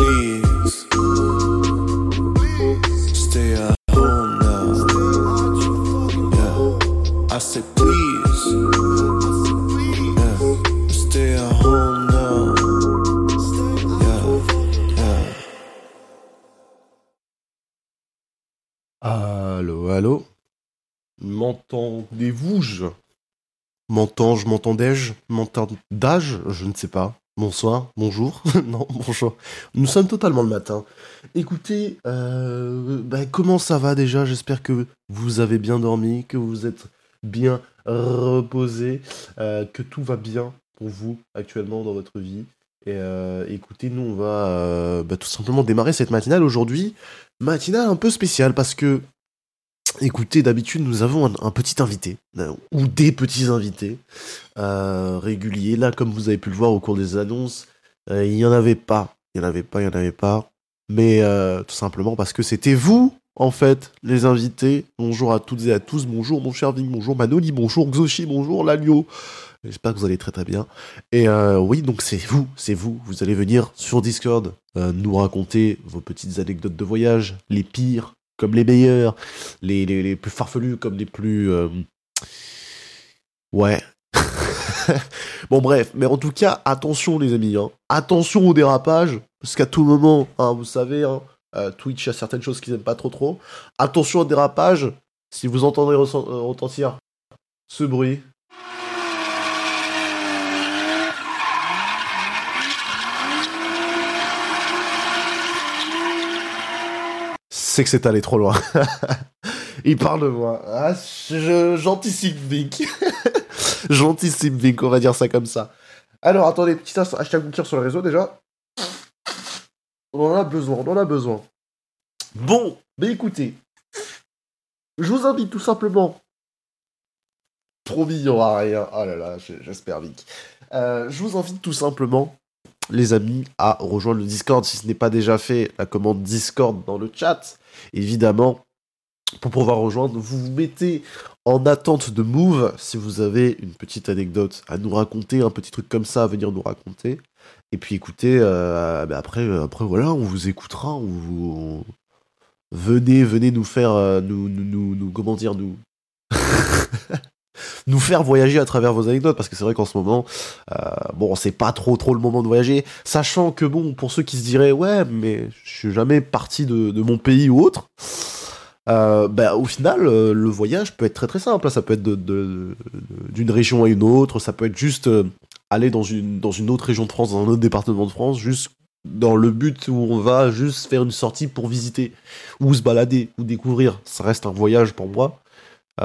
please. Stay at home now. Yeah. I said please. Yeah. Stay at home now. Yeah. Yeah. Allô, allô? M'entendez-vous? Je M'entends-je, m'entendais-je? M'entendage Je ne sais pas. Bonsoir, bonjour, non, bonjour. Nous sommes totalement le matin. Écoutez, euh, bah, comment ça va déjà? J'espère que vous avez bien dormi, que vous êtes bien reposé, euh, que tout va bien pour vous actuellement dans votre vie. Et euh, écoutez, nous on va bah, tout simplement démarrer cette matinale aujourd'hui. Matinale un peu spéciale parce que Écoutez, d'habitude, nous avons un, petit invité, euh, ou des petits invités euh, réguliers. Là, comme vous avez pu le voir au cours des annonces, euh, il n'y en avait pas. Il n'y en avait pas, il n'y en avait pas. Mais tout simplement parce que c'était vous, en fait, les invités. Bonjour à toutes et à tous. Bonjour, mon cher Ving. Bonjour, Manoli. Bonjour, Xoshi. Bonjour, Lagno. J'espère que vous allez très très bien. Et oui, donc c'est vous, c'est vous. Vous allez venir sur Discord nous raconter vos petites anecdotes de voyage, les pires comme les meilleurs, les, plus farfelus comme les plus... euh, Ouais. bon bref, mais en tout cas, attention les amis, hein. attention au dérapage, parce qu'à tout moment, hein, vous savez, hein, euh, Twitch a certaines choses qu'ils n'aiment pas trop trop. Attention au dérapage, si vous entendrez ressent- euh, retentir ce bruit. Que c'est allé trop loin. Il parle de moi. Ah, j'anticipe Vic. j'anticipe on va dire ça comme ça. Alors, attendez, petit hashtag booker sur le réseau déjà. On en a besoin, on en a besoin. Bon, mais écoutez, je vous invite tout simplement. Promis, il n'y aura rien. Oh là là, je- j'espère Vic. Euh, je vous invite tout simplement, les amis, à rejoindre le Discord si ce n'est pas déjà fait. La commande Discord dans le chat, évidemment. Pour pouvoir rejoindre, vous vous mettez en attente de move si vous avez une petite anecdote à nous raconter, un petit truc comme ça à venir nous raconter. Et puis écoutez, euh, bah après, euh, après voilà, on vous écoutera, vous venez, venez nous faire, euh, comment dire, nous nous faire voyager à travers vos anecdotes parce que c'est vrai qu'en ce moment, euh, bon, c'est pas trop trop le moment de voyager, sachant que bon, pour ceux qui se diraient ouais, mais je suis jamais parti de, de mon pays ou autre. Euh, bah, au final, euh, le voyage peut être très très simple. hein. Ça peut être de- d'une région à une autre, ça peut être juste euh, aller dans une, dans une autre région de France, dans un autre département de France, juste dans le but où on va juste faire une sortie pour visiter, ou se balader, ou découvrir. Ça reste un voyage pour moi,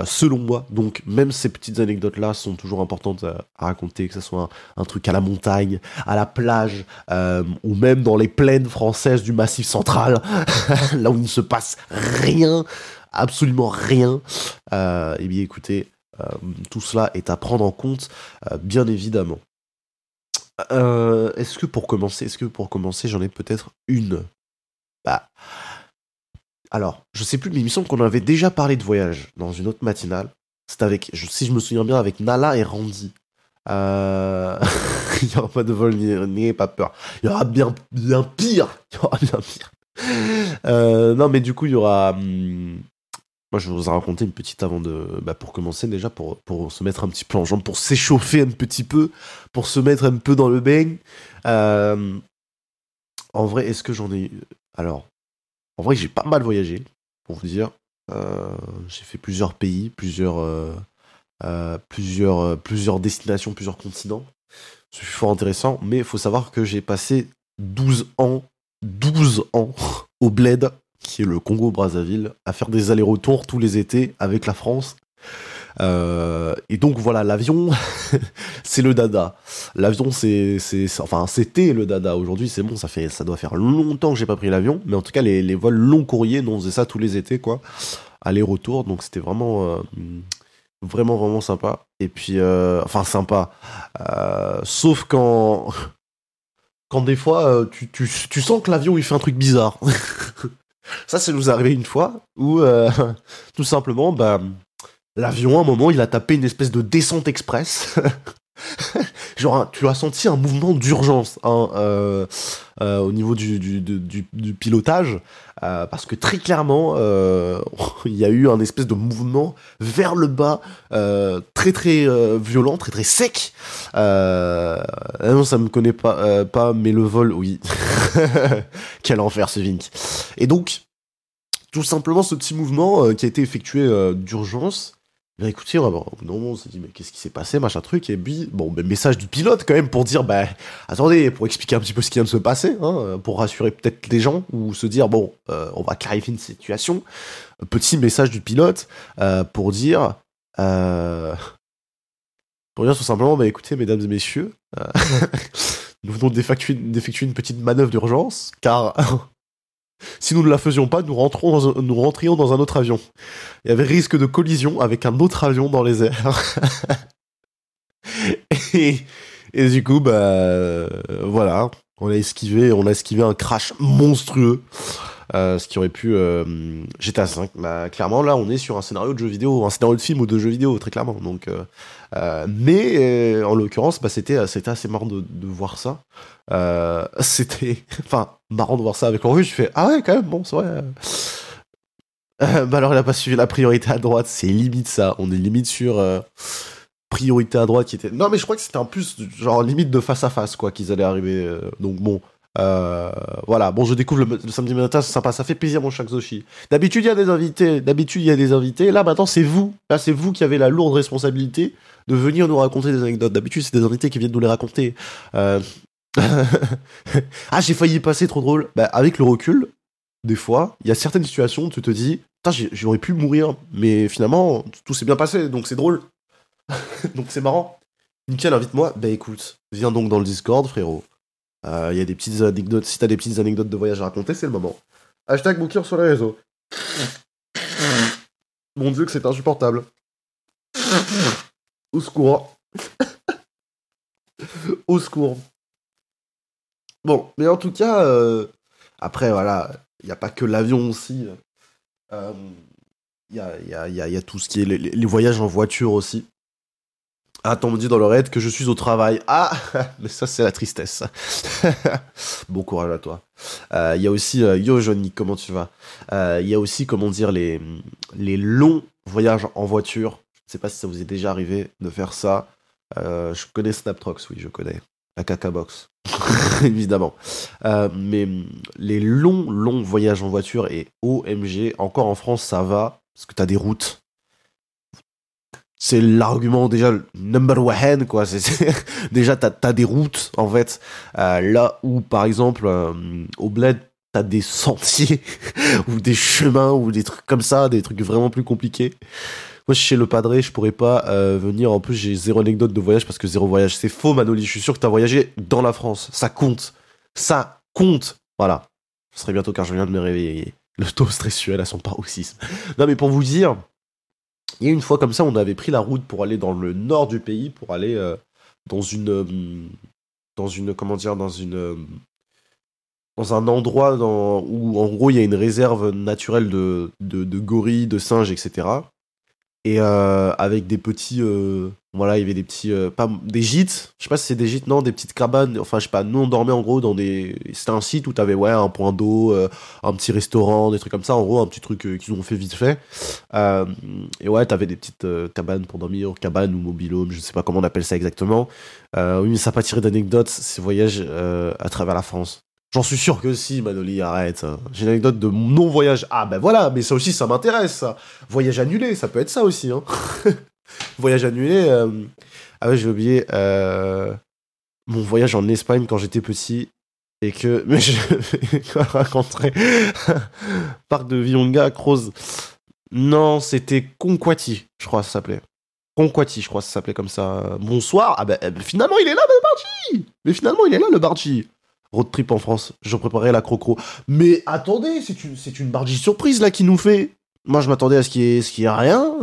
selon moi. Donc même ces petites anecdotes-là sont toujours importantes à, raconter, que ce soit un, truc à la montagne, à la plage, euh, ou même dans les plaines françaises du Massif central, là où il ne se passe rien, absolument rien. Euh, eh bien écoutez, euh, tout cela est à prendre en compte, euh, bien évidemment. Euh, est-ce que pour commencer, est-ce que pour commencer, j'en ai peut-être une? Alors, je sais plus, mais il me semble qu'on avait déjà parlé de voyage dans une autre matinale. C'est avec, si je me souviens bien, avec Nala et Randy. Euh... il n'y aura pas de vol, n'ayez pas peur. Il y aura bien, bien pire. Il y aura bien pire. Euh, non, mais du coup, il y aura. hum, Moi, je vous raconter une petite avant de. Bah, pour commencer, déjà, pour, pour se mettre un petit peu en jambe, pour s'échauffer un petit peu, pour se mettre un peu dans le bain. Euh, En vrai, est-ce que j'en ai. Alors, en vrai, j'ai pas mal voyagé, pour vous dire. Euh, j'ai fait plusieurs pays, plusieurs, euh, euh, plusieurs, plusieurs destinations, plusieurs continents. C'est fort intéressant, mais il faut savoir que j'ai passé 12 ans, 12 ans au Bled, qui est le Congo-Brazzaville, à faire des allers-retours tous les étés avec la France. Euh, et donc voilà, l'avion, c'est le dada. L'avion, c'est, c'est, enfin, c'était le dada. Aujourd'hui, c'est bon, ça fait, ça doit faire longtemps que j'ai pas pris l'avion, mais en tout cas, les, les vols long courriers, on faisait ça tous les étés, quoi, aller-retour. Donc c'était vraiment, euh, vraiment, vraiment sympa. Et puis, euh, enfin, sympa. Sauf quand, quand des fois, tu, tu, sens que l'avion il fait un truc bizarre. ça, ça nous arrivé une fois où, tout simplement, bah, l'avion, à un moment, il a tapé une espèce de descente express. Genre, tu as senti un mouvement d'urgence hein, euh, euh, au niveau du, du, du, du- pilotage, euh, parce que très clairement, euh, il y a eu un espèce de mouvement vers le bas, euh, très très euh, violent, très très sec. Non, ça me connaît pas, pas, mais le vol, oui. Quel enfer ce Vink. Et donc, tout simplement, ce petit mouvement qui a été effectué d'urgence. Bah écoutez, d'un moment, on s'est dit, mais qu'est-ce qui s'est passé, machin truc, et puis, bon, ben, message du pilote quand même pour dire, bah, attendez, pour expliquer un petit peu ce qui vient de se passer, hein, pour rassurer peut-être les gens, ou se dire, bon, euh, on va clarifier une situation. Petit message du pilote euh, pour dire, euh, pour dire tout simplement, bah écoutez, mesdames et messieurs, nous venons d'effectuer une petite manœuvre d'urgence, car si nous ne la faisions pas, nous, rentrions dans un autre avion. Il y avait risque de collision avec un autre avion dans les airs. et, du coup, bah euh, voilà, on a esquivé, on a esquivé un crash monstrueux. euh, ce qui aurait pu euh, GTA 5 bah, clairement là on est sur un scénario de jeu vidéo un scénario de film ou de jeu vidéo très clairement donc euh, mais euh, en l'occurrence bah, c'était c'était assez marrant de, voir ça euh, c'était enfin marrant de voir ça avec l'envie je fais ah ouais quand même bon c'est vrai euh, bah alors il a pas suivi la priorité à droite c'est limite ça on est limite sur euh, priorité à droite qui était non mais je crois que c'était en plus genre limite de face à face quoi qu'ils allaient arriver euh, donc bon euh, voilà, bon, je découvre le, samedi matin, c'est sympa, ça fait plaisir, mon cher Zoshi. D'habitude, il y a des invités, d'habitude, il y a des invités. Là, maintenant, c'est vous. Là, c'est vous qui avez la lourde responsabilité de venir nous raconter des anecdotes. D'habitude, c'est des invités qui viennent nous les raconter. Euh... ah, j'ai failli passer, trop drôle. Bah, avec le recul, des fois, il y a certaines situations où tu te dis, j'aurais pu mourir, mais finalement, tout s'est bien passé, donc c'est drôle. donc c'est marrant. Nickel, invite-moi. Bah écoute, viens donc dans le Discord, frérot. Euh, Il y a des petites anecdotes. Si t'as des petites anecdotes de voyage à raconter, c'est le moment. Hashtag Bookir sur les réseaux. Mon dieu, que c'est insupportable. Au secours. Au secours. Bon, mais en tout cas, euh, après, voilà, il n'y a pas que l'avion aussi. Euh, Il y, a, y, a, y a- tout ce qui est les, voyages en voiture aussi. Attends, on me dit dans le raid que je suis au travail. Ah, mais ça, c'est la tristesse. bon courage à toi. Euh, Il y a aussi, yo Johnny, comment tu vas? Il y a aussi, comment dire, les, les longs voyages en voiture. Je sais pas si ça vous est déjà arrivé de faire ça. Euh, je connais Snaptrox, oui, je connais. La caca box. Évidemment. Euh, mais les longs, longs voyages en voiture et OMG, encore en France, ça va, parce que t'as des routes c'est l'argument déjà number one quoi déjà t'as as des routes en fait euh, là où par exemple au bled t'as des sentiers ou des chemins ou des trucs comme ça des trucs vraiment plus compliqués moi chez le padré je pourrais pas euh, venir. En plus j'ai zéro anecdote de voyage parce que zéro voyage c'est faux Manoli. Je suis sûr que t'as voyagé dans la France. Ça compte. Ça compte. Voilà. Ce serait bientôt car je viens de me réveiller. Le taux stressuel à son paroxysme. Non mais pour vous dire il y a une fois comme ça, on avait pris la route pour aller dans le nord du pays, pour aller euh, dans une, euh, dans un endroit où en gros il y a une réserve naturelle de gorilles, de singes, etc. Et euh, avec des petits, euh, voilà, il y avait des petits, euh, pas des gîtes. Je sais pas si c'est des gîtes, non, des petites cabanes. Enfin, je sais pas. Nous on dormait en gros dans des, c'était un site où t'avais ouais un point d'eau, un petit restaurant, des trucs comme ça. En gros, un petit truc qu'ils ont fait vite fait. Et ouais, t'avais des petites cabanes pour dormir, cabanes ou mobilhome, je sais pas comment on appelle ça exactement. Oui, mais ça n'a pas tiré d'anecdotes, ces voyages à travers la France. J'en suis sûr que si, Manoli, arrête. J'ai une anecdote de non-voyage. Ah ben voilà, mais ça aussi, ça m'intéresse. Voyage annulé, ça peut être ça aussi. Hein. voyage annulé. euh, Ah ouais, j'ai oublié. euh, Mon voyage en Espagne quand j'étais petit. Et que. Mais je rencontrer. Parc de Villonga, Croz. Non, c'était Conquati, je crois que ça s'appelait. Conquati, je crois ça s'appelait comme ça. Bonsoir. Ah ben euh, finalement, il est là, le Bargy Mais finalement, il est là, le Bargy. Road trip en France, je préparais la crocro. Mais attendez, c'est une, c'est Bargy surprise là qui nous fait. Moi, je m'attendais à ce qu'il y ait, ce qu'il y rien.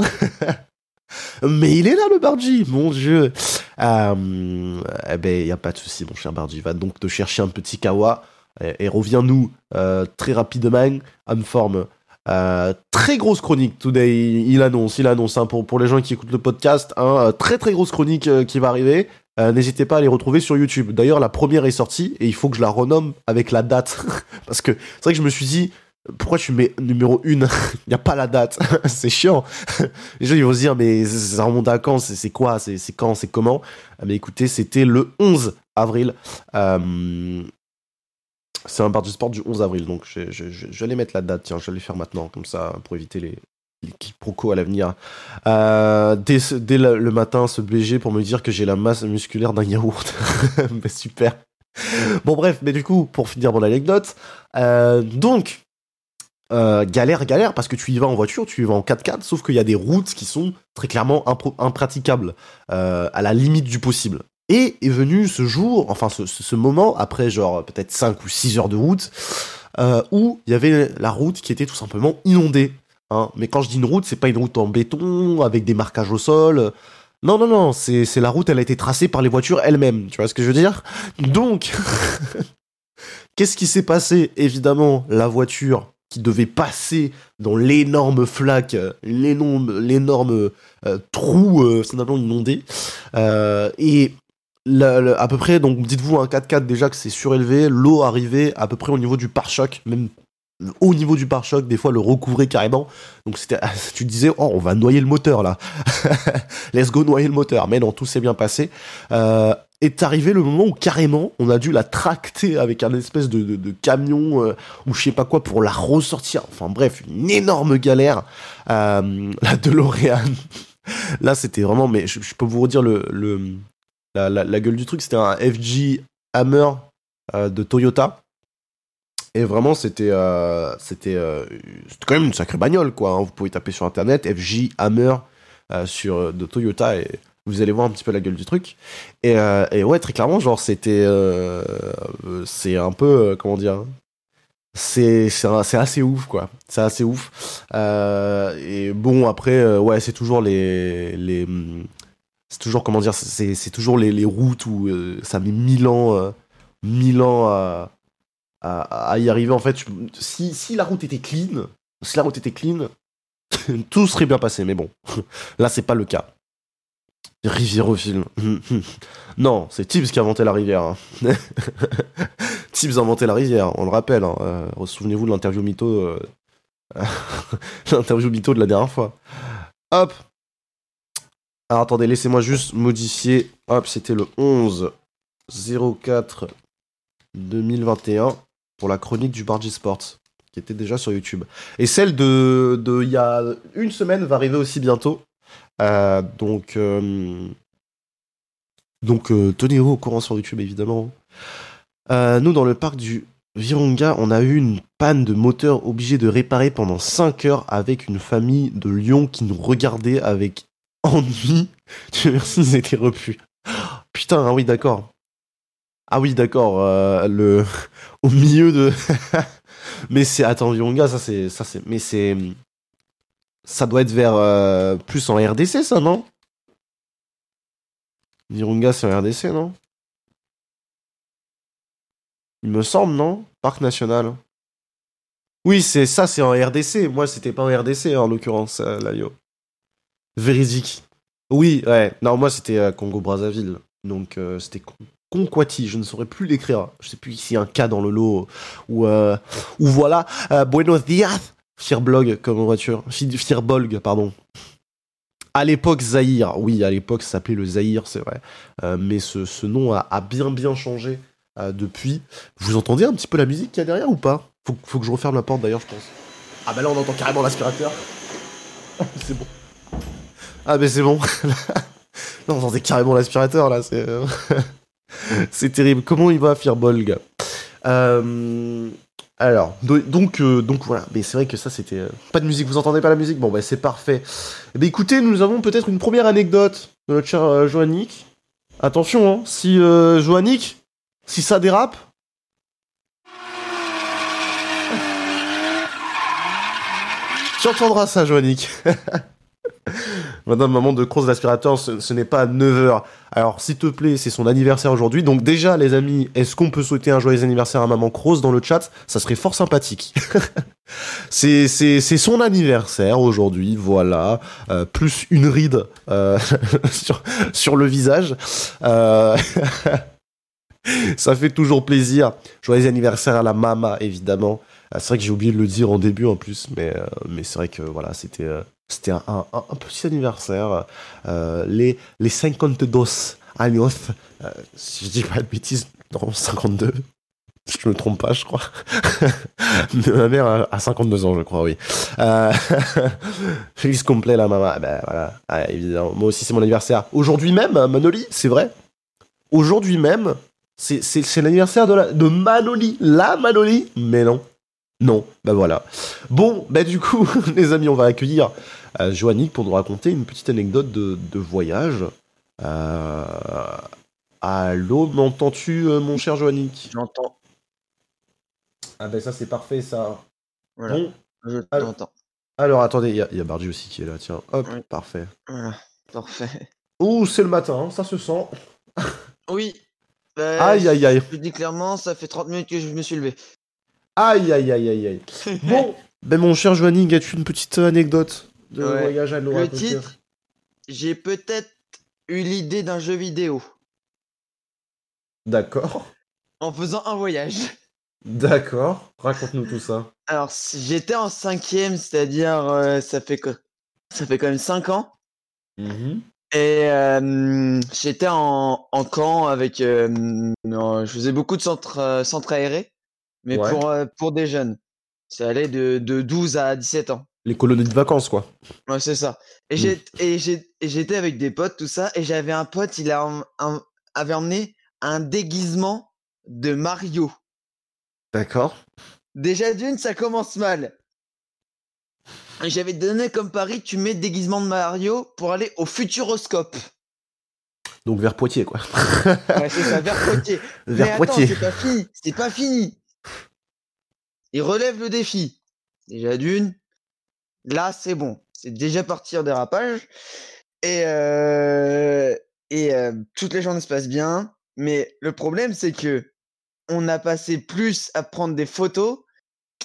Mais il est là, le Bargy, mon dieu. Euh, eh ben, il n'y a pas de souci, mon cher Bargy. Va donc te chercher un petit kawa et, et reviens-nous euh, très rapidement en forme. Euh, très grosse chronique today, il annonce, il annonce hein, pour pour les gens qui écoutent le podcast, hein, euh, très très grosse chronique euh, qui va arriver. N'hésitez pas à les retrouver sur YouTube. D'ailleurs, la première est sortie et il faut que je la renomme avec la date parce que c'est vrai que je me suis dit pourquoi tu mets numéro 1 Il n'y a pas la date. c'est chiant. Les gens ils vont se dire mais ça remonte à quand? C'est quoi? C'est quand? C'est comment? Mais écoutez, c'était le 11 avril. C'est un bar du sport du 11 avril, donc je, je, je, je vais aller mettre la date, tiens, je vais aller faire maintenant, comme ça, pour éviter les, les quiproquos à l'avenir. Euh, dès, dès le, matin, se BG pour me dire que j'ai la masse musculaire d'un yaourt. mais super. Bon bref, mais du coup, pour finir mon anecdote, euh, donc, euh, galère, galère, parce que tu y vas en voiture, tu y vas en 4x4, sauf qu'il y a des routes qui sont très clairement impraticables, à la limite du possible. Et est venu ce jour, enfin ce, ce- moment, après genre peut-être 5 ou 6 heures de route, euh, où il y avait la route qui était tout simplement inondée. Hein. Mais quand je dis une route, c'est pas une route en béton, avec des marquages au sol. Non, non, non, c'est la route, elle a été tracée par les voitures elles-mêmes. Tu vois ce que je veux dire? Donc, qu'est-ce qui s'est passé? Évidemment, la voiture qui devait passer dans l'énorme flaque, l'énorme euh, trou euh, finalement inondé. Euh, et à peu près, donc dites-vous un 4x4 déjà que c'est surélevé, l'eau arrivait à peu près au niveau du pare-choc, même au niveau du pare-choc, des fois le recouvrait carrément. Donc tu disais, oh, on va noyer le moteur là. Let's go noyer le moteur. Mais non, tout s'est bien passé. Euh, est arrivé le moment où carrément on a dû la tracter avec un espèce de, camion euh, ou je sais pas quoi pour la ressortir. Enfin bref, une énorme galère. Euh, la DeLorean. Là c'était vraiment, mais je, peux vous redire le la, la, gueule du truc. C'était un FG Hammer euh, de Toyota. Et vraiment, c'était euh, euh, c'était quand même une sacrée bagnole, quoi. hein. Vous pouvez taper sur internet FJ Hammer sur de Toyota et vous allez voir un petit peu la gueule du truc. Et, ouais, très clairement, genre c'était c'est un peu comment dire. C'est c'est assez ouf, quoi. C'est assez ouf. Et bon, après, ouais, c'est toujours les les c'est toujours comment dire, c'est toujours les, routes où euh, ça met mille ans, euh, mille ans à, y arriver. En fait, si, si la route était clean, si la route était clean, tout serait bien passé. Mais bon, là, c'est pas le cas. Riviérophile. non, c'est Tibbs qui a inventé la rivière. hein. Tibbs a inventé la rivière, on le rappelle. hein. Euh, Souvenez-vous de l'interview mytho, l'interview mytho de la dernière fois. Hop. Alors attendez, laissez-moi juste modifier. Hop, c'était le 11 04 2021 pour la chronique du Bargy Sports qui était déjà sur YouTube. Et celle de il y a une semaine va arriver aussi bientôt. Euh, donc euh, euh, tenez-vous au courant sur YouTube évidemment. Nous dans le parc du Virunga, on a eu une panne de moteur obligé de réparer pendant 5 heures avec une famille de lions qui nous regardait avec ennui. Dieu merci, ils étaient repus. Putain, ah oui, d'accord. Ah oui, d'accord. euh, au milieu de. mais c'est attends, Virunga, ça c'est ça c'est. Mais c'est ça doit être vers euh, plus en RDC, ça non? Virunga, c'est en RDC, non? Il me semble, non? Parc national. Oui, c'est ça, c'est en RDC. Moi, c'était pas en RDC en l'occurrence, euh. Véridique. Oui, ouais. Non, moi, c'était euh, Congo-Brazzaville. Donc, euh, c'était Con- Conquati. Je ne saurais plus l'écrire. Je sais plus s'il y a un K dans le lot. Ou, euh, voilà. Buenos dias. Firblog, comme en voiture. Fi- Firbolg, pardon. À l'époque, Zahir. Oui, à l'époque, ça s'appelait le Zahir, c'est vrai. Mais ce, ce nom a, bien, bien changé depuis. Vous entendez un petit peu la musique qu'il y a derrière ou pas? Faut, faut que je referme la porte d'ailleurs, je pense. Ah bah là, on entend carrément l'aspirateur. c'est bon. Ah mais c'est bon. là, on carrément l'aspirateur là. C'est euh, c'est terrible. Comment il va, Firbolg? Euh, Alors, do- donc, euh, donc voilà. Mais c'est vrai que ça, c'était pas de musique. Vous entendez pas la musique? Bon, bah c'est parfait. Eh ben, écoutez, nous avons peut-être une première anecdote de notre cher Joannick. Attention, hein, si Joannick, si ça dérape. Tu entendras ça, Joannick. Madame Maman de course d'aspirateur, ce, n'est pas à 9h. Alors, s'il te plaît, c'est son anniversaire aujourd'hui. Donc, déjà, les amis, est-ce qu'on peut souhaiter un joyeux anniversaire à Maman Cross dans le chat? Ça serait fort sympathique. c'est, son anniversaire aujourd'hui, voilà. Euh, plus une ride euh, sur, le visage. Euh, ça fait toujours plaisir. Joyeux anniversaire à la Mama, évidemment. C'est vrai que j'ai oublié de le dire en début en plus, mais, mais c'est vrai que voilà, c'était c'était un, petit anniversaire. Euh, les, les 52 años, euh, si je dis pas de bêtises, non, 52. Si je me trompe pas, je crois. Ma mère a- a 52 ans, je crois, oui. Euh... Félix complet, la maman. Ben voilà, Ah, évidemment. Moi aussi, c'est mon anniversaire. Aujourd'hui même, Manoli, c'est vrai. Aujourd'hui même, c'est l'anniversaire de, la, de Manoli. La Manoli Mais non. Non, bah voilà. Bon, bah du coup, les amis, on va accueillir euh, Joannick pour nous raconter une petite anecdote de, de voyage. Euh... Allô, m'entends-tu, euh, mon cher Joannick? J'entends. Ah ben ça, c'est parfait, ça. Voilà. Bon, Je Alors- t'entends. alors attendez, il y a, il y a Bardi aussi qui est là, tiens. Hop, Oui. parfait. Voilà. Parfait. Ouh, c'est le matin, hein, ça se sent. Oui. Aïe, aïe, aïe. Je te dis clairement, ça fait 30 minutes que je me suis levé. Aïe, aïe, aïe, aïe, aïe. Bon, ben mon cher Joannick, as-tu une petite anecdote de Ouais. voyage à nous Le titre, j'ai peut-être eu l'idée d'un jeu vidéo D'accord. en faisant un voyage. D'accord. Raconte-nous tout ça. Alors, si j'étais en cinquième, c'est-à-dire, euh, ça fait que ça fait quand même 5 ans. Mhm. Et euh, j'étais en, en camp avec. euh, non, je faisais beaucoup de centres, euh, centres aérés, mais Ouais. pour, euh, pour des jeunes. Ça allait de, de 12 à 17 ans. Les colonies de vacances, quoi. Ouais, c'est ça. Et Mm. et j'étais avec des potes, tout ça, et j'avais un pote, il a, em- avait emmené un déguisement de Mario. D'accord. Déjà d'une, ça commence mal. J'avais donné comme pari, tu mets déguisement de Mario pour aller au Futuroscope. Donc vers Poitiers, quoi. Ouais, c'est ça, vers Poitiers. Mais vers attends, Poitiers. c'est pas fini, c'est pas fini. Il relève le défi. Déjà d'une, là c'est bon, c'est déjà parti en dérapage. Et, euh, et euh, toutes les journées se passent bien. Mais le problème c'est que on a passé plus à prendre des photos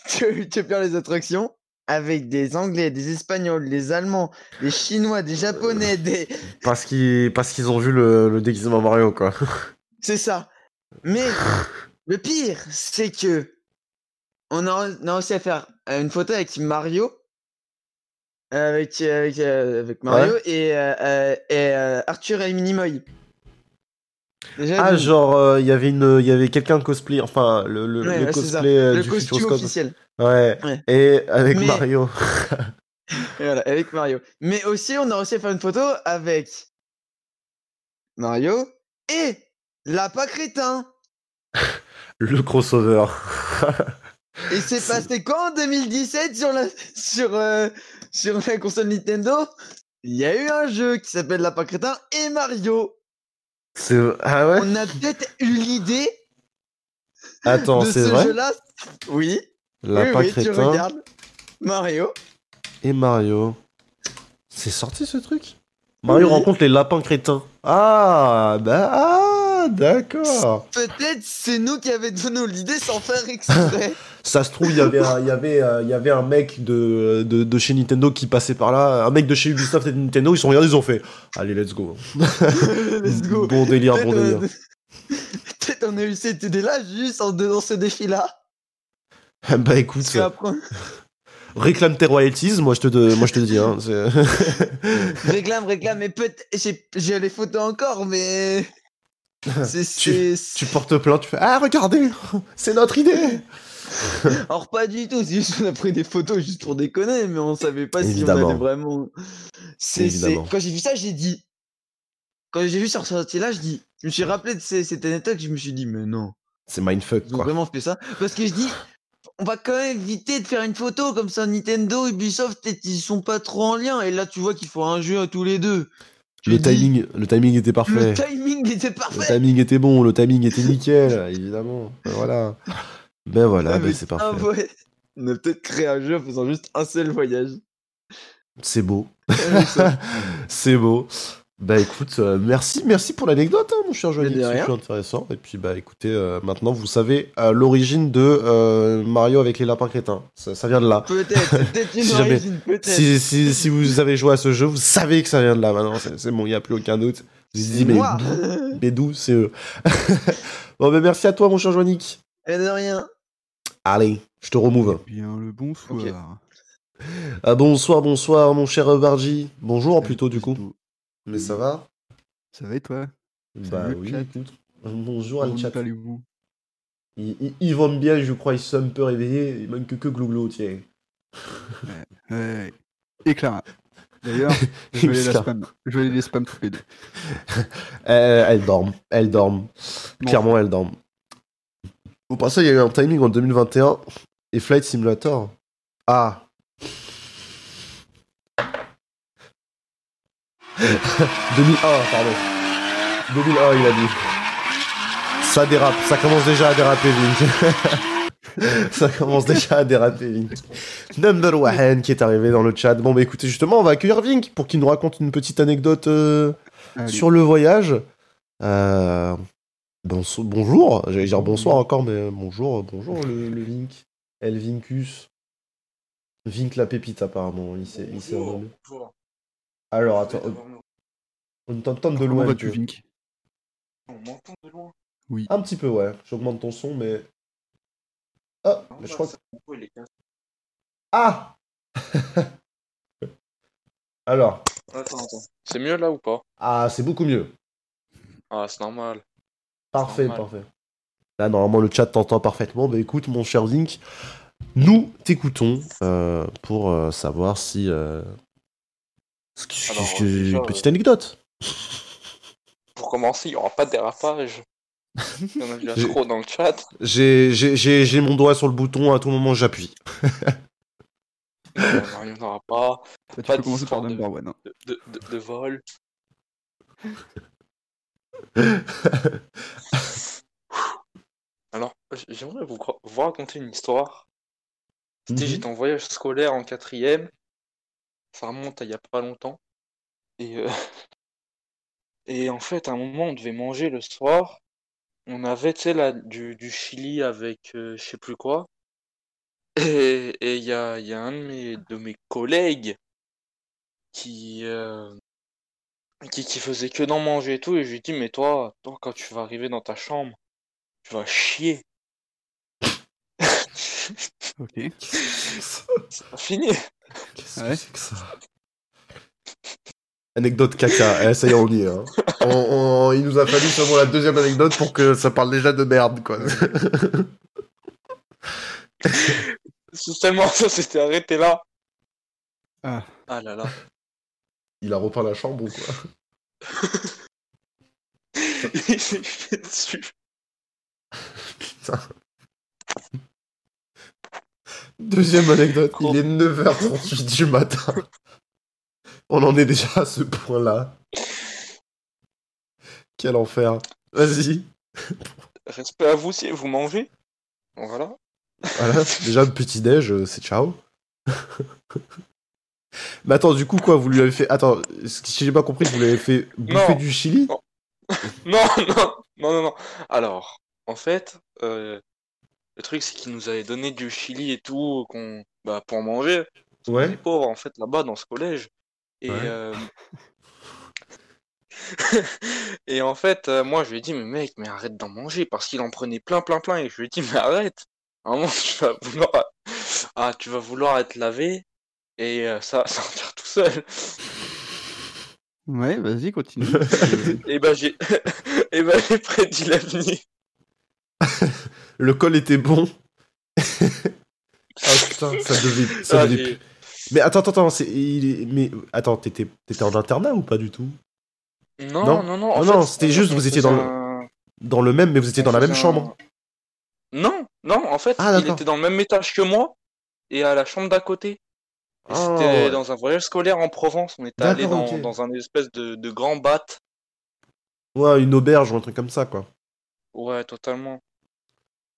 que, que faire les attractions avec des Anglais, des Espagnols, des Allemands, des Chinois, des Japonais, des, Parce qu'ils parce qu'ils ont vu le, le déguisement Mario, quoi. C'est ça. Mais le pire, c'est que on a, on a réussi à faire euh, une photo avec Mario, avec avec, euh, avec Mario et, euh, et Arthur et Minimoy. Déjà, Ah, genre, euh, il y avait une, il y avait quelqu'un cosplay, enfin, le, le, Ouais, le ouais, cosplay euh, le du costume officiel. Ouais. Ouais. Et avec Mais- Mario. Et Voilà, avec Mario. Mais aussi, on a réussi à faire une photo avec Mario et Lapin Crétin. Le crossover. Et c'est passé quand en 2017 sur la sur euh, sur la console Nintendo? Il y a eu un jeu qui s'appelle Lapin Crétin et Mario. Ah ouais? On a peut-être eu l'idée Attends, c'est ce vrai? jeu-là. Oui, Lapin oui, oui, tu crétin regardes. Mario. et Mario. C'est sorti ce truc? Mario Oui. rencontre les lapins crétins. Ah, bah, ah, d'accord. Peut-être c'est nous qui avons donné l'idée sans faire exprès. Ça se trouve, il y avait un, il y avait, euh, il y avait un mec de, de, de chez Nintendo qui passait par là, un mec de chez Ubisoft et Nintendo, ils sont regardés, ils ont fait, allez, let's go. Let's go. Bon délire, bon délire. euh, Peut-être on a eu cette idée-là juste en donnant ce défi-là. bah écoute, réclame tes royalties, moi je te, de- moi je te dis. Hein, réclame, réclame, mais peut-être. J'ai les photos encore, mais. C'est. Tu- tu portes plainte, tu fais, ah regardez, c'est notre idée. Alors, pas du tout, c'est juste qu'on a pris des photos juste pour déconner, mais on savait pas si on allait vraiment. C'est. Quand j'ai vu ça, j'ai dit. Quand j'ai vu sur sortie là, je dis. Je me suis rappelé de ces- cette anecdote, je me suis dit, mais non. C'est mindfuck Ils ont quoi. vraiment fait ça. Parce que je dis, on va quand même éviter de faire une photo comme ça. Nintendo, Ubisoft, ils sont pas trop en lien. Et là, tu vois qu'il faut un jeu à tous les deux. Je Le dis, timing, le timing était parfait. Le timing était Le parfait. timing était bon, le timing était nickel, évidemment. Voilà. Ben voilà, Ah, ben c'est ah parfait. ouais. On a peut-être créé un jeu en faisant juste un seul voyage. C'est beau. c'est beau. Bah écoute, euh, merci, merci pour l'anecdote, hein, mon cher de C'est intéressant. Et puis bah écoutez, euh, maintenant vous savez euh, l'origine de Mario avec les lapins crétins. Ça, ça vient de là. Peut-être, peut-être une Si origine, peut-être. Si, si, si vous avez joué à ce jeu, vous savez que ça vient de là maintenant. C'est bon, il n'y a plus aucun doute. Vous vous dites, mais, d'où? C'est eux Bon, bah merci à toi, mon cher Joannick. Et de rien. Allez, je te remove. Bien le bonsoir. Ah, bonsoir, bonsoir, mon cher Bargy. Bonjour plutôt, du coup. Mais ça va? Ça va et toi? Bah oui, écoute. Bonjour, le Comment chat. Ils, ils- ils vont bien, je crois, ils sont un peu réveillés. Il manque que Glouglo, tiens. Ouais. Et Clara. D'ailleurs, je vais Clara. spam. Je vais les spam tous les deux. Euh, elles dorment, elles dorment. Bon. Clairement, elles dorment. Au passage, il y a eu un timing en 2021 et Flight Simulator? Ah. 2001, pardon. 2001, il a dit. Ça dérape, ça commence déjà à déraper, Link. ça commence déjà à déraper, Link. Number one qui est arrivé dans le chat. Bon, bah écoutez, justement, on va accueillir Vink pour qu'il nous raconte une petite anecdote euh, sur le voyage. Euh, bonso- bonjour, j'allais dire bonsoir encore, mais bonjour, bonjour le, le Vink. El Vincus. Vink la pépite, apparemment. Il s'est renommé. Alors, attends, euh, on t'entend de loin. peu. Vink? On m'entend de loin. Oui. Un petit peu, ouais. J'augmente ton son, mais. Ah, Non, mais je bah, crois que. Ah Alors. Attends, attends. C'est mieux là ou pas? Ah, c'est beaucoup mieux. Ah, c'est normal. Parfait, Normal. parfait. Là, normalement, le chat t'entend parfaitement. Bah écoute, mon cher Link, nous t'écoutons euh, pour euh, savoir si. euh, Alors, déjà, une petite anecdote. Pour commencer, il n'y aura pas de dérapage. Il y en a déjà trop dans le chat. J'ai- J'ai j'ai- j'ai mon doigt sur le bouton, à tout moment j'appuie. Euh, non, il n'y en aura pas. Bah, tu Pas peux commencer par d'histoire de- number one. De, de, de, de vol. Alors, j'aimerais vous, vous raconter une histoire. C'était, Mhm. j'étais en voyage scolaire en quatrième. Ça remonte à il y a pas longtemps. Et, euh, et en fait, à un moment, on devait manger le soir. On avait, tu sais, là, du, du chili avec euh, je sais plus quoi. Et et il y a, y a un de mes, de mes collègues qui, euh, qui, qui faisait que d'en manger et tout. Et je lui dis, mais toi, toi, quand tu vas arriver dans ta chambre, tu vas chier. Ok. C'est pas fini. Qu'est-ce Ouais. que c'est que ça? Anecdote caca, eh, ça y est, on y est. hein. On- on- il nous a fallu seulement la deuxième anecdote pour que ça parle déjà de merde, quoi. C'est tellement ça s'était arrêté là. Ah. Ah là là. Il a repeint la chambre ou quoi? Il s'est fait dessus. Putain. Deuxième anecdote, il est 9h38 du matin. On en est déjà à ce point-là. Quel enfer. Vas-y. Respect à vous si vous mangez. Voilà. Voilà, déjà le petit-déj, euh, c'est ciao. Mais attends, du coup, quoi, vous lui avez fait. Attends, si j'ai pas compris, vous lui avez fait bouffer Non. du chili? Non. Non, non, non, non. Alors, en fait, euh, le truc c'est qu'ils nous avaient donné du chili et tout qu'on, bah, pour manger. On Ouais. est pauvres en fait là-bas dans ce collège. Et, Ouais. euh, et en fait, euh, moi je lui ai dit, mais mec, mais arrête d'en manger parce qu'il en prenait plein, plein, plein. Et je lui ai dit, mais arrête. À un moment, tu vas vouloir, ah, tu vas vouloir être lavé et euh, ça va sortir tout seul. Ouais, vas-y, continue. Et ben j'ai, et ben j'ai prédit l'avenir. Le col était bon. ah putain, ça devait. Ça Ah, devait... Mais attends, attends, attends, c'est... il est- mais attends, t'étais... t'étais en internat ou pas du tout? Non, Non? non, non. en Non, fait, c'était juste, vous étiez dans le- Dans le même, mais vous étiez on dans la même chambre. Non, non, en fait, Ah, il était dans le même étage que moi et à la chambre d'à côté. Ah, C'était ouais. dans un voyage scolaire en Provence. On était allé dans, un espèce de, de grand bat. Ouais, une auberge ou un truc comme ça, quoi. Ouais, totalement.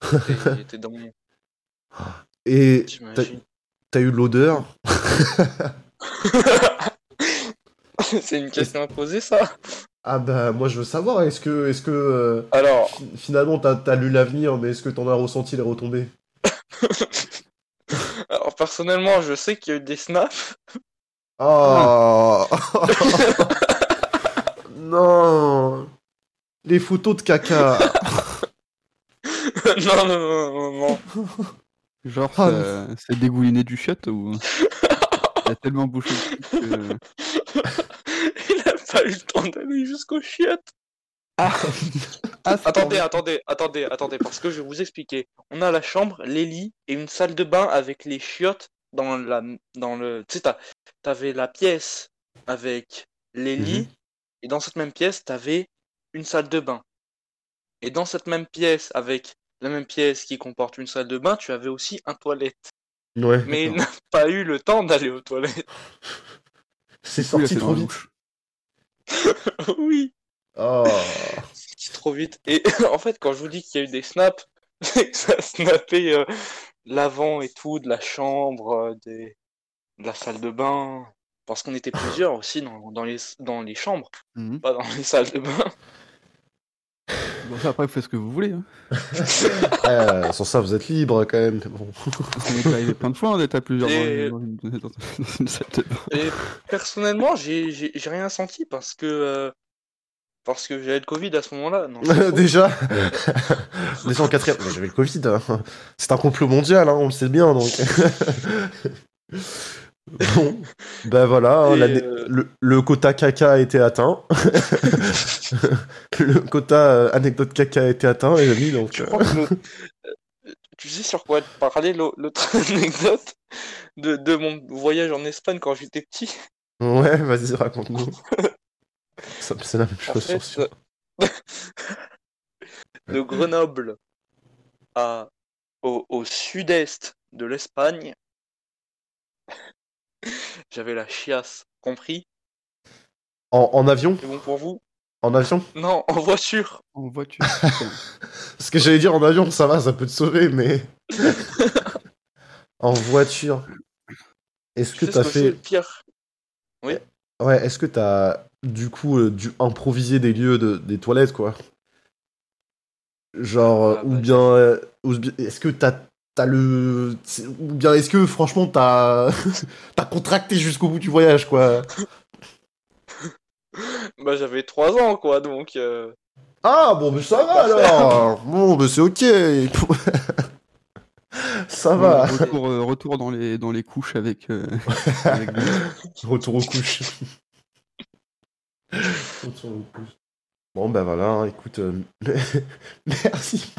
Et il était dans mon. Et t'as, eu l'odeur? C'est une question à poser, ça. Ah bah moi je veux savoir, est-ce que, est-ce que euh, Alors, fi- finalement t'as as lu l'avenir, mais est-ce que t'en as ressenti les retombées? alors personnellement, je sais qu'il y a eu des snaps. Oh Non Les photos de caca non, non, non, non, non. Genre, Ah, ça- c'est dégouliné du shot ou? Il a tellement bouché le truc que- Il a pas eu le temps d'aller jusqu'au chiottes. Ah, c'est Attendez, attendez, attendez, attendez, parce que je vais vous expliquer. On a la chambre, les lits et une salle de bain avec les chiottes dans la, dans le. Tu sais, t'as- t'avais la pièce avec les lits et dans cette même pièce, t'avais une salle de bain. Et dans cette même pièce avec la même pièce qui comporte une salle de bain, tu avais aussi un toilette. Ouais, Mais il n'a pas eu le temps d'aller aux toilettes. c'est Oui, là, sorti c'est trop vite. bouche. oui. Oh C'est trop vite. Et en fait, quand je vous dis qu'il y a eu des snaps, c'est que ça a snappé euh, l'avant et tout, de la chambre, euh, des... de la salle de bain. Parce qu'on était plusieurs aussi dans, dans, les, dans les chambres, Mhm. pas dans les salles de bain. Bon, après, vous faites ce que vous voulez. Hein. Euh, Sans ça, vous êtes libre quand même. Bon. Ça m'est arrivé plein de fois hein, d'être à plusieurs Et- dans, une, dans une- dans une salle de bain. Et personnellement, j'ai j'ai- j'ai rien senti parce que. euh, parce que j'avais le Covid à ce moment-là. Non. Déjà Déjà en quatrième. J'avais le Covid. hein. C'est un complot mondial, hein, on le sait bien donc. bon, ben voilà, hein, euh, le, le quota caca a été atteint. le quota euh, anecdote caca a été atteint, les amis, donc. Je euh, crois que le- tu sais sur quoi te parler l'au- l'autre anecdote de, de mon voyage en Espagne quand j'étais petit? Ouais, vas-y, raconte-nous. C'est la même En chose fait, sur de Grenoble à, au, au sud-est de l'Espagne, j'avais la chiasse, compris En, en avion? C'est bon pour vous? En avion? Non, en voiture. En voiture. Parce que j'allais dire en avion, ça va, ça peut te sauver, mais. en voiture. Est-ce que t'as ce que c'est le fait. pire Ouais, est-ce que t'as du coup euh, dû improviser des lieux de, des toilettes, quoi Genre, euh, Ah, ou bah, bien. euh, ou bien- Est-ce que t'as. T'as le. Ou bien est-ce que franchement t'as. t'as contracté jusqu'au bout du voyage, quoi? Bah j'avais 3 ans quoi, donc... euh, Ah, bon, mais ça va alors Bon, mais c'est ok Ça va Retour, euh, retour dans, les, dans les couches avec. euh, Retour aux couches. Bon, bah voilà, hein, écoute, euh, merci,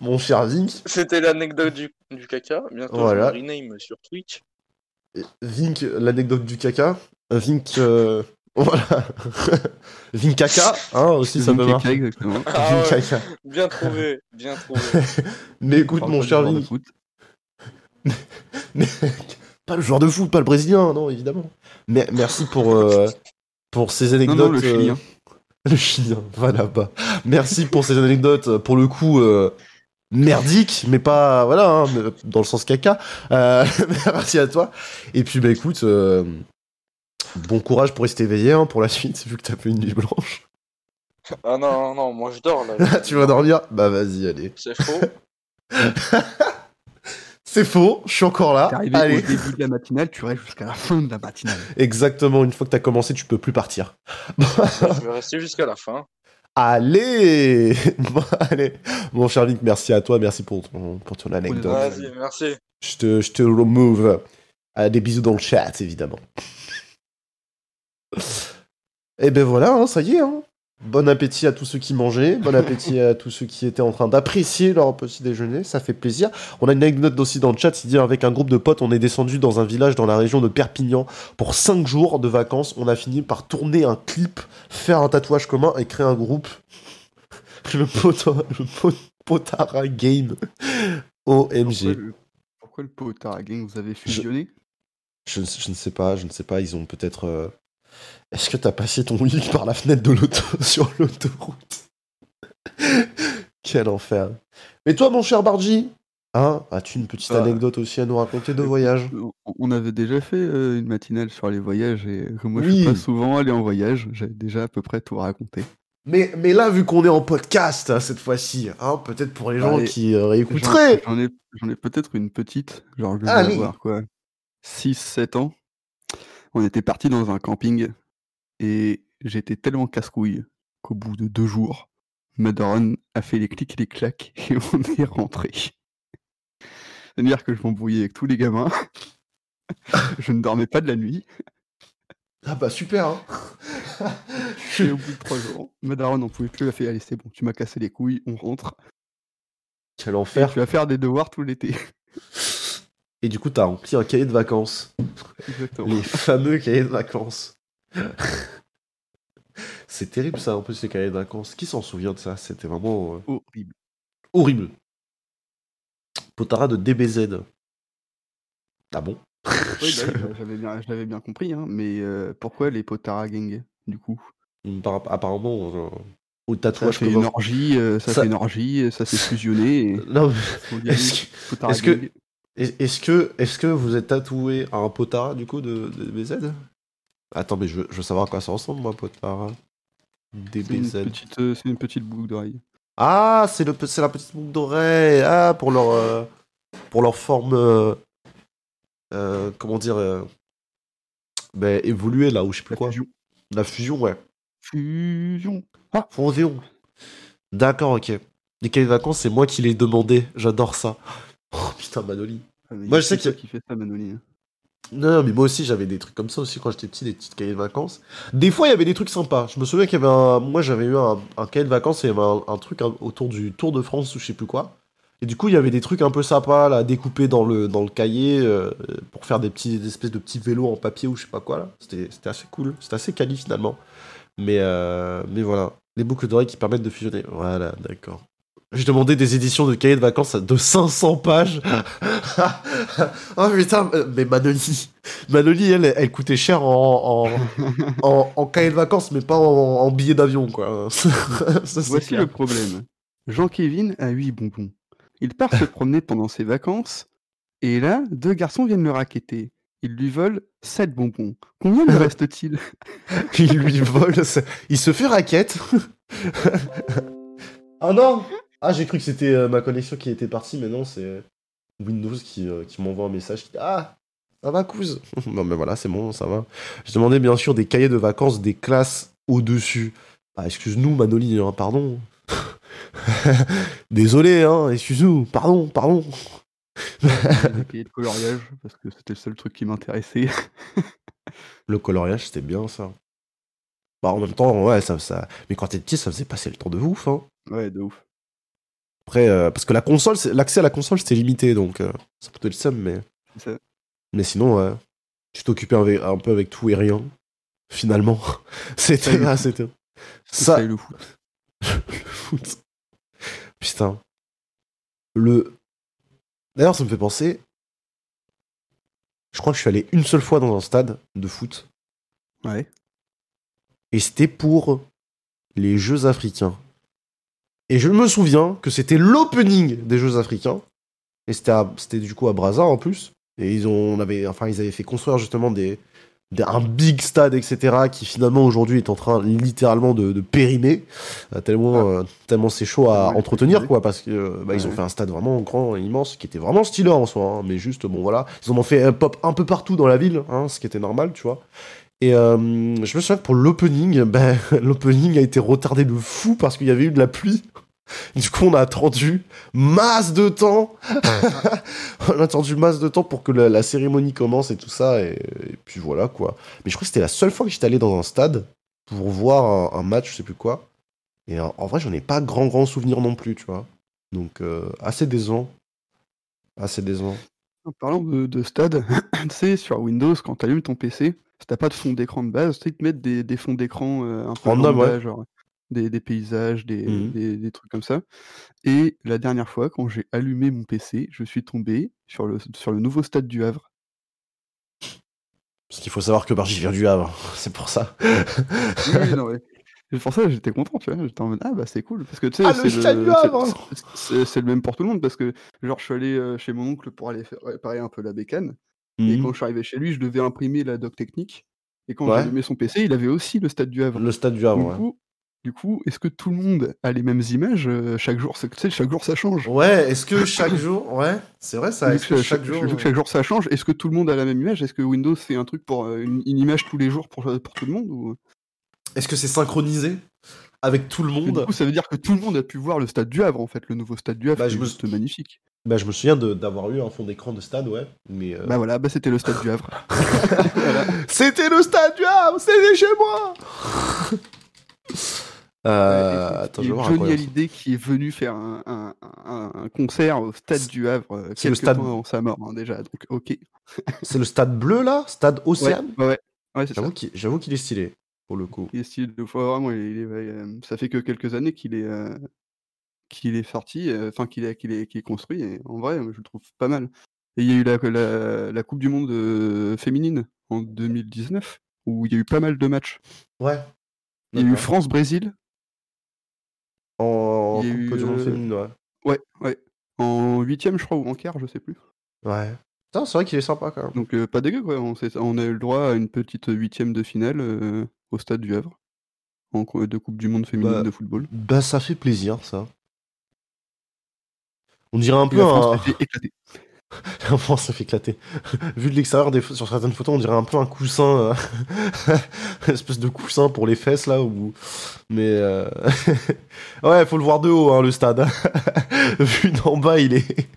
mon cher Vink. C'était l'anecdote du, du caca. Bientôt Voilà. je me rename sur Twitch. Vink, l'anecdote du caca. Vink, euh, voilà. Vink caca, hein, aussi, ça peut caca, marcher. exactement. Ah Vink ouais. caca. Bien trouvé, bien trouvé. Mais écoute, mon cher Vink, mais- pas le joueur de foot, pas le brésilien, non, évidemment. Mais merci pour, euh, pour ces anecdotes. non, le euh, chilien. Le chien, va là-bas. Merci pour ces anecdotes, euh, pour le coup, euh, merdiques, mais pas, voilà, hein, dans le sens caca. Euh, merci à toi. Et puis, bah écoute, euh, bon courage pour rester éveillé hein, pour la suite, vu que t'as fait une nuit blanche. Ah non, non, non, moi je dors là. tu vas dormir? Bah vas-y, allez. C'est faux. C'est faux, je suis encore là. Arrivé au Allez. début de la matinale, tu restes jusqu'à la fin de la matinale. Exactement, une fois que t'as commencé, tu peux plus partir. je vais rester jusqu'à la fin. Allez Bon, allez Mon cher Link, merci à toi, merci pour ton, pour ton anecdote. Vas-y, merci. Je te, je te remove. Euh, des bisous dans le chat, évidemment. Et ben voilà, hein, ça y est. Hein. Bon appétit à tous ceux qui mangeaient, bon appétit à tous ceux qui étaient en train d'apprécier leur petit déjeuner, ça fait plaisir. On a une anecdote aussi dans le chat, c'est dire avec un groupe de potes, on est descendu dans un village dans la région de Perpignan pour 5 jours de vacances. On a fini par tourner un clip, faire un tatouage commun et créer un groupe. Le, poto, le pot- Potara Game. Pourquoi OMG. le, pourquoi le potard gang vous avez fusionné? Je, ne- je ne sais pas, je ne sais pas, ils ont peut-être... euh, Est-ce que t'as passé ton lit par la fenêtre de l'auto sur l'autoroute Quel enfer. Mais toi, mon cher Bargy, Hein As-tu une petite Ah. anecdote aussi à nous raconter de voyage? On- On avait déjà fait euh, une matinale sur les voyages et moi je suis pas souvent allé en voyage, j'avais déjà à peu près tout raconté. mais, mais là, vu qu'on est en podcast hein, cette fois-ci, hein, peut-être pour les gens qui euh, J'en réécouteraient. j'en ai, peut-être une petite, genre je Ah, oui. avoir quoi, 6-7 ans. On était parti dans un camping et j'étais tellement casse-couille qu'au bout de deux jours, ma daronne a fait les clics et les claques et on est rentré. C'est-à-dire que je m'embrouillais avec tous les gamins. je ne dormais pas de la nuit. Ah bah super. Hein. Et au bout de trois jours, ma daronne n'en pouvait plus. Elle a fait Allez, c'est bon, tu m'as cassé les couilles, on rentre. Quel Et enfer. tu vas faire des devoirs tout l'été. Et du coup, t'as rempli un cahier de vacances. Exactement. Les fameux cahiers de vacances. C'est terrible ça, en plus, les cahiers de vacances. Qui s'en souvient de ça? C'était vraiment euh, Horrible. horrible. Potara de DBZ. Ah bon? Oui, bah oui, j'avais bien, je l'avais bien compris, hein, mais euh, pourquoi les Potara Gang, du coup? Par- Apparemment, euh, au Ça tatouage fait que une orgie, ça, Ça- fait une orgie, ça s'est fusionné. Et... Non, mais est-ce que, est-ce que- est- que, vous êtes tatoué à un Potara du coup de, de DBZ Attends, mais je veux, je veux savoir à quoi ça ressemble, moi, Potara. C'est une, DBZ. petite, euh, c'est une petite boucle d'oreille. Ah, c'est la petite boucle d'oreille. Ah, pour leur, euh, pour leur forme, euh, comment dire, ben, évoluée là, ou je sais plus La quoi. fusion. La fusion, ouais. Fusion. Fusion. D'accord, ok. Les cahiers de vacances, c'est moi qui les demandais. J'adore ça. Oh putain, Manoli. Ah, Moi, je sais que- qui fait ça, Manoli. hein. Non, mais moi aussi j'avais des trucs comme ça aussi quand j'étais petit, des petites cahiers de vacances. Des fois il y avait des trucs sympas. Je me souviens qu'il y avait un. Moi j'avais eu un, un cahier de vacances et il y avait un, un truc autour du Tour de France ou je sais plus quoi. Et du coup il y avait des trucs un peu sympas là, découpés dans le, dans le cahier euh, pour faire des petits des espèces de petits vélos en papier ou je sais pas quoi là. C'était assez cool. C'était assez quali finalement. Mais, euh, mais voilà. Les boucles d'oreilles qui permettent de fusionner. Voilà, d'accord. J'ai demandé des éditions de cahiers de vacances de 500 pages. oh putain, mais Manoli. Manoli, elle, elle coûtait cher en, en, en, en cahier de vacances, mais pas en, en billet d'avion, quoi. Ça, Voici clair. le problème. Jean-Kévin a 8 bonbons. Il part se promener pendant ses vacances, et là, deux garçons viennent le raqueter. Ils lui volent 7 bonbons. Combien lui reste-t-il Il lui vole. ça- Il se fait raquette. oh non Ah, j'ai cru que c'était euh, ma connexion qui était partie, mais non, c'est Windows qui, euh, qui m'envoie un message qui dit Ah ça va, couse Non, mais voilà, c'est bon, ça va. Je demandais bien sûr des cahiers de vacances des classes au-dessus. Ah, excuse-nous, Manoli, hein, pardon. Désolé, hein, excuse-nous, pardon, pardon. Des cahiers de coloriage, parce que c'était le seul truc qui m'intéressait. Le coloriage, c'était bien ça. Bah, en même temps, ouais, ça, ça... Mais quand t'es petit, ça faisait passer le temps de ouf, hein. Ouais, de ouf. Après, euh, parce que la console, l'accès à la console, c'était limité, donc euh, ça peut être le seum, mais... Mais sinon, ouais, tu t'occupais un peu avec tout et rien, finalement. c'était... Ah, c'était... Ça- le foot. le foot. Putain. Le... D'ailleurs, ça me fait penser... Je crois que je suis allé une seule fois dans un stade de foot, Ouais. et c'était pour les Jeux africains. Et je me souviens que c'était l'opening des Jeux africains. Et c'était, du coup à Brazza en plus. Et ils, ont, on avait, enfin, ils avaient fait construire justement des, des- un big stade, etc. qui finalement aujourd'hui est en train littéralement de, de périmer. euh, tellement, euh, tellement c'est chaud à Ouais, entretenir, quoi. Parce que euh, bah, ont fait un stade vraiment grand et immense qui était vraiment stylé en soi. hein, mais juste, bon voilà. Ils en ont fait un pop un peu partout dans la ville, hein, ce qui était normal, tu vois. Et euh, je me souviens que pour l'opening, ben, l'opening a été retardé de fou parce qu'il y avait eu de la pluie. Du coup, on a attendu masse de temps. on a attendu masse de temps pour que la, cérémonie commence et tout ça. Et, puis voilà, quoi. Mais je crois que c'était la seule fois que j'étais allé dans un stade pour voir un, match, je sais plus quoi. Et en, en vrai, j'en ai pas grand, grand souvenir non plus, tu vois. Donc, euh, assez décevant. Assez décevant. En parlant de, de stade, tu sais, sur Windows, quand tu allumes ton PC, si t'as pas de fond d'écran de base, tu te mettent des, des fonds d'écran euh, un peu Random, ouais. genre des, des paysages, des, Mhm. des- des trucs comme ça. Et la dernière fois, quand j'ai allumé mon PC, je suis tombé sur le, sur le nouveau stade du Havre. Parce qu'il faut savoir que Bargy vient du Havre. C'est pour ça. Oui, non. Et pour ça, j'étais content, tu vois. J'étais en mode, ah bah c'est cool. Parce que tu sais, Ah, c'est c'est- c'est- c'est le même pour tout le monde. Parce que, genre, je suis allé euh, chez mon oncle pour aller faire réparer un peu la bécane. Et Mhm. quand je suis arrivé chez lui, je devais imprimer la doc technique. Et quand Ouais. j'ai allumé son PC, il avait aussi le stade du Havre. Le stade du Havre, Du ouais. coup, du coup, est-ce que tout le monde a les mêmes images euh, chaque jour? Tu sais, chaque jour ça change. Ouais, est-ce que chaque jour. Ouais, c'est vrai ça. Est-ce que, que chaque, jour. chaque ça change, est-ce que tout le monde a la même image? Est-ce que Windows fait un truc pour euh, une, une image tous les jours pour, pour tout le monde ou... Est-ce que c'est synchronisé avec tout le monde Du coup, ça veut dire que tout le monde a pu voir le stade du Havre en fait, le nouveau stade du Havre, Bah, je me juste magnifique. Bah, je me souviens d'avoir eu un fond d'écran de stade, ouais. Mais. euh, Bah voilà, bah c'était le stade du Havre. C'était le stade du Havre C'était chez moi Euh, et attends, je Johnny Hallyday qui est venu faire un, un- un- un concert au stade du Havre euh, c'est le quelques stade- avant sa mort hein, déjà, donc ok. C'est le stade bleu là? Stade Océane? ouais, ouais. J'avoue qu'il est stylé, pour le coup. Il est stylé de fois, vraiment, il est- il est- euh, ça fait que quelques années qu'il est, euh, qu'il est sorti, euh, enfin qu'il est, qu'il est, qu'il est construit, et en vrai, je le trouve pas mal. Et il y a eu la, la, la Coupe du Monde euh, féminine en 2019, où il y a eu pas mal de matchs. Ouais. Il y a eu. France-Brésil, En a Coupe du Monde euh, féminine, ouais. ouais, ouais, en huitième, je crois, ou en quart, je sais plus. Ouais. Putain, c'est vrai qu'il est sympa quand même. Donc euh, pas dégueu, quoi. On, a eu le droit à une petite huitième de finale au stade du Havre, en de Coupe du Monde féminine Bah, de football. Bah, ça fait plaisir, ça. On dirait un peu la France un. s'est fait éclater. La France ça fait éclater. Vu de l'extérieur, des... sur certaines photos, on dirait un peu un coussin. euh, Une espèce de coussin pour les fesses, là. Où... Mais. euh, ouais, faut le voir de haut, hein, le stade. Vu d'en bas, il est.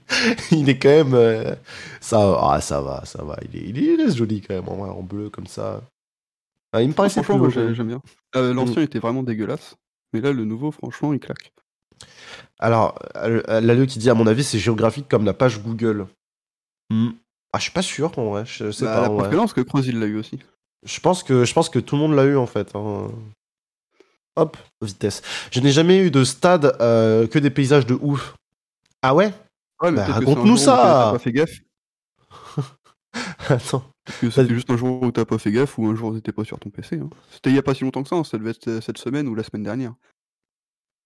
il est quand même. euh, Ça... Ah, ça va, ça va. Il, est... il, est- il reste joli quand même, en, vrai, en bleu, comme ça. Ah, il me paraissait Franchement, plus j'aime bien. Euh, L'ancien était vraiment dégueulasse, mais là le nouveau, franchement, il claque. Alors, euh, Laleu qui dit, à mon avis, c'est géographique comme la page Google. Hmm. Ah, je suis pas sûr, en vrai. Je sais Bah, pas, la en preuve vrai. que non, parce que Creuse il l'a eu aussi. Je pense que je pense que tout le monde l'a eu en fait. hein. Hop, vitesse. Je n'ai jamais eu de stade euh, que des paysages de ouf. Ah ouais? Ouais, mais Bah, raconte-nous ça. T'as pas fait gaffe. Attends. C'était juste un jour où t'as pas fait gaffe ou un jour où t'étais pas sur ton PC. hein. C'était il y a pas si longtemps que ça, hein, ça devait être euh, cette semaine ou la semaine dernière.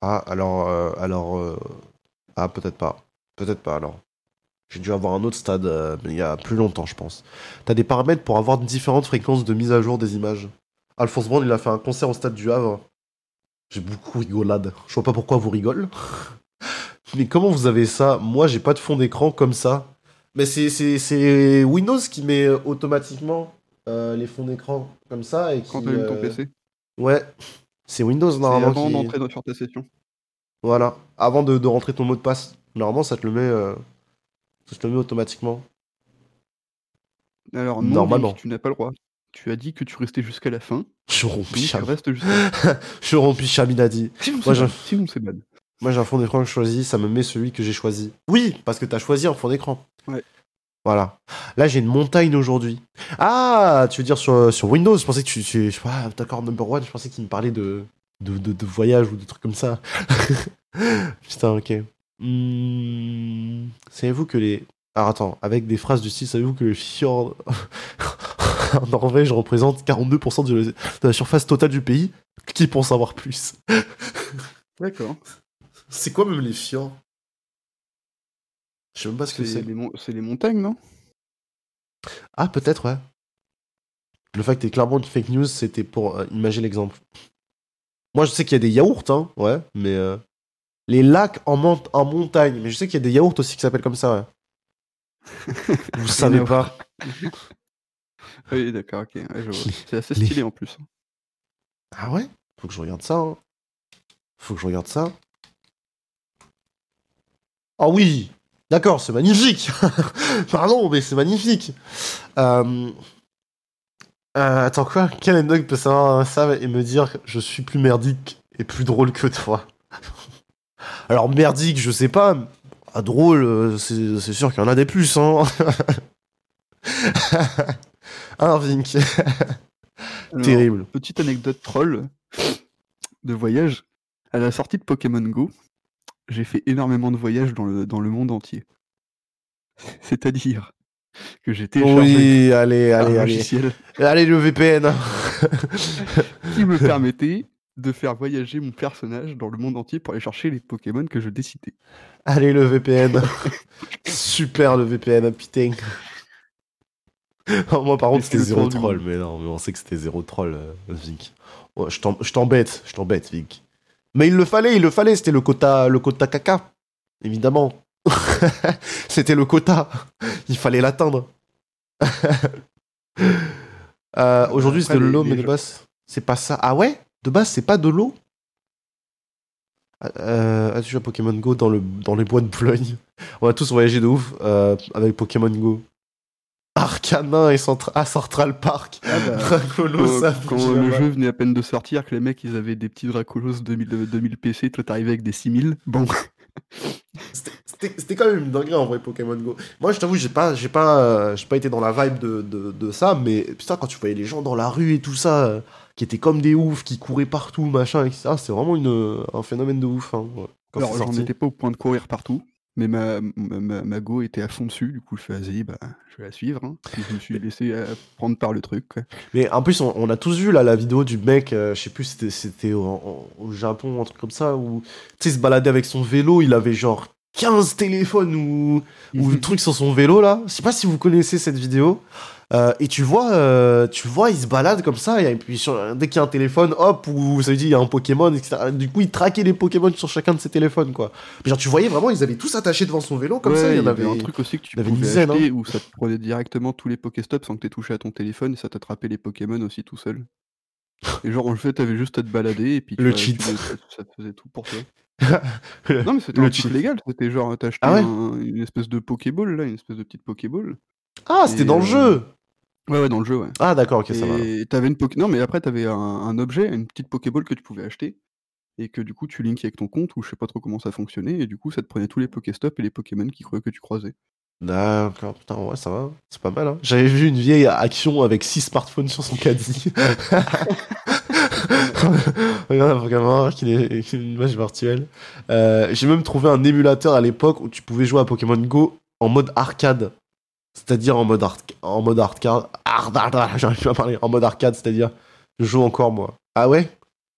Ah alors euh, alors euh, ah peut-être pas. Peut-être pas alors. J'ai dû avoir un autre stade euh, mais il y a plus longtemps je pense. T'as des paramètres pour avoir différentes fréquences de mise à jour des images. Alphonse Brand il a fait un concert au stade du Havre. J'ai beaucoup rigolade. Je vois pas pourquoi vous rigolez. Mais comment vous avez ça? Moi, j'ai pas de fond d'écran comme ça. Mais c'est- Windows qui met automatiquement les fonds d'écran comme ça. Et qui, Quand t'allumes ton PC. Ouais. C'est Windows normalement avant qui... d'entrer dans- sur ta session. Voilà. Avant de, de rentrer ton mot de passe. Normalement, ça te le met, euh, ça te le met automatiquement. Alors non, Normalement. Tu n'as pas le droit. Tu as dit que tu restais jusqu'à la fin. Je Donc rompi tu Cham. restes jusqu'à. Je rompi Chaminadi. Sinon, Moi, c'est bad. Moi, j'ai un fond d'écran que je choisis, ça me met celui que j'ai choisi. Oui, parce que t'as choisi un fond d'écran. Ouais. Voilà. Là, j'ai une montagne aujourd'hui. Ah, tu veux dire sur, sur Windows Je pensais que tu. tu je sais pas, d'accord, number one, je pensais qu'il me parlait de, de, de, de voyage ou de trucs comme ça. Putain, ok. Hmm, Savez-vous que les. Alors attends, avec des phrases du style, savez-vous que les fjords en Norvège représentent 42% de la surface totale du pays? Qui pour savoir plus? D'accord. C'est quoi même les fjords Je sais même pas ce que C'est c'est. les, mon- c'est les montagnes, non? Ah, peut-être, ouais. Le fait que t'aies clairement une fake news, c'était pour euh, imaginer l'exemple. Moi, je sais qu'il y a des yaourts, hein, ouais, mais euh, les lacs en, mont- en montagne. Mais je sais qu'il y a des yaourts aussi qui s'appellent comme ça, ouais. Vous savez pas. Oui, d'accord, ok. ouais, je vois. C'est assez Les- stylé en plus. Ah ouais? Faut que je regarde ça. hein. Faut que je regarde ça. Ah oui D'accord, c'est magnifique Pardon, mais c'est magnifique Euh, euh, Attends, quoi? Quel anecdote peut savoir ça et me dire que je suis plus merdique et plus drôle que toi? Alors, merdique, je sais pas. Ah, drôle, euh, c'est c'est sûr qu'il y en a des plus, hein Hein, Vink? Alors, Terrible. Petite anecdote troll de voyage. À la sortie de Pokémon Go, j'ai fait énormément de voyages dans le, dans le monde entier. C'est-à-dire que téléchargé Oui, allez, allez, allez. logiciel Allez, le VPN qui me permettait de faire voyager mon personnage dans le monde entier pour aller chercher les Pokémon que je décidais. Allez, le VPN. Super le VPN, putain. Oh, Moi, par contre, c'était zéro troll, mais non, mais on sait que c'était zéro troll, euh, Vic. T'em- je t'embête, je t'embête, Vic. Mais il le fallait, il le fallait, c'était le quota, le quota caca, évidemment. c'était le quota, il fallait l'atteindre. Euh, Aujourd'hui, Après, c'était le les- lot, les mais de base, c'est pas ça. Ah ouais? De base, c'est pas de l'eau? Euh, As-tu joué à Pokémon Go dans, le, dans les bois de Boulogne? On a tous voyagé de ouf euh, avec Pokémon Go. Arcanin et Centra- à Central Park. Ah bah, Dracolo, Quand, ça quand fait le jeu venait à peine de sortir, que les mecs ils avaient des petits Dracolos 2000, euh, 2000 PC, toi t'arrivais avec des 6000. Bon, C'était- quand même une dinguerie en vrai Pokémon Go. Moi je t'avoue j'ai pas j'ai pas euh, j'ai pas été dans la vibe de, de, de ça mais putain quand tu voyais les gens dans la rue et tout ça euh, qui étaient comme des oufs qui couraient partout machin etc c'est vraiment une un phénomène de ouf hein, ouais, quand alors c'est j'en sorti. étais pas au point de courir partout, mais ma, ma, ma- go était à fond dessus, du coup je fais vas-y, bah, je vais la suivre. hein. Je me suis laissé euh, prendre par le truc. quoi. Mais en plus, on, on a tous vu là la vidéo du mec, euh, je sais plus, c'était- c'était au, au Japon, un truc comme ça, où tu sais, il se baladait avec son vélo, il avait genre 15 téléphones ou, ou le truc sur son vélo là. Je sais pas si vous connaissez cette vidéo. Euh, et tu vois, euh, tu vois, il se balade comme ça, et puis sur- dès qu'il y a un téléphone, hop, ou ça veut dire il y a un Pokémon, etc. Du coup, il traquait les Pokémon sur chacun de ses téléphones, quoi. Mais genre, tu voyais vraiment, ils avaient tous attachés devant son vélo, comme Ouais, ça, il y en avait avait. un truc aussi que tu pouvais dizaine, hein. acheter où ça te prenait directement tous les Pokéstops sans que t'aies touché à ton téléphone et ça t'attrapait les Pokémon aussi tout seul. Et genre en fait t'avais juste à te balader et puis Le tu cheat. ça, te faisait tout pour toi. Non mais c'était Le un cheat. légal, c'était genre acheté Ah ouais? un- une espèce de Pokéball là, une espèce de petite Pokéball. Ah, c'était dans le euh, jeu! Ouais ouais dans le jeu ouais. Ah, d'accord, ok, ça va. et t'avais une Poké... Non mais après t'avais un, un objet, une petite Pokéball que tu pouvais acheter et que du coup tu linkais avec ton compte ou je sais pas trop comment ça fonctionnait et du coup ça te prenait tous les Pokéstops et les Pokémon qui croyaient que tu croisais. D'accord, putain, ouais, ça va, c'est pas mal. Hein. J'avais vu une vieille action avec 6 smartphones sur son caddie. Regarde un Pokémon qui est une image virtuelle. Euh, J'ai même trouvé un émulateur à l'époque où tu pouvais jouer à Pokémon Go en mode arcade. C'est-à-dire en mode, en mode arcade. J'arrive plus à parler. En mode arcade, c'est-à-dire, je joue encore moi. Ah ouais?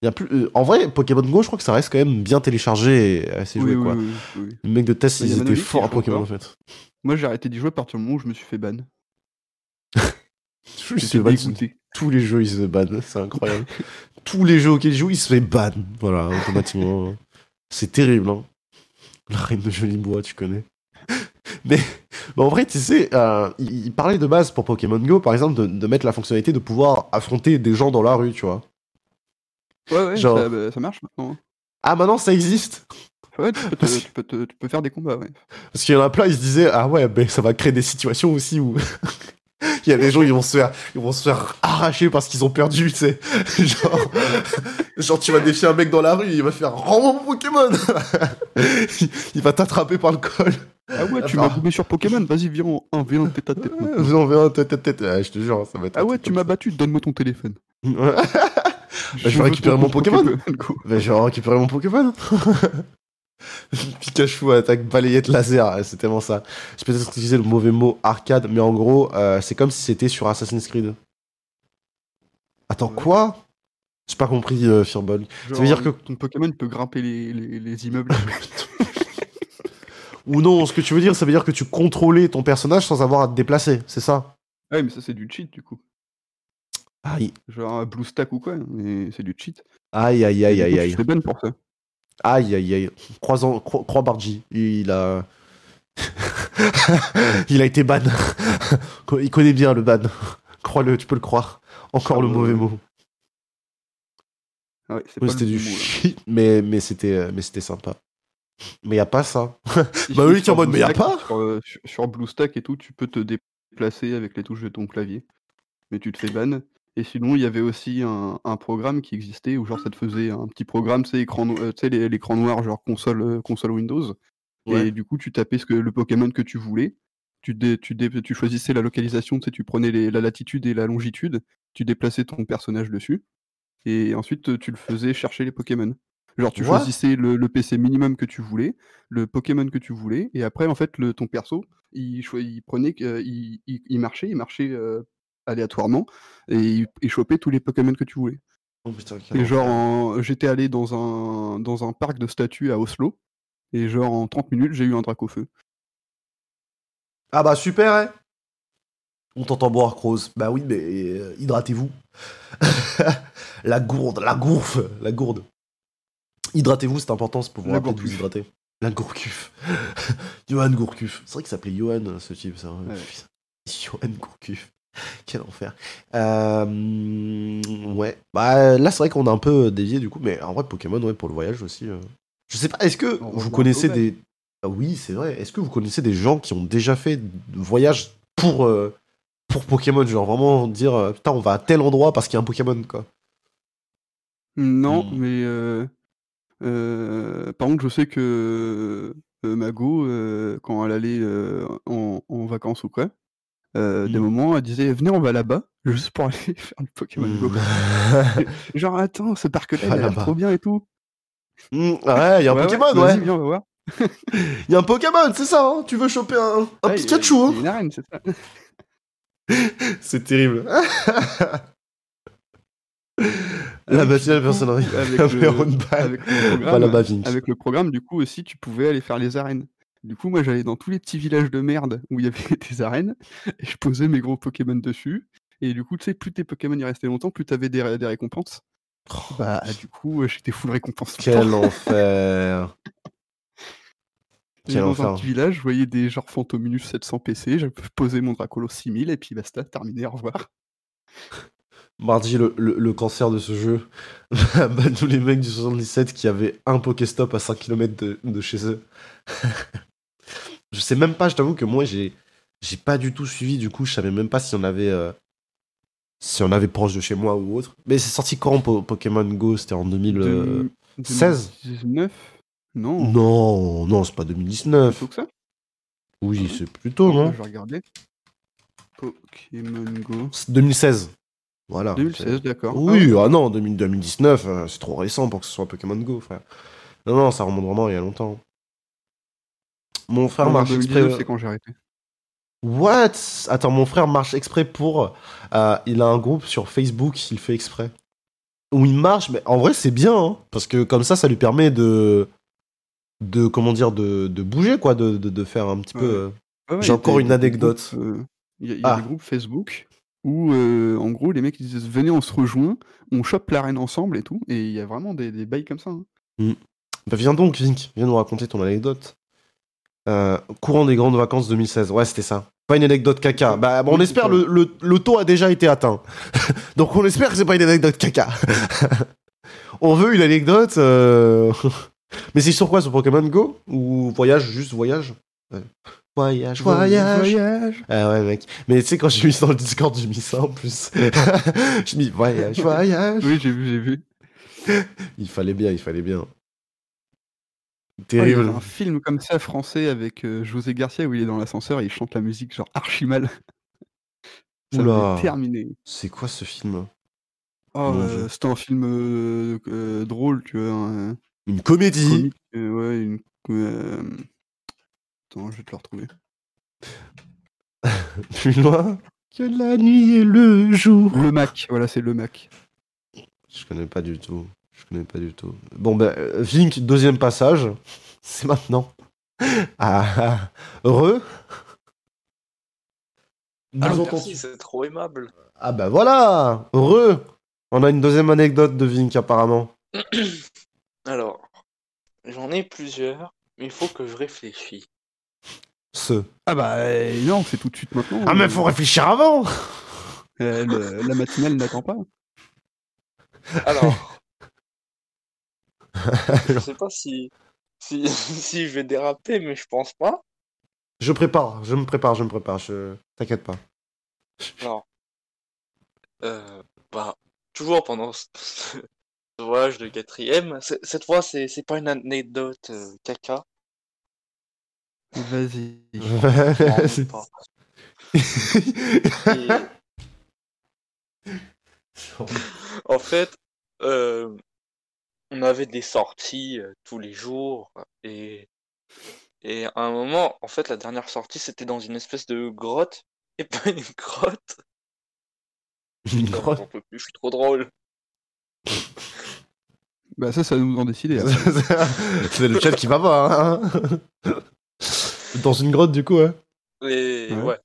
Il y a plus, euh, En vrai, Pokémon Go, je crois que ça reste quand même bien téléchargé et assez joué, quoi. oui. Les mecs de test, a ils étaient forts à Pokémon en fait. Moi j'ai arrêté d'y jouer à partir du moment où je me suis fait ban. J'étais ban tous les jeux, ils se bannent, c'est incroyable. tous les jeux auxquels ils jouent, ils se fait ban. Voilà, automatiquement. c'est terrible, hein. La reine de Jolibois, tu connais. Mais, mais en vrai, tu sais, euh, il, il parlait de base pour Pokémon Go, par exemple, de, de mettre la fonctionnalité de pouvoir affronter des gens dans la rue, tu vois. Ouais ouais, Genre- ça, bah, ça marche maintenant. Ah, maintenant, ça existe Ouais, tu peux, te- tu peux te- tu peux faire des combats, ouais. Parce qu'il y en a plein, ils se disaient, ah ouais, ben ça va créer des situations aussi où. Il y a des gens, ils vont se faire, ils vont se faire arracher parce qu'ils ont perdu, tu sais. Genre, genre, tu vas défier un mec dans la rue, il va faire rends mon Pokémon. il, il va t'attraper par le col. Ah ouais, tu m'as gommé sur Pokémon, vas-y, viens en un, viens en tête à tête. Vous en verrez un tête à tête. Je te jure, ça va être. Ah ouais, tu m'as battu, donne-moi ton téléphone. Je vais récupérer mon Pokémon. Je vais récupérer mon Pokémon. Pikachu attaque balayette laser, c'est tellement ça. J'ai peut-être utilisé le mauvais mot arcade, mais en gros, euh, c'est comme si c'était sur Assassin's Creed. Attends, Ouais. quoi? J'ai pas compris, euh, Fireball. Genre, veut dire que- ton Pokémon peut grimper les, les, les immeubles. Ou non, ce que tu veux dire, ça veut dire que tu contrôlais ton personnage sans avoir à te déplacer, c'est ça? Ah ouais, mais ça c'est du cheat du coup. Aïe, Genre un Blue Stack ou quoi, mais c'est du cheat. aïe, aïe, aïe, aïe, aïe. Fais ban pour ça. Aïe, aïe, aïe. Croisant, cro croix il a... il a été ban. il connaît bien le ban. Crois-le, tu peux le croire. Encore Ah le mauvais mot. Ah ouais, Oui, c'était du shit, mais, mais c'était euh, mais c'était sympa. Mais y a pas ça. Si, Bah oui, qui en mode, mais y a pas sur, euh, sur, sur BlueStack et tout, tu peux te déplacer avec les touches de ton clavier. Mais tu te fais ban. Et sinon, il y avait aussi un, un programme qui existait où genre ça te faisait un petit programme, c'est écran, euh, l'écran noir, genre console, euh, console Windows. Ouais. Et du coup, tu tapais ce que, le Pokémon que tu voulais. Tu, dé- tu, dé- tu choisissais la localisation, tu sais, tu prenais les- la latitude et la longitude, tu déplaçais ton personnage dessus. Et ensuite, tu le faisais chercher les Pokémon. Genre, tu What? choisissais le, le PC minimum que tu voulais, le Pokémon que tu voulais, et après, en fait, le, ton perso, il, il prenait, euh, il, il- il marchait, il marchait euh, aléatoirement, et chopait tous les Pokémon que tu voulais. Oh putain, Et genre, en- j'étais allé dans un, dans un parc de statues à Oslo. Et genre, en 30 minutes, j'ai eu un drac au feu. Ah bah super, hein On t'entend boire, Croze. Bah oui, mais euh, hydratez-vous. la gourde, la gourfe, la gourde. Hydratez-vous, c'est important, c'est pour vous La rappeler de vous hydrater. La gourcuf. Johan Gourcuf. C'est vrai qu'il s'appelait Johan, ce type, ça. Ouais. Johan Gourcuf. Quel enfer. Euh, ouais. Bah là, c'est vrai qu'on a un peu dévié du coup, mais en vrai, Pokémon, ouais, pour le voyage aussi. euh. Je sais pas, est-ce que On vous revient connaissez au des. Ah oui, c'est vrai. Est-ce que vous connaissez des gens qui ont déjà fait de voyage pour, euh, pour Pokémon? Genre vraiment dire, euh, putain, on va à tel endroit parce qu'il y a un Pokémon, quoi. Non, Hmm. mais euh, euh, par contre, je sais que euh, Mago, euh, quand elle allait euh, en, en vacances ou quoi, euh, des Hmm. moments, elle disait Venez, on va là-bas, juste pour aller faire le Pokémon Go. Hmm. Genre, attends, ce parc-là, il a l'air trop bien et tout. Hmm, ouais, il y a un Ouais, ouais, Pokémon, vas-y, ouais. viens, on va voir. Il y a un Pokémon, c'est ça, hein Tu veux choper un, un Ouais, il y a- Pikachu, il y a hein une arène, c'est ça. C'est terrible. La Ouais, matinale du personnelle. avec le- avec le programme, avec le programme, du coup aussi, tu pouvais aller faire les arènes. Du coup, moi, j'allais dans tous les petits villages de merde où il y avait des arènes et je posais mes gros Pokémon dessus. Et du coup, tu sais, plus tes Pokémon y restaient longtemps, plus t'avais des, des récompenses. Bah, du coup, euh, j'étais full récompense. Quel enfer. Quel dans enfer. un petit village, je voyais des genre Fantominus 700 PC, j'ai posé mon Dracolo 6000 et puis basta, terminé, au revoir. Mardi, le, le- le cancer de ce jeu. bah, tous les mecs du 77 qui avaient un Pokéstop à 5 km de, de chez eux. Je sais même pas, je t'avoue que moi, j'ai j'ai pas du tout suivi. Du coup, je savais même pas si on avait. euh, si on avait proche de chez moi ou autre. Mais c'est sorti quand Po- Pokémon Go? C'était en 2000. euh, 16? 2019 Non, Non, non, c'est pas 2019. plutôt que ça? Oui, c'est plutôt, non? Je vais regarder. Pokémon Go. C'est 2016. Voilà. 2016, d'accord. Oui, ah non, 2000 2019, euh, c'est trop récent pour que ce soit Pokémon Go, frère. Non, non, ça remonte vraiment il y a longtemps. Mon frère marche 2019, exprès. c'est quand j'ai arrêté. What? Attends, mon frère marche exprès pour. euh, il a un groupe sur Facebook, il fait exprès. Où il marche, mais en vrai, c'est bien, hein, parce que comme ça, ça lui permet de. De, comment dire, de, de bouger, quoi, de, de, de faire un petit Ouais. peu. euh, ouais, J'ai encore une anecdote. euh, Il y a, y a Ah. des groupes Facebook où, euh, en gros, les mecs ils disent Venez, on se rejoint, on chope l'arène ensemble et tout. Et il y a vraiment des, des bails comme ça. hein. Bah viens donc, Vink, viens nous raconter ton anecdote. Euh, courant des grandes vacances 2016, ouais, c'était ça. Pas une anecdote caca. Bah, bon, on Oui, espère le, le, le taux a déjà été atteint. Donc on espère que c'est pas une anecdote caca. on veut une anecdote. euh, Mais c'est sur quoi Sur Pokémon Go? Ou voyage, juste voyage? Ouais. Voyage, voyage. Voyage. Ah ouais, mec. Mais tu sais, quand j'ai mis ça dans le Discord, j'ai mis ça en plus. j'ai mis voyage, voyage. Oui, j'ai vu, j'ai vu. Il fallait bien, il fallait bien. Oh, il y avait Terrible. un film comme ça français avec euh, José Garcia où il est dans l'ascenseur et il chante la musique genre archi mal. Ça Oula. terminé. C'est quoi ce film? Oh, euh, c'était un film euh, drôle, tu vois. un- Une comédie comique, ouais, une. Attends, je vais te le retrouver. plus loin que la nuit et le jour. Le Mac, voilà, c'est le Mac. Je connais pas du tout. Je connais pas du tout. Bon, ben, Vink, deuxième passage. C'est maintenant. Ah, ah. Heureux Nous Ah, entends- merci, c'est trop aimable. Ah, bah voilà Heureux On a une deuxième anecdote de Vink, apparemment. Alors, j'en ai plusieurs, mais il faut que je réfléchisse. Ce. Ah bah euh, non, c'est tout de suite maintenant. Ah, mais faut réfléchir avant euh, le- la matinale n'attend pas. Alors, je sais pas si, si, si je vais déraper, mais je pense pas. Je prépare, je me prépare, je me prépare. Je... T'inquiète pas. Alors, euh, bah, toujours pendant ce, ce voyage de quatrième, cette fois, c'est c'est pas une anecdote euh, caca. Vas-y. Non. Et, en fait, euh, on avait des sorties euh, tous les jours et, et à un moment, en fait, la dernière sortie, c'était dans une espèce de grotte et pas une grotte. Une Putain, grotte. J'en peux plus, je suis trop drôle. Bah ça, ça nous en décider. après. C'est le chat qui va pas. Hein Dans une grotte, du coup. Et Ouais. ouais.